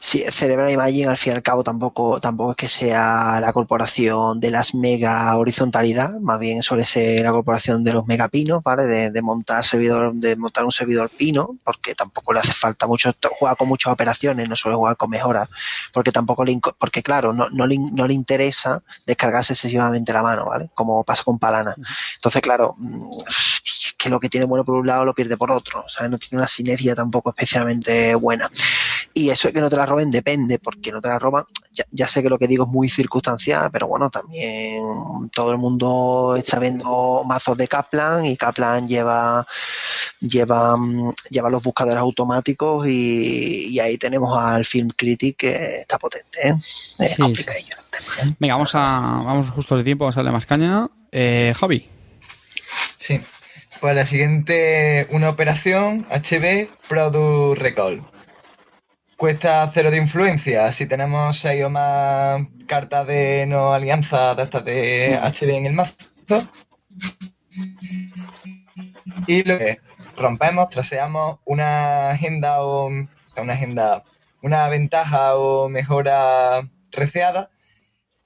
sí, Cerebral Imaging al fin y al cabo tampoco, tampoco es que sea la corporación de las mega horizontalidad, más bien suele ser la corporación de los megapinos, ¿vale? De, de montar servidor, de montar un servidor pino, porque tampoco le hace falta mucho, juega con muchas operaciones, no suele jugar con mejoras, porque tampoco le, porque claro, no, no le, no le interesa descargarse excesivamente la mano, ¿vale? Como pasa con Palana. Entonces, claro, mm, que lo que tiene bueno por un lado lo pierde por otro, o sea, no tiene una sinergia tampoco especialmente buena. Y eso de que no te la roben depende, porque no te la roban, ya, ya sé que lo que digo es muy circunstancial, pero bueno, también todo el mundo está viendo mazos de Kaplan y Kaplan lleva lleva, mm, lleva los buscadores automáticos y, y ahí tenemos al Film Critic que está potente, ¿eh? Es Sí, complicadillo. Venga, vamos a vamos justo de tiempo, vamos a darle más caña. Eh, Javi, Sí. Pues la siguiente, una operación HB Product Recall. Cuesta cero de influencia. Si tenemos seis o más cartas de no alianza de estas de HB en el mazo. Y lo que rompemos, traseamos una agenda o o sea, una agenda, una ventaja o mejora receada.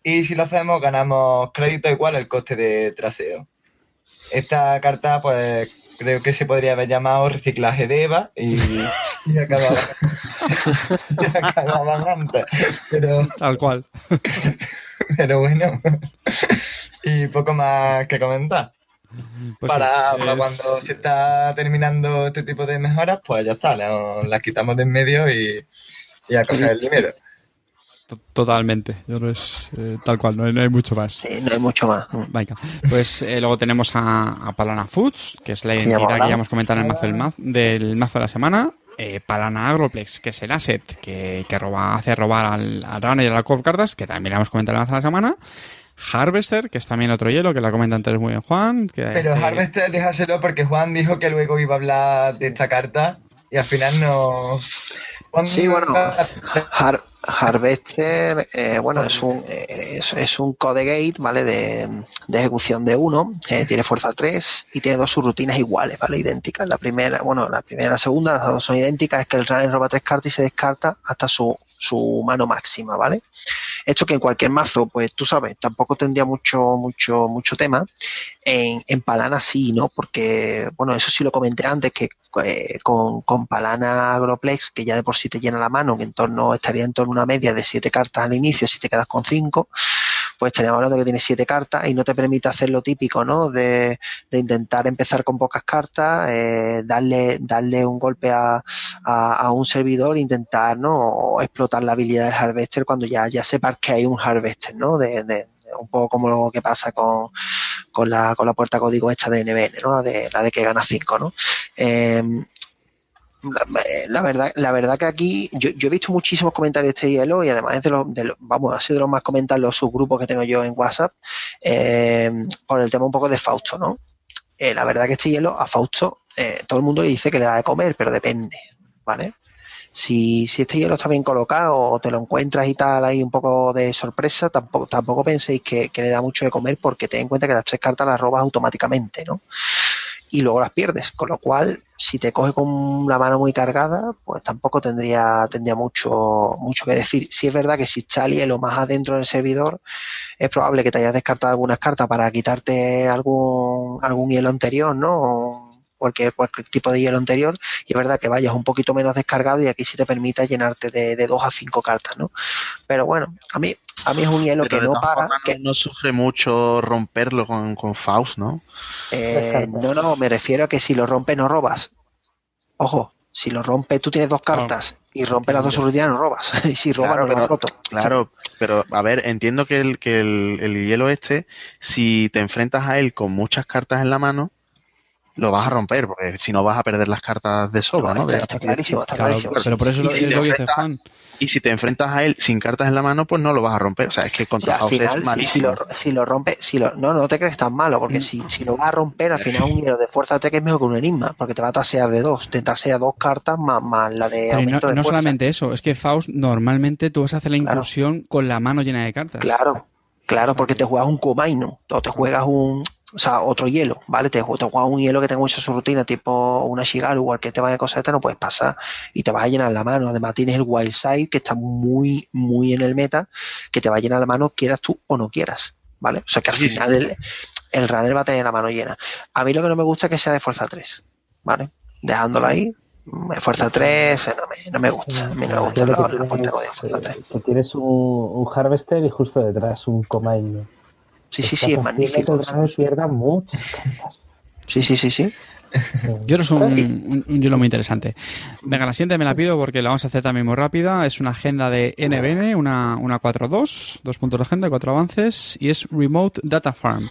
Y si lo hacemos, ganamos crédito igual al coste de traseo. Esta carta, pues creo que se podría haber llamado reciclaje de Eva y, <laughs> y acababan, <laughs> y acababan antes. Pero, tal cual. <laughs> pero bueno, y poco más que comentar. Pues para, sí, para cuando se está terminando este tipo de mejoras, pues ya está, la- las quitamos de en medio y, y a coger el dinero. To- Totalmente, es eh, tal cual, no hay, no hay mucho más. Sí, no hay mucho más. Mm. Venga, pues eh, luego tenemos a, a Palana Foods, que es la identidad que ya hemos comentado en el mazo del, mazo, del mazo de la semana. Eh, Palana Agroplex, que es el asset que, que roba, hace robar al, al runner y a la core cartas, que también la hemos comentado en el mazo de la semana. Harvester, que es también otro hielo, que la comenta antes muy bien Juan. Que, Pero Harvester, déjaselo porque Juan dijo que luego iba a hablar de esta carta y al final no. Juan Sí, no- bueno, Har- Harvester, eh, bueno, es un, eh, es, un code gate, ¿vale? De, de ejecución de uno, que tiene fuerza 3 y tiene dos subrutinas iguales, ¿vale? Idénticas. La primera, bueno, la primera y la segunda, las dos son idénticas, es que el runner roba tres cartas y se descarta hasta su, su mano máxima, ¿vale? Esto que en cualquier mazo, pues tú sabes, tampoco tendría mucho, mucho, mucho tema. En, en Palana sí, ¿no? Porque, bueno, eso sí lo comenté antes, que eh, con, con Palana Agroplex, que ya de por sí te llena la mano, que en torno, estaría en torno a una media de siete cartas al inicio, si te quedas con cinco, pues estaríamos hablando que tiene siete cartas y no te permite hacer lo típico, ¿no? De, de intentar empezar con pocas cartas, eh, darle, darle un golpe a, a, un servidor, intentar, ¿no? O explotar la habilidad del Harvester cuando ya, ya sepas que hay un Harvester, ¿no? De, de, un poco como lo que pasa con, con, la, con la puerta código esta de NBN, ¿no? La de, la de que gana 5, ¿no? Eh, la, verdad, la verdad que aquí yo, he visto muchísimos comentarios de este hielo y además es de los, de vamos, ha sido de los más comentados los subgrupos que tengo yo en WhatsApp eh, por el tema un poco de Fausto, ¿no? Eh, la verdad que este hielo a Fausto eh, todo el mundo le dice que le da de comer, pero depende, ¿vale? Si, si este hielo está bien colocado o te lo encuentras y tal ahí un poco de sorpresa, tampoco, tampoco penséis que, que le da mucho de comer porque ten en cuenta que las tres cartas las robas automáticamente, ¿no? Y luego las pierdes. Con lo cual, si te coge con la mano muy cargada, pues tampoco tendría, tendría mucho, mucho que decir. Si es verdad que si está hielo más adentro del servidor, es probable que te hayas descartado algunas cartas para quitarte algún, algún hielo anterior, ¿no? Cualquier, cualquier tipo de hielo anterior, y es verdad que vayas un poquito menos descargado y aquí sí te permite llenarte de, de dos a cinco cartas, ¿no? Pero bueno, a mí, a mí es un hielo Pero que de no para. formas, que- no, no sufre mucho romperlo con, con Faust, ¿no? Eh, no, no, me refiero a que si lo rompes no robas. Ojo, si lo rompes, tú tienes dos cartas y rompes las dos seguridades no robas. <laughs> y si robas Claro, no lo has roto. Claro, pero a ver, entiendo que el, que el, el hielo este, si te enfrentas a él con muchas cartas en la mano, lo vas a romper, porque si no vas a perder las cartas de sobra, No, está, está clarísimo, está Claro, clarísimo. pero por eso Y lo, si es te lo que dice Juan. Y si te enfrentas a él sin cartas en la mano, pues no lo vas a romper. O sea, es que contra al Faust final, es si, si malísimo. lo, si lo rompe, si lo, no, no te crees tan malo, porque si, si lo vas a romper, al final un hielo de fuerza 3 que es mejor que un enigma, porque te va a tasear de dos, te tasea dos cartas más, más la de Pero y no, aumento de no fuerza. solamente eso, es que Faust normalmente tú vas a hacer la Claro. incursión con la mano llena de cartas. Claro, claro, porque te juegas un Kumaino, o te juegas un, o sea, otro hielo, ¿vale? Te, te juegas un hielo que tenga mucha su rutina, tipo una Shigaru o cualquier tema de cosas esta, no puedes pasar y te vas a llenar la mano. Además tienes el Wild Side, que está muy, muy en el meta, que te va a llenar la mano quieras tú o no quieras, ¿vale? O sea que al Sí, final el, el runner va a tener la mano llena. A mí lo que no me gusta es que sea de fuerza 3, ¿vale? Dejándolo ahí, fuerza 3, no me, no me gusta. A mí no me gusta la, la tienes, puerta de fuerza 3. eh, que tienes un, un Harvester y justo detrás un Comaino. Sí, sí, sí, es magnífico. Que el runner pierda muchas cartas. Sí, sí, sí, sí. <laughs> Yo creo que es un, un, un hielo muy interesante. Venga, la siguiente me la pido porque la vamos a hacer también muy rápida. Es una agenda de NBN, una, una 4.2, dos puntos de agenda, cuatro avances, y es Remote Data Farm.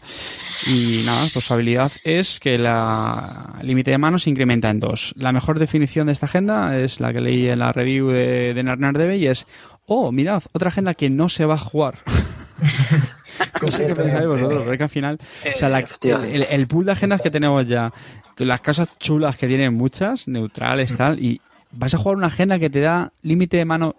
Y nada, pues su habilidad es que la el límite de manos se incrementa en dos. La mejor definición de esta agenda es la que leí en la review de, de NerdNerdDB y es, oh, mirad, otra agenda que no se va a jugar. <laughs> no sé qué pensáis vosotros, pero es que al final, o sea, la- el, el pool de agendas que tenemos ya, que las cosas chulas que tienen muchas, neutrales, tal, y vas a jugar una agenda que te da límite de mano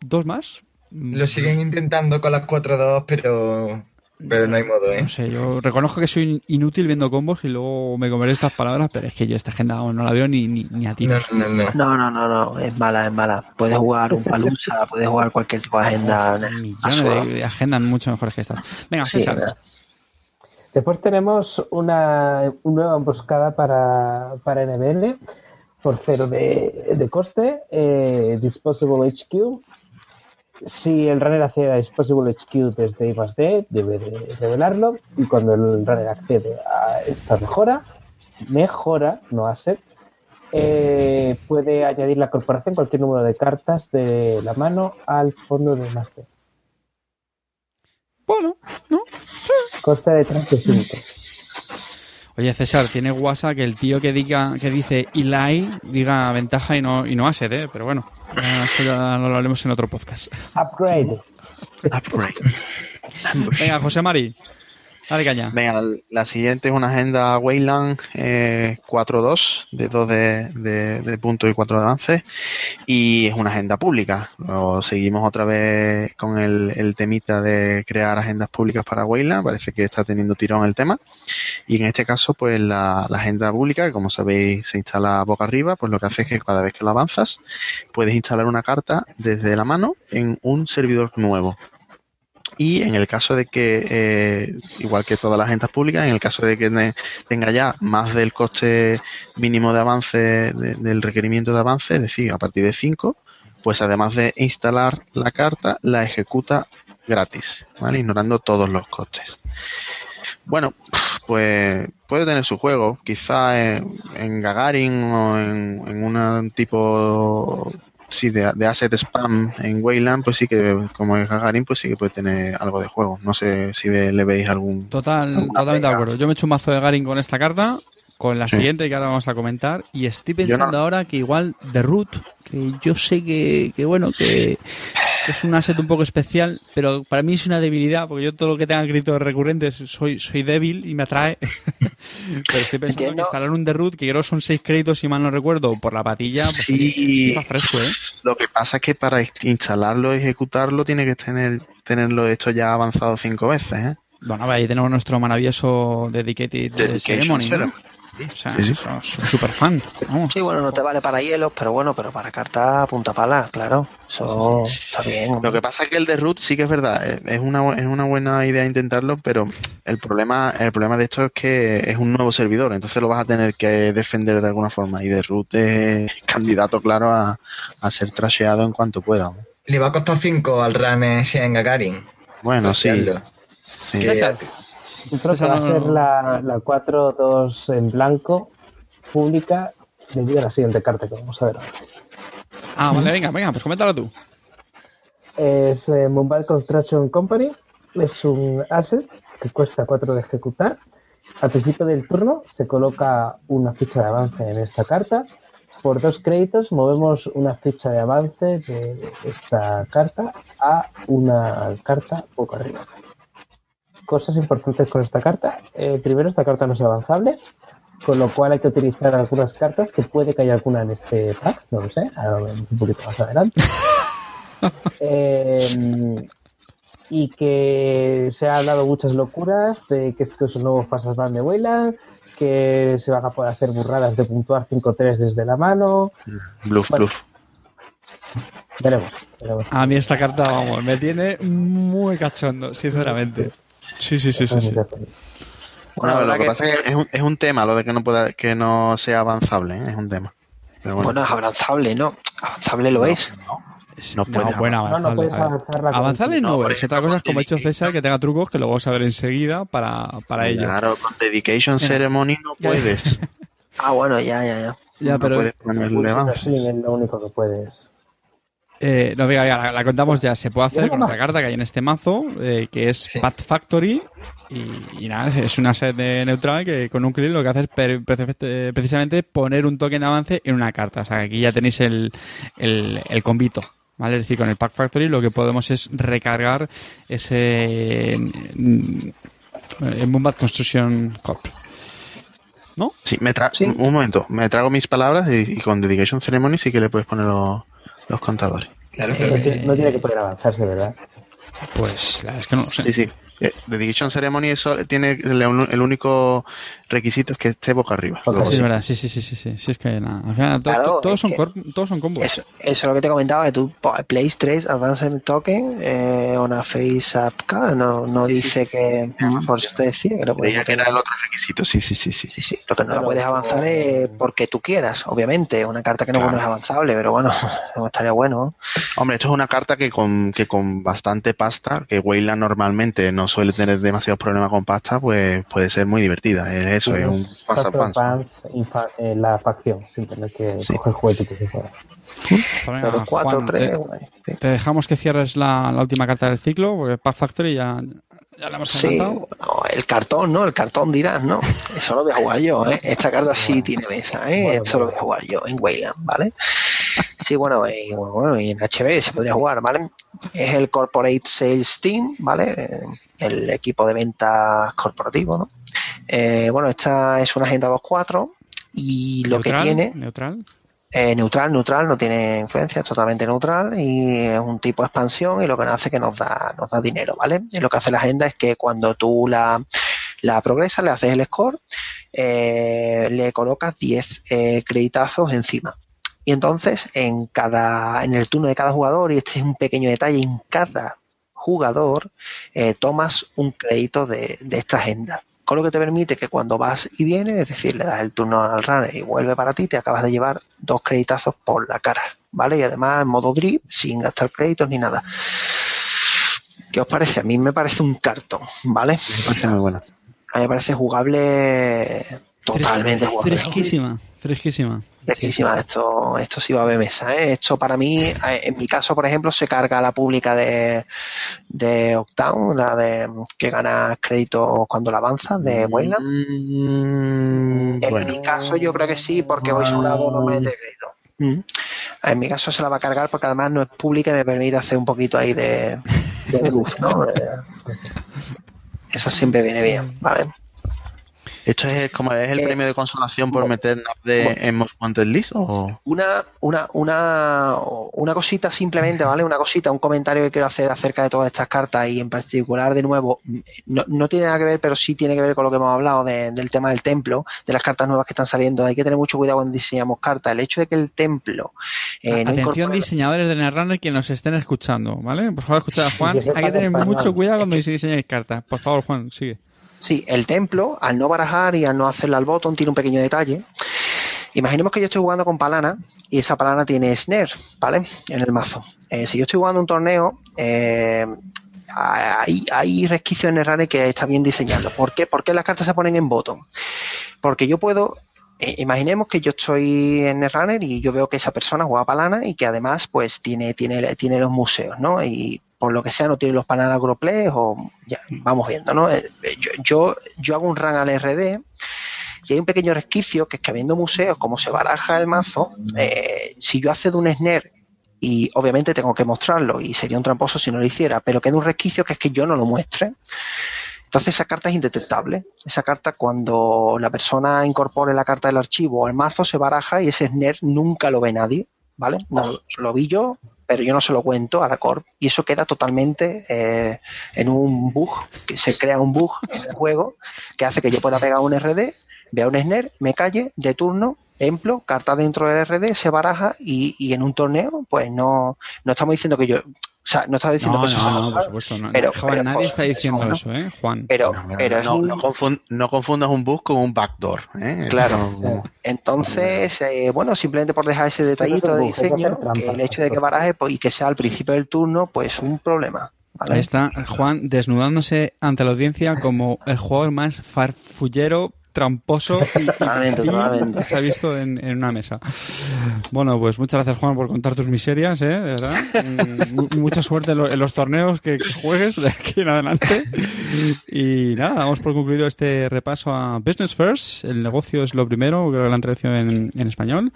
dos más. Lo siguen intentando con las 4-2, pero, pero no hay modo, ¿eh? No sé, yo reconozco que soy inútil viendo combos y luego me comeré estas palabras, pero es que yo esta agenda no la veo ni, ni, ni a No, tiros. no, no, no. No, no, no, no, es mala, es mala. Puedes jugar un palusa, <laughs> puedes jugar cualquier tipo de agenda. Millones de, de agendas mucho mejores que estas. Venga, Sí. Después tenemos una, una nueva emboscada para, para NBN por cero de, de coste, eh, Disposable HQ. Si el runner accede a Disposable HQ desde I más D, debe de revelarlo. Y cuando el runner accede a esta mejora, mejora, no asset, eh, puede añadir la corporación cualquier número de cartas de la mano al fondo de más D. Bueno, ¿no? Coste de 35. Oye, César, tiene WhatsApp que el tío que diga que dice Eli diga ventaja y no, y no asset, ¿eh? Pero bueno, eso ya lo hablaremos en otro podcast. Upgrade. Upgrade. Venga, José Mari, Venga, la siguiente es una agenda Wayland eh, 4.2 de 2 de, de, de punto y 4 de avance y es una agenda pública. Luego seguimos otra vez con el, temita de crear agendas públicas para Wayland. Parece que está teniendo tirón el tema. Y en este caso, pues la, la agenda pública, que como sabéis se instala boca arriba, pues lo que hace es que cada vez que lo avanzas, puedes instalar una carta desde la mano en un servidor nuevo. Y en el caso de que, eh, igual que todas las agendas públicas, en el caso de que tenga ya más del coste mínimo de avance, de- del requerimiento de avance, es decir, a partir de 5, pues además de instalar la carta, la ejecuta gratis, ¿vale? Ignorando todos los costes. Bueno, pues puede tener su juego. Quizá en, Gagarin o en un tipo sí, de, de, asset spam en Wayland, pues sí que, como es Gagarin, pues sí que puede tener algo de juego. No sé si ve, le veis algún. Total, totalmente de acuerdo. Yo me he hecho un mazo de Gagarin con esta carta, con la sí. siguiente que ahora vamos a comentar, y estoy pensando no. ahora que igual The Root, que yo sé que, que bueno, que, que, es un asset un poco especial, pero para mí es una debilidad, porque yo todo lo que tenga créditos recurrentes soy, soy débil y me atrae. <laughs> pero estoy pensando Entiendo. que instalar un Root, que creo son seis créditos, si mal no recuerdo, por la patilla, pues sí. está fresco, ¿eh? Lo que pasa es que para instalarlo y ejecutarlo tiene que tener tenerlo hecho ya avanzado cinco veces, ¿eh? Bueno, ahí tenemos nuestro maravilloso Dedicated, Dedication Ceremony, ¿no? O sea, sí, sí. súper fan. Vamos. Sí, bueno, no te vale para hielos, pero bueno, pero para carta punta pala, claro. Eso sí, está bien. Lo que pasa es que el de root sí que es verdad, es una, es una buena idea intentarlo, pero el problema, el problema de esto es que es un nuevo servidor, entonces lo vas a tener que defender de alguna forma. Y de root es <laughs> candidato claro a, a ser trasheado en cuanto pueda. Le va a costar 5 al run ese en Gagarin. Bueno, sí. sí. Yo creo que va a ser la, la 4-2 en blanco, pública, debido a la siguiente carta que vamos a ver ahora. Ah, vale, venga, venga, pues coméntala tú. Es eh, Mumbai Construction Company, es un asset que cuesta 4 de ejecutar. Al principio del turno se coloca una ficha de avance en esta carta. Por dos créditos movemos una ficha de avance de esta carta a una carta poco arriba cosas importantes con esta carta. Eh, primero, esta carta no es avanzable, con lo cual hay que utilizar algunas cartas, que puede que haya alguna en este pack, no lo sé, ahora un poquito más adelante. <laughs> eh, y que se ha hablado muchas locuras de que esto es un nuevo Fasas Band de Wayland, que se van a poder hacer burradas de puntuar 5-3 desde la mano. Bluff, bueno, bluff. Veremos, veremos. A mí esta carta, vamos, me tiene muy cachondo, sinceramente. Sí, sí, sí, sí. sí. Bueno, lo que, que, pasa es que es un, es un, tema lo de que no pueda, que no sea avanzable, ¿eh? es un tema. Pero bueno. bueno, es avanzable, ¿no? Avanzable lo no, es. No, no puede. No, bueno, avanzable. No, avanzarla avanzable no, es otra cosa es como ha hecho César que tenga trucos que lo vamos a ver enseguida para, para ello. Claro, con Dedication Ceremony no puedes. ah, bueno, ya, ya, ya. Ya, pero. puedes ponerle es lo único que puedes. Eh, no, venga, la, la, contamos ya. Se puede hacer con otra carta que hay en este mazo, eh, que es sí. Path Factory. Y, y, nada, es una set de neutral que con un clic lo que hace es precisamente poner un token de avance en una carta. O sea, aquí ya tenéis el, el, el convito. ¿Vale? Es decir, con el Pack Factory lo que podemos es recargar ese en, en Boombat Construction Corp. ¿No? Sí, me tra ¿Sí? un momento, me trago mis palabras y, y, con Dedication Ceremony sí que le puedes poner los, los contadores. Claro, claro que sí. No tiene que poder avanzarse, ¿verdad? Pues la es que no lo sé. Sí, sí. Dedication Ceremony eso tiene el único requisito es que esté boca arriba. Ah, sí, es verdad, sí, sí, sí, sí, sí, sí es que nada. Al final, claro, to, todos, son todos son combos. Eso, eso, es lo que te comentaba, que tú plays 3 Advanced Token, eh, una Face Up card, no, no dice que, por eso te decía que lo Creía que era el otro requisito, sí, sí, sí, sí. sí, sí. Lo que no lo puedes avanzar es porque tú quieras, obviamente, una carta que no, claro. bueno, es avanzable, pero bueno, <laughs> estaría bueno. Hombre, esto es una carta que con, que con bastante pasta, que Wayland normalmente no suele tener demasiados problemas con pasta, pues puede ser muy divertida. Es eso, es un pass advance. Eh, la facción, sin tener que sí. coger juguetitos de fuera. Pero 4, 3, te, te, dejamos que cierres la, la, última carta del ciclo, porque Pack Factory ya, ya la hemos Sí, no, el cartón, ¿no? El cartón dirás, ¿no? Eso lo voy a jugar yo, ¿eh? Esta carta sí tiene mesa, ¿eh? Bueno, Esto bueno. lo voy a jugar yo en Wayland, ¿vale? Sí, bueno, y, bueno, y en HB se podría jugar, ¿vale? Es el Corporate Sales Team, ¿vale? El equipo de ventas corporativo, ¿no? Eh, bueno, esta es una agenda 2.4 y lo ¿Neutral? que tiene... ¿Neutral? Eh, neutral, neutral, no tiene influencia, es totalmente neutral y es un tipo de expansión y lo que nos hace que nos da, nos da dinero, ¿vale? Y lo que hace la agenda es que cuando tú la, la progresas, le haces el score, eh, le colocas 10 eh, creditazos encima. Y entonces, en cada, en el turno de cada jugador, y este es un pequeño detalle, en cada jugador eh, tomas un crédito de, de esta agenda con lo que te permite que cuando vas y vienes, es decir, le das el turno al runner y vuelve para ti, te acabas de llevar dos creditazos por la cara, ¿vale? Y además en modo drip, sin gastar créditos ni nada. ¿Qué os parece? A mí me parece un cartón, ¿vale? Me parece muy bueno. A mí me parece jugable, totalmente jugable. Fresquísima, fresquísima. Fresquísima, esto, esto sí va a haber mesa, ¿eh? Esto para mí, eh, en mi caso, por ejemplo, se carga la pública de, de Octown, la de que gana crédito cuando la avanza, de Wayland. Mm, En bueno. mi caso yo creo que sí, porque voy sobrado no me de crédito. Mm. En mi caso se la va a cargar porque además no es pública y me permite hacer un poquito ahí de, de bluff, ¿no? <laughs> Eh, Eso siempre viene bien, ¿vale? ¿Esto es como es el Eh, premio de consolación por meternos de, en Most Wanted List? O... Una, una, una, una cosita simplemente, ¿vale? Una cosita, un comentario que quiero hacer acerca de todas estas cartas y en particular, de nuevo, no, no tiene nada que ver, pero sí tiene que ver con lo que hemos hablado de- del tema del templo, de las cartas nuevas que están saliendo. Hay que tener mucho cuidado cuando diseñamos cartas. El hecho de que el templo eh, no Atención, diseñadores de Netrunner que nos estén escuchando, ¿vale? Por favor, escuchad a Juan. Hay que tener mucho cuidado cuando diseñáis cartas. Por favor, Juan, sigue. Sí, el templo, al no barajar y al no hacerle al botón, tiene un pequeño detalle. Imaginemos que yo estoy jugando con palana y esa palana tiene snare, ¿vale? En el mazo. Eh, si yo estoy jugando un torneo, eh, hay, hay resquicios en el que está bien diseñado. ¿Por qué? ¿Por qué las cartas se ponen en botón? Porque yo puedo, eh, imaginemos que yo estoy en el runner y yo veo que esa persona juega palana y que además pues tiene, tiene, tiene los museos, ¿no? Y por lo que sea no tiene los paneles agroplays o ya, vamos viendo, ¿no? Eh, Yo, yo, yo hago un run al RD y hay un pequeño resquicio que es que habiendo museos, como se baraja el mazo, eh, si yo accedo a un snare y obviamente tengo que mostrarlo y sería un tramposo si no lo hiciera, pero queda un resquicio que es que yo no lo muestre. Entonces esa carta es indetectable. Esa carta cuando la persona incorpore la carta del archivo al mazo se baraja y ese snare nunca lo ve nadie, ¿vale? No, lo vi yo, pero yo no se lo cuento a la corp y eso queda totalmente eh, en un bug, que se crea un bug en el juego que hace que yo pueda pegar un RD, vea un snare, me calle de turno, templo, carta dentro del RD, se baraja y, y en un torneo pues no, no estamos diciendo que yo, sea, no estamos diciendo No, que eso no, no, por supuesto. No. pero- Juan, pero, nadie está diciendo eso, ¿eh, Juan? pero, No, pero es no, un- no confun- no confundas un bus con un backdoor. ¿eh? Claro. Entonces, eh, bueno, simplemente por dejar ese detallito de diseño, que el hecho de que baraje pues, y que sea al principio del turno, pues un problema. ¿vale? Ahí está Juan desnudándose ante la audiencia como el jugador más farfullero, tramposo y, <laughs> Totalmente, totalmente. se ha visto en, en una mesa. Bueno, pues muchas gracias Juan por contar tus miserias, ¿eh? De verdad. <laughs> Mu- mucha suerte en, lo- en los torneos que, que juegues de aquí en adelante. Y nada, damos por concluido este repaso a Business First. El negocio es lo primero, creo que lo han traducido en, en español.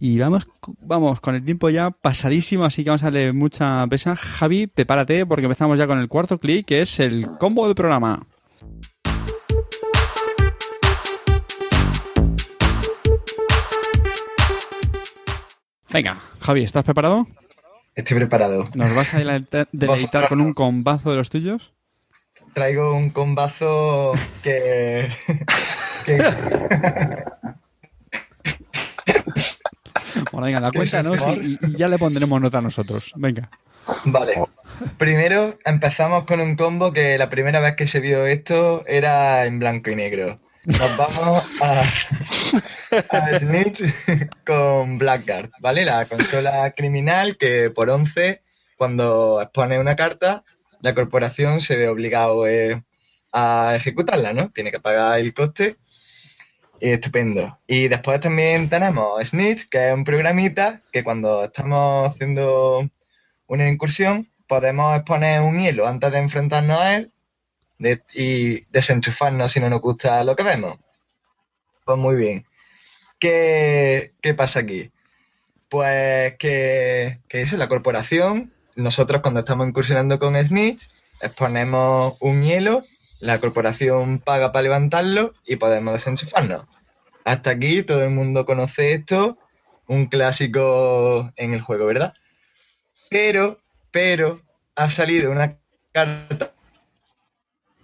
Y vamos, vamos con el tiempo ya pasadísimo, así que vamos a darle mucha pesa. Javi, prepárate porque empezamos ya con el cuarto clic, que es el combo del programa. Venga, Javi, ¿estás preparado? Estoy preparado. ¿Nos vas a deleita- deleitar con un combazo de los tuyos? Traigo un combazo que. que- Bueno, venga, la ¿Qué cuenta, ¿no? Sí, y, y ya le pondremos nota a nosotros. Venga. Vale. Primero empezamos con un combo que la primera vez que se vio esto era en blanco y negro. Nos vamos a, <laughs> a Snitch con Blackguard, ¿vale? La consola criminal que por 11, cuando expone una carta, la corporación se ve obligado eh, a ejecutarla, ¿no? Tiene que pagar el coste. Y estupendo. Y después también tenemos Snitch, que es un programita que cuando estamos haciendo una incursión, podemos exponer un hielo antes de enfrentarnos a él y desenchufarnos si no nos gusta lo que vemos. Pues muy bien. ¿Qué, qué pasa aquí? Pues que, que eso, la corporación, nosotros cuando estamos incursionando con Snitch, exponemos un hielo, la corporación paga para levantarlo y podemos desenchufarnos. Hasta aquí todo el mundo conoce esto, un clásico en el juego, ¿verdad? Pero, pero, ha salido una carta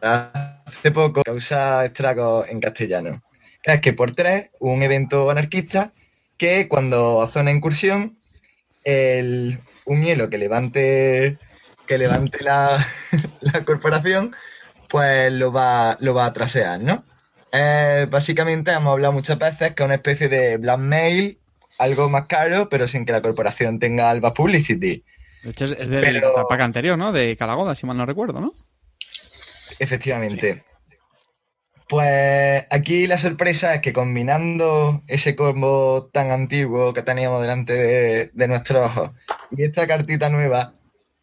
hace poco que causa estragos en castellano. Es que por tres, un evento anarquista que cuando hace una incursión, el, un hielo que levante, que levante la, <laughs> la corporación, pues lo va, lo va a trasear, ¿no? Eh, básicamente hemos hablado muchas veces que es una especie de blackmail, algo más caro, pero sin que la corporación tenga alba publicity. De hecho, es, del Pero- pack anterior, ¿no? De Calagoda, si mal no recuerdo, ¿no? Efectivamente. Pues aquí la sorpresa es que combinando ese combo tan antiguo que teníamos delante de, nuestros ojos y esta cartita nueva,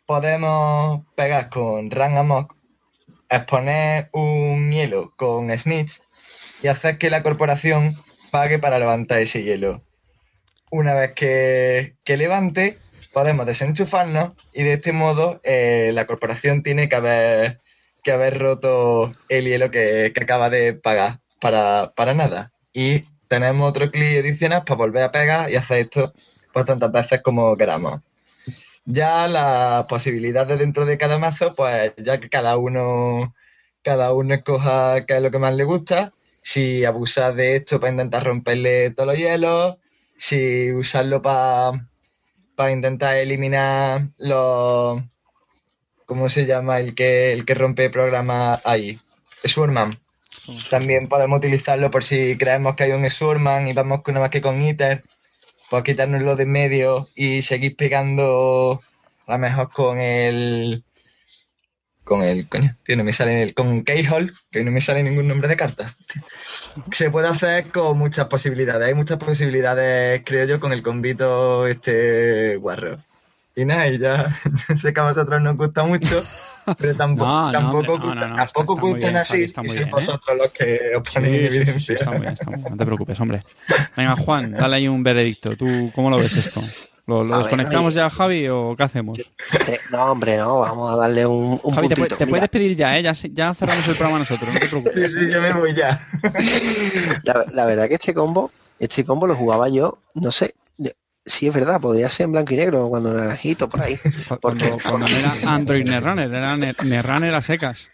podemos pegar con Run Amok, exponer un hielo con Snitch y hacer que la corporación pague para levantar ese hielo. Una vez que, que levante, podemos desenchufarnos y de este modo eh, la corporación tiene que haber que haber roto el hielo que, acaba de pagar para, para nada. Y tenemos otro clic adicional para volver a pegar y hacer esto pues tantas veces como queramos. Ya las posibilidades dentro de cada mazo, pues ya que cada uno, cada uno escoja qué es lo que más le gusta, si abusar de esto para intentar romperle todos los hielos, si usarlo para para intentar eliminar los ¿cómo se llama el que el que rompe programas ahí? Swordman. También podemos utilizarlo por si creemos que hay un Swordman y vamos con nada más que con Iter, pues quitárnoslo de medio y seguir pegando a lo mejor con el con el coño, tío, no me sale el con Keyhole, que no me sale ningún nombre de carta. Se puede hacer con muchas posibilidades, hay muchas posibilidades, creo yo, con el convito este guarro. Y nada, y ya <laughs> sé que a vosotros nos gusta mucho, pero <laughs> tampoco, No, no, tampoco, hombre, no, gusta- no, no, tampoco está- gustan bien, así, Javi, está y sois ¿eh? vosotros los que os ponéis en Sí, sí, sí, sí, evidencia. está muy bien, está muy bien. No te preocupes, hombre. Venga, Juan, dale ahí un veredicto. ¿Tú cómo lo ves esto? ¿Lo, desconectamos a ver. ya, Javi, o qué hacemos? Eh, no, hombre, no, vamos a darle un, un Javi, te, puntito. pu- te puedes pedir ya, ¿eh? Ya, cerramos el programa nosotros, no te <laughs> Sí, preocupes. sí, yo me voy ya. la, la verdad que este combo, este combo lo jugaba yo, no sé, sí es verdad, podría ser en blanco y negro cuando naranjito por ahí. Cu- ¿Por qué? Cuando, cuando no era Android Netrunner, era Ne- Netrunner a secas.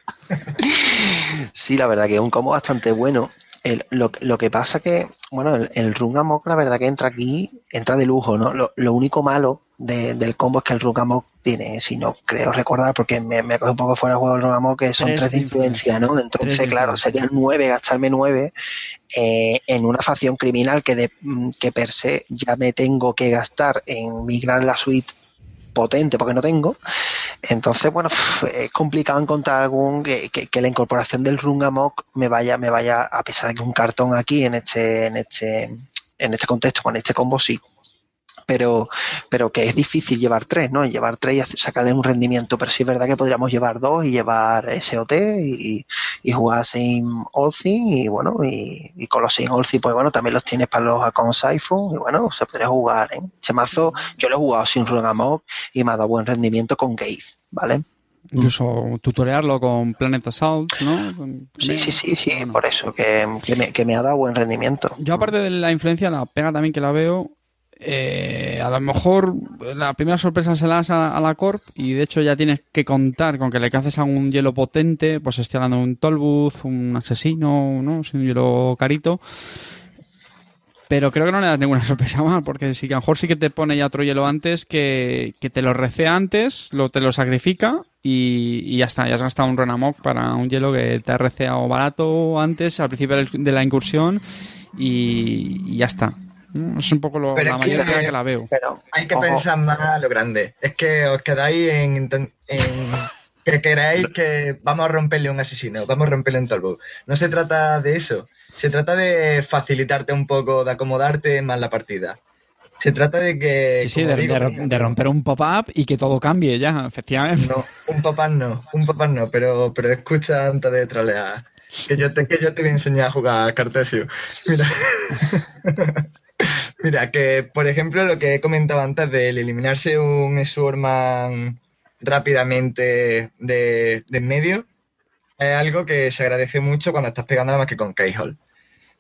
Sí, la verdad que es un combo bastante bueno. El- lo, lo que pasa que, bueno, el, el Run Amok, la verdad que entra aquí, entra de lujo, ¿no? Lo, lo único malo de- del combo es que el Run Amok tiene, si no creo recordar, porque me, me coge un poco fuera de juego el Run Amok, que son Tres tres, de influencia, ¿no? Tres Entonces, de claro, serían nueve, gastarme nueve eh, en una facción criminal que, de, mm, que per se ya me tengo que gastar en migrar la suite potente porque no tengo. Entonces, bueno, es complicado encontrar algún que, que- la incorporación del Run Amok me vaya, me vaya, a pesar de que un cartón aquí en este, en este, en este contexto, con este combo sí. Pero, pero que es difícil llevar tres, ¿no? Llevar tres y hacer- sacarle un rendimiento. Pero sí es verdad que podríamos llevar dos y llevar SOT y, y jugar sin Olcin y bueno, y, y con los sin Olcin, pues bueno, también los tienes para los accounts iPhone y bueno, se podría jugar, ¿eh? Este mazo, yo lo he jugado sin Run Amok y me ha dado buen rendimiento con Gave, ¿vale? Incluso tutorearlo con Planet Assault, ¿no? Sí, sí, sí, sí, Bueno. por eso, que, que me, que me ha dado buen rendimiento. Yo aparte de la influencia, la pega también que la veo, eh, a lo mejor la primera sorpresa se la das a, a la Corp y de hecho ya tienes que contar con que le caces a un hielo potente, pues estoy hablando de un Tolbuz, un asesino, ¿no? Un hielo carito. Pero creo que no le das ninguna <laughs> sorpresa más, porque si a lo mejor sí que te pone ya otro hielo antes, que, que te lo recea antes, lo, te lo sacrifica y, ya está, ya has gastado un Renamok para un hielo que te ha receado barato antes, al principio de la incursión, y ya está. ¿No? Es un poco lo- la que- mayor pega que la veo. Pero, Hay que ojo, pensar más a lo grande. Es que os quedáis en, <laughs> que queréis que vamos a romperle a un asesino, vamos a romperle un tolbo. No se trata de eso. Se trata de facilitarte un poco, de acomodarte más la partida. Se trata de que. Sí, sí, de, digo, de ro- de romper un pop-up y que todo cambie ya, efectivamente. No, un papá no, un papá no, pero, pero escucha antes de trolear. Que yo te, que yo te voy a enseñar a jugar a Cartesio. Mira. <laughs> <laughs> Mira, que por ejemplo lo que he comentado antes de eliminarse un Swordman rápidamente de, de en medio es algo que se agradece mucho cuando estás pegando nada más que con Keyhole.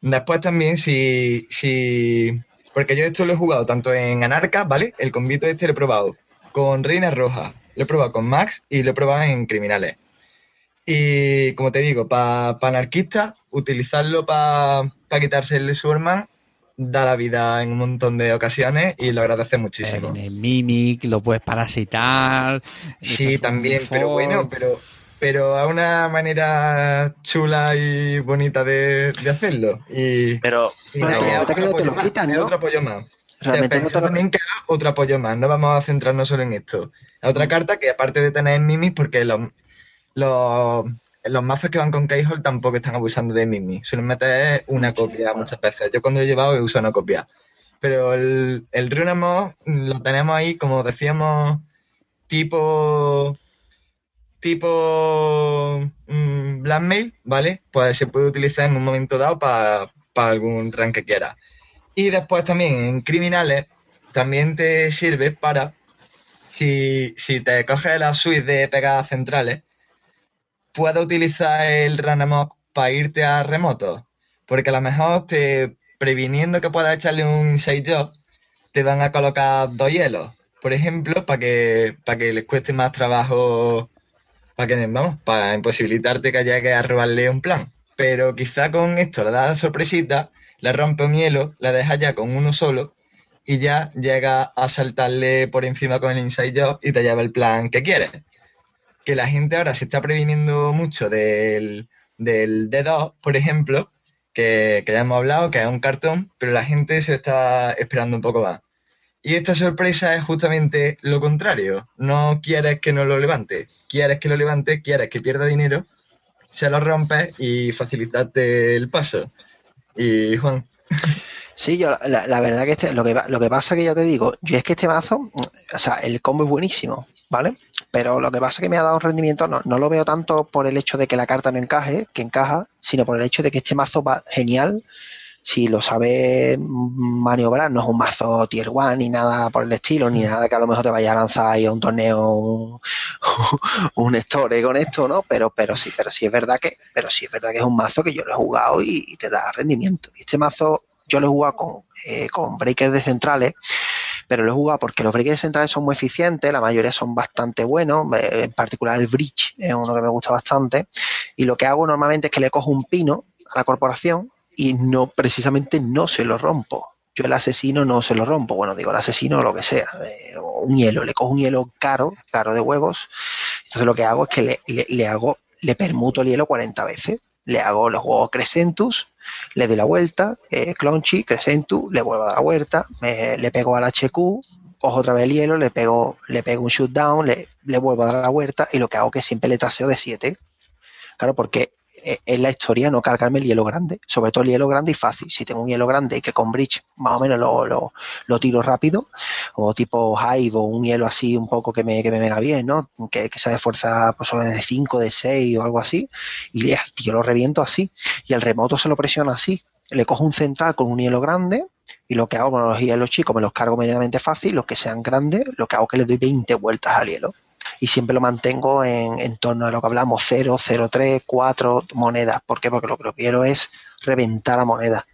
Después también si, si... Porque yo esto lo he jugado tanto en Anarca, ¿vale? El convito este lo he probado con Reina Roja, lo he probado con Max y lo he probado en Criminales. Y como te digo, para anarquistas, utilizarlo para quitarse el Swordman da la vida en un montón de ocasiones y lo agradece muchísimo. Tiene Mimic, lo puedes parasitar. Sí, un también, pero bueno, pero, pero a una manera chula y bonita de, de hacerlo. Y, Pero, y te- te otro que lo apoyo más, quitan, ¿no? otro apoyo más. realmente no te lo- también que otro apoyo más, no vamos a centrarnos solo en esto. La Mm. otra carta que aparte de tener mimis, porque los, los, los mazos que van con Keyhole tampoco están abusando de mimis. Suelen meter una copia muchas veces. Yo cuando lo he llevado he usado una copia. Pero el, el Runamo lo tenemos ahí, como decíamos, tipo tipo mm, Blackmail, ¿vale? Pues se puede utilizar en un momento dado para algún rank que quiera. Y después también en criminales también te sirve para, si, si te coges la suite de pegadas centrales, puedes utilizar el Ranamok para irte a remoto. Porque a lo mejor te, previniendo que puedas echarle un inside job, te van a colocar dos hielos, por ejemplo, para que, que les cueste más trabajo, para que, imposibilitarte que llegues a robarle un plan. Pero quizá con esto le das la sorpresita, le rompe un hielo, la dejas ya con uno solo y ya llega a saltarle por encima con el inside job y te lleva el plan que quieres. Que la gente ahora se está previniendo mucho del, del D2, por ejemplo, que, que ya hemos hablado, que es un cartón, pero la gente se está esperando un poco más. Y esta sorpresa es justamente lo contrario. No quieres que no lo levante, quieres que lo levante, quieres que pierda dinero, se lo rompes y facilitarte el paso. Y Juan, Sí, yo la, la verdad que este, lo que lo que pasa que ya te digo, yo es que este mazo, o sea, el combo es buenísimo, ¿vale? Pero lo que pasa que me ha dado un rendimiento, no, no lo veo tanto por el hecho de que la carta no encaje, que encaja, sino por el hecho de que este mazo va genial si lo sabe maniobrar, no es un mazo tier 1 ni nada por el estilo, ni nada que a lo mejor te vaya a lanzar ahí a un torneo un, <laughs> un store con esto, ¿no? Pero, pero sí, pero sí es verdad que, pero sí es verdad que es un mazo que yo lo he jugado y, y te da rendimiento. Y este mazo yo lo he jugado con, eh, con breakers de centrales, pero lo he jugado porque los breakers centrales son muy eficientes, la mayoría son bastante buenos, eh, en particular el bridge es uno que me gusta bastante, y lo que hago normalmente es que le cojo un pino a la corporación y no, precisamente no se lo rompo. Yo el asesino no se lo rompo, bueno, digo el asesino o lo que sea, eh, un hielo, le cojo un hielo caro, caro de huevos, entonces lo que hago es que le, le, le hago, le permuto el hielo 40 veces, le hago los huevos Crescentus, le doy la vuelta, eh, Clonchy, Crescentus, le vuelvo a dar la vuelta, me- le pego al HQ, cojo otra vez el hielo, le pego, le pego un shootdown, le, le vuelvo a dar la vuelta y lo que hago es que siempre le taseo de 7. Claro, porque en la historia no cargarme el hielo grande, sobre todo el hielo grande y fácil. Si tengo un hielo grande y que con bridge más o menos lo, lo, lo tiro rápido, o tipo Hive o un hielo así un poco que me, que me venga bien, ¿no? Que, que sea de fuerza pues, de 5, de 6 o algo así, y yo lo reviento así. Y el remoto se lo presiona así. Le cojo un central con un hielo grande y lo que hago con los hielos chicos me los cargo medianamente fácil, los que sean grandes, lo que hago es que le doy 20 vueltas al hielo y siempre lo mantengo en, en torno a lo que hablamos, 0, 0, 3, 4 monedas. ¿Por qué? Porque lo que quiero es reventar a moneda.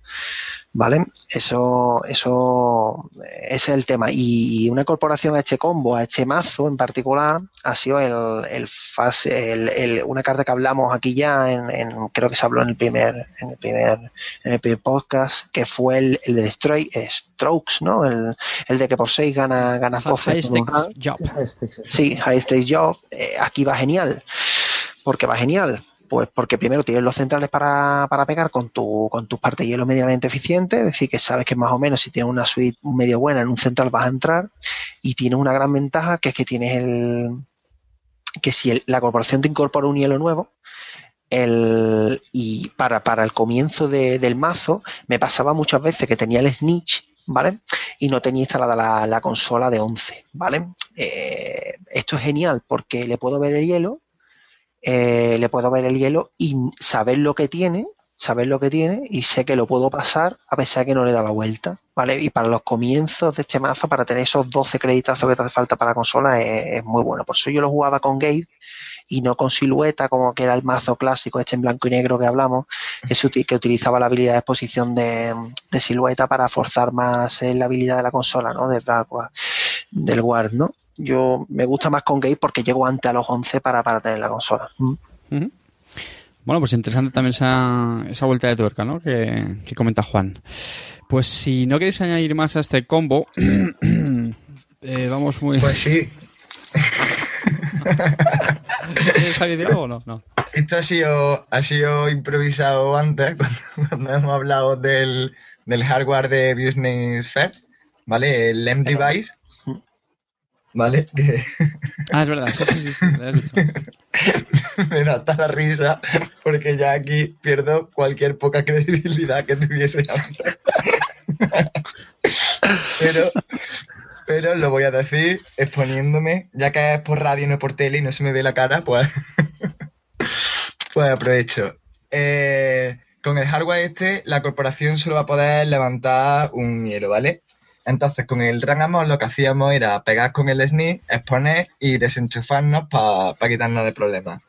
¿Vale? Eso, eso, ese es el tema. Y una corporación a este combo, a este mazo en particular, ha sido el, el fase, el, el- una carta que hablamos aquí ya, en, en- creo que se habló en el primer, en el primer, en el primer podcast, que fue el, el de Stray, Strokes, ¿no? El, el de que por 6 gana, gana 12. High stakes job. Sí. High Stakes Job, eh, aquí va genial. ¿Por qué va genial? Pues porque primero tienes los centrales para, para pegar con tu, con tus partes hielo medianamente eficientes, es decir, que sabes que más o menos si tienes una suite medio buena en un central vas a entrar y tienes una gran ventaja que es que tienes el que si la corporación te incorpora un hielo nuevo, el, y para, para el comienzo de- del mazo me pasaba muchas veces que tenía el snitch, ¿vale? Y no tenía instalada la, la consola de 11, ¿vale? Eh, esto es genial porque le puedo ver el hielo, eh, le puedo ver el hielo y saber lo que tiene, saber lo que tiene y sé que lo puedo pasar a pesar que no le da la vuelta, ¿vale? Y para los comienzos de este mazo, para tener esos 12 creditazos que te hace falta para la consola, es, muy bueno. Por eso yo lo jugaba con Gate y no con silueta, como que era el mazo clásico, este en blanco y negro que hablamos, que, se que utilizaba la habilidad de exposición de, de silueta para forzar más eh, la habilidad de la consola, ¿no? Guard- del Guard, ¿no? Yo me gusta más con Gate porque llego antes a los 11 para, para tener la consola. Mm. Bueno, pues interesante también esa, esa vuelta de tuerca, ¿no? Que, que comenta Juan. Pues si no queréis añadir más a este combo, <clears throat> eh, vamos muy... pues sí, ¿Quieres decir algo o no? No. esto ha sido, ha sido improvisado antes, cuando, <laughs> cuando hemos hablado del, del hardware de Business Fair, ¿vale? El M-Device, ¿vale? <laughs> Ah, es verdad, sí, sí, sí, sí, lo has <laughs> dicho. me da hasta la risa porque ya aquí pierdo cualquier poca credibilidad que tuviese <laughs> pero, pero lo voy a decir exponiéndome, ya que es por radio y no por tele y no se me ve la cara, pues, pues aprovecho. Eh, con el hardware este, la corporación solo va a poder levantar un hielo, ¿vale? Entonces, con el Rangamon lo que hacíamos era pegar con el SNI, exponer y desenchufarnos para quitarnos de problemas.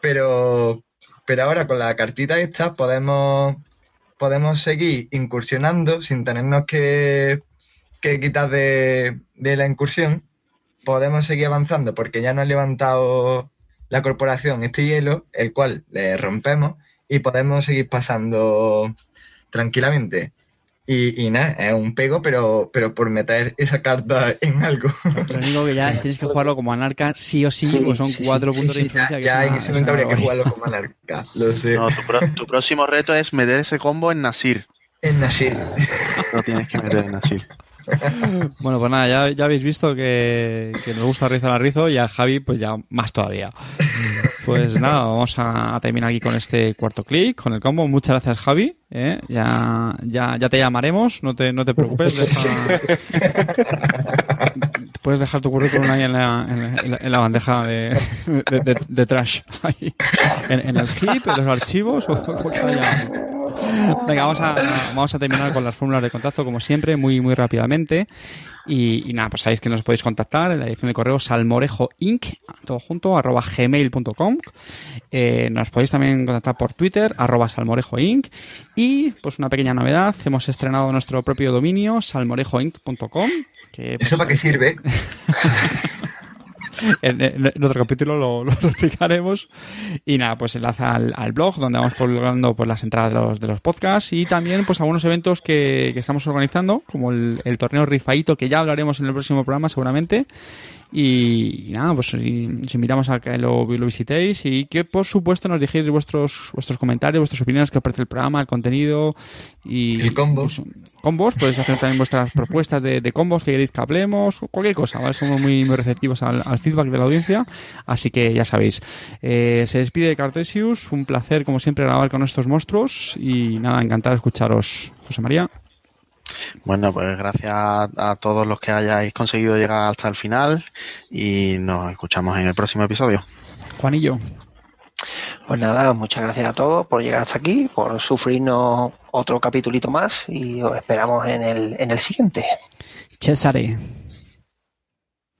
Pero, pero ahora con la cartita esta podemos, podemos seguir incursionando sin tenernos que, que quitar de, de la incursión. Podemos seguir avanzando porque ya nos ha levantado la corporación este hielo, el cual le rompemos y podemos seguir pasando tranquilamente. Y, y nada, es un pego, pero, pero por meter esa carta en algo. Lo único que ya tienes que jugarlo como anarca sí o sí, Sí, pues son sí, cuatro Sí, puntos de sí, ya, diferencia. que ya es en ese es momento habría que jugarlo como anarca, lo sé. No, tu, pro- tu próximo reto es meter ese combo en Nasir. En Nasir. Lo tienes que meter en Nasir. <laughs> Bueno, pues nada, ya, ya habéis visto que, que nos gusta rizar al rizo y a Javi, pues ya más todavía. Pues nada, vamos a, terminar aquí con este cuarto clic, con el combo. Muchas gracias, Javi. ¿eh? Ya, ya, ya te llamaremos, no te, no te preocupes. deja- Puedes dejar tu currículum ahí en la, bandeja de, de, trash. Ahí. En, el hip, en los archivos o. Venga, vamos a, vamos a terminar con las fórmulas de contacto, como siempre, muy, muy rápidamente. Y, y nada, pues sabéis que nos podéis contactar en la dirección de correo salmorejoinc, todo junto, arroba gmail.com. Eh, nos podéis también contactar por Twitter, arroba salmorejoinc. Y, pues una pequeña novedad, hemos estrenado nuestro propio dominio, salmorejoinc.com. Que, pues, ¿Eso para qué sirve? <laughs> <laughs> en, otro capítulo lo, <laughs> explicaremos. Y nada, pues enlaza al, al blog donde vamos colgando pues, las entradas de los, de los podcasts y también pues algunos eventos que, que estamos organizando, como el, el torneo Rifaito, que ya hablaremos en el próximo programa seguramente. Y, y nada, pues si- os invitamos a que lo, lo visitéis y que por supuesto nos dejéis vuestros, vuestros comentarios, vuestras opiniones, qué os parece el programa, el contenido y El combo. pues, combos, podéis hacer también vuestras <laughs> propuestas de, de combos que queréis que hablemos, cualquier cosa, ¿vale? Somos muy, muy receptivos al, al feedback de la audiencia, así que ya sabéis. Eh, se despide Cartesius, un placer como siempre grabar con estos monstruos y nada, encantado de escucharos. José María. Bueno, pues gracias a, todos los que hayáis conseguido llegar hasta el final y nos escuchamos en el próximo episodio. Juanillo. Pues nada, muchas gracias a todos por llegar hasta aquí, por sufrirnos otro capitulito más y os esperamos en el, en el siguiente. Cesare.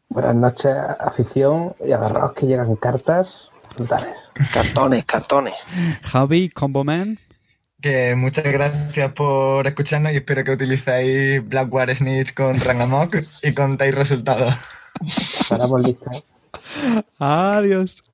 Buenas noches, afición, y agarraos que llegan cartas brutales. Cartones, cartones. Javi, Comboman. Que muchas gracias por escucharnos y espero que utilicéis Blackware Snitch con Rangamok y contáis resultados. Para por. Adiós.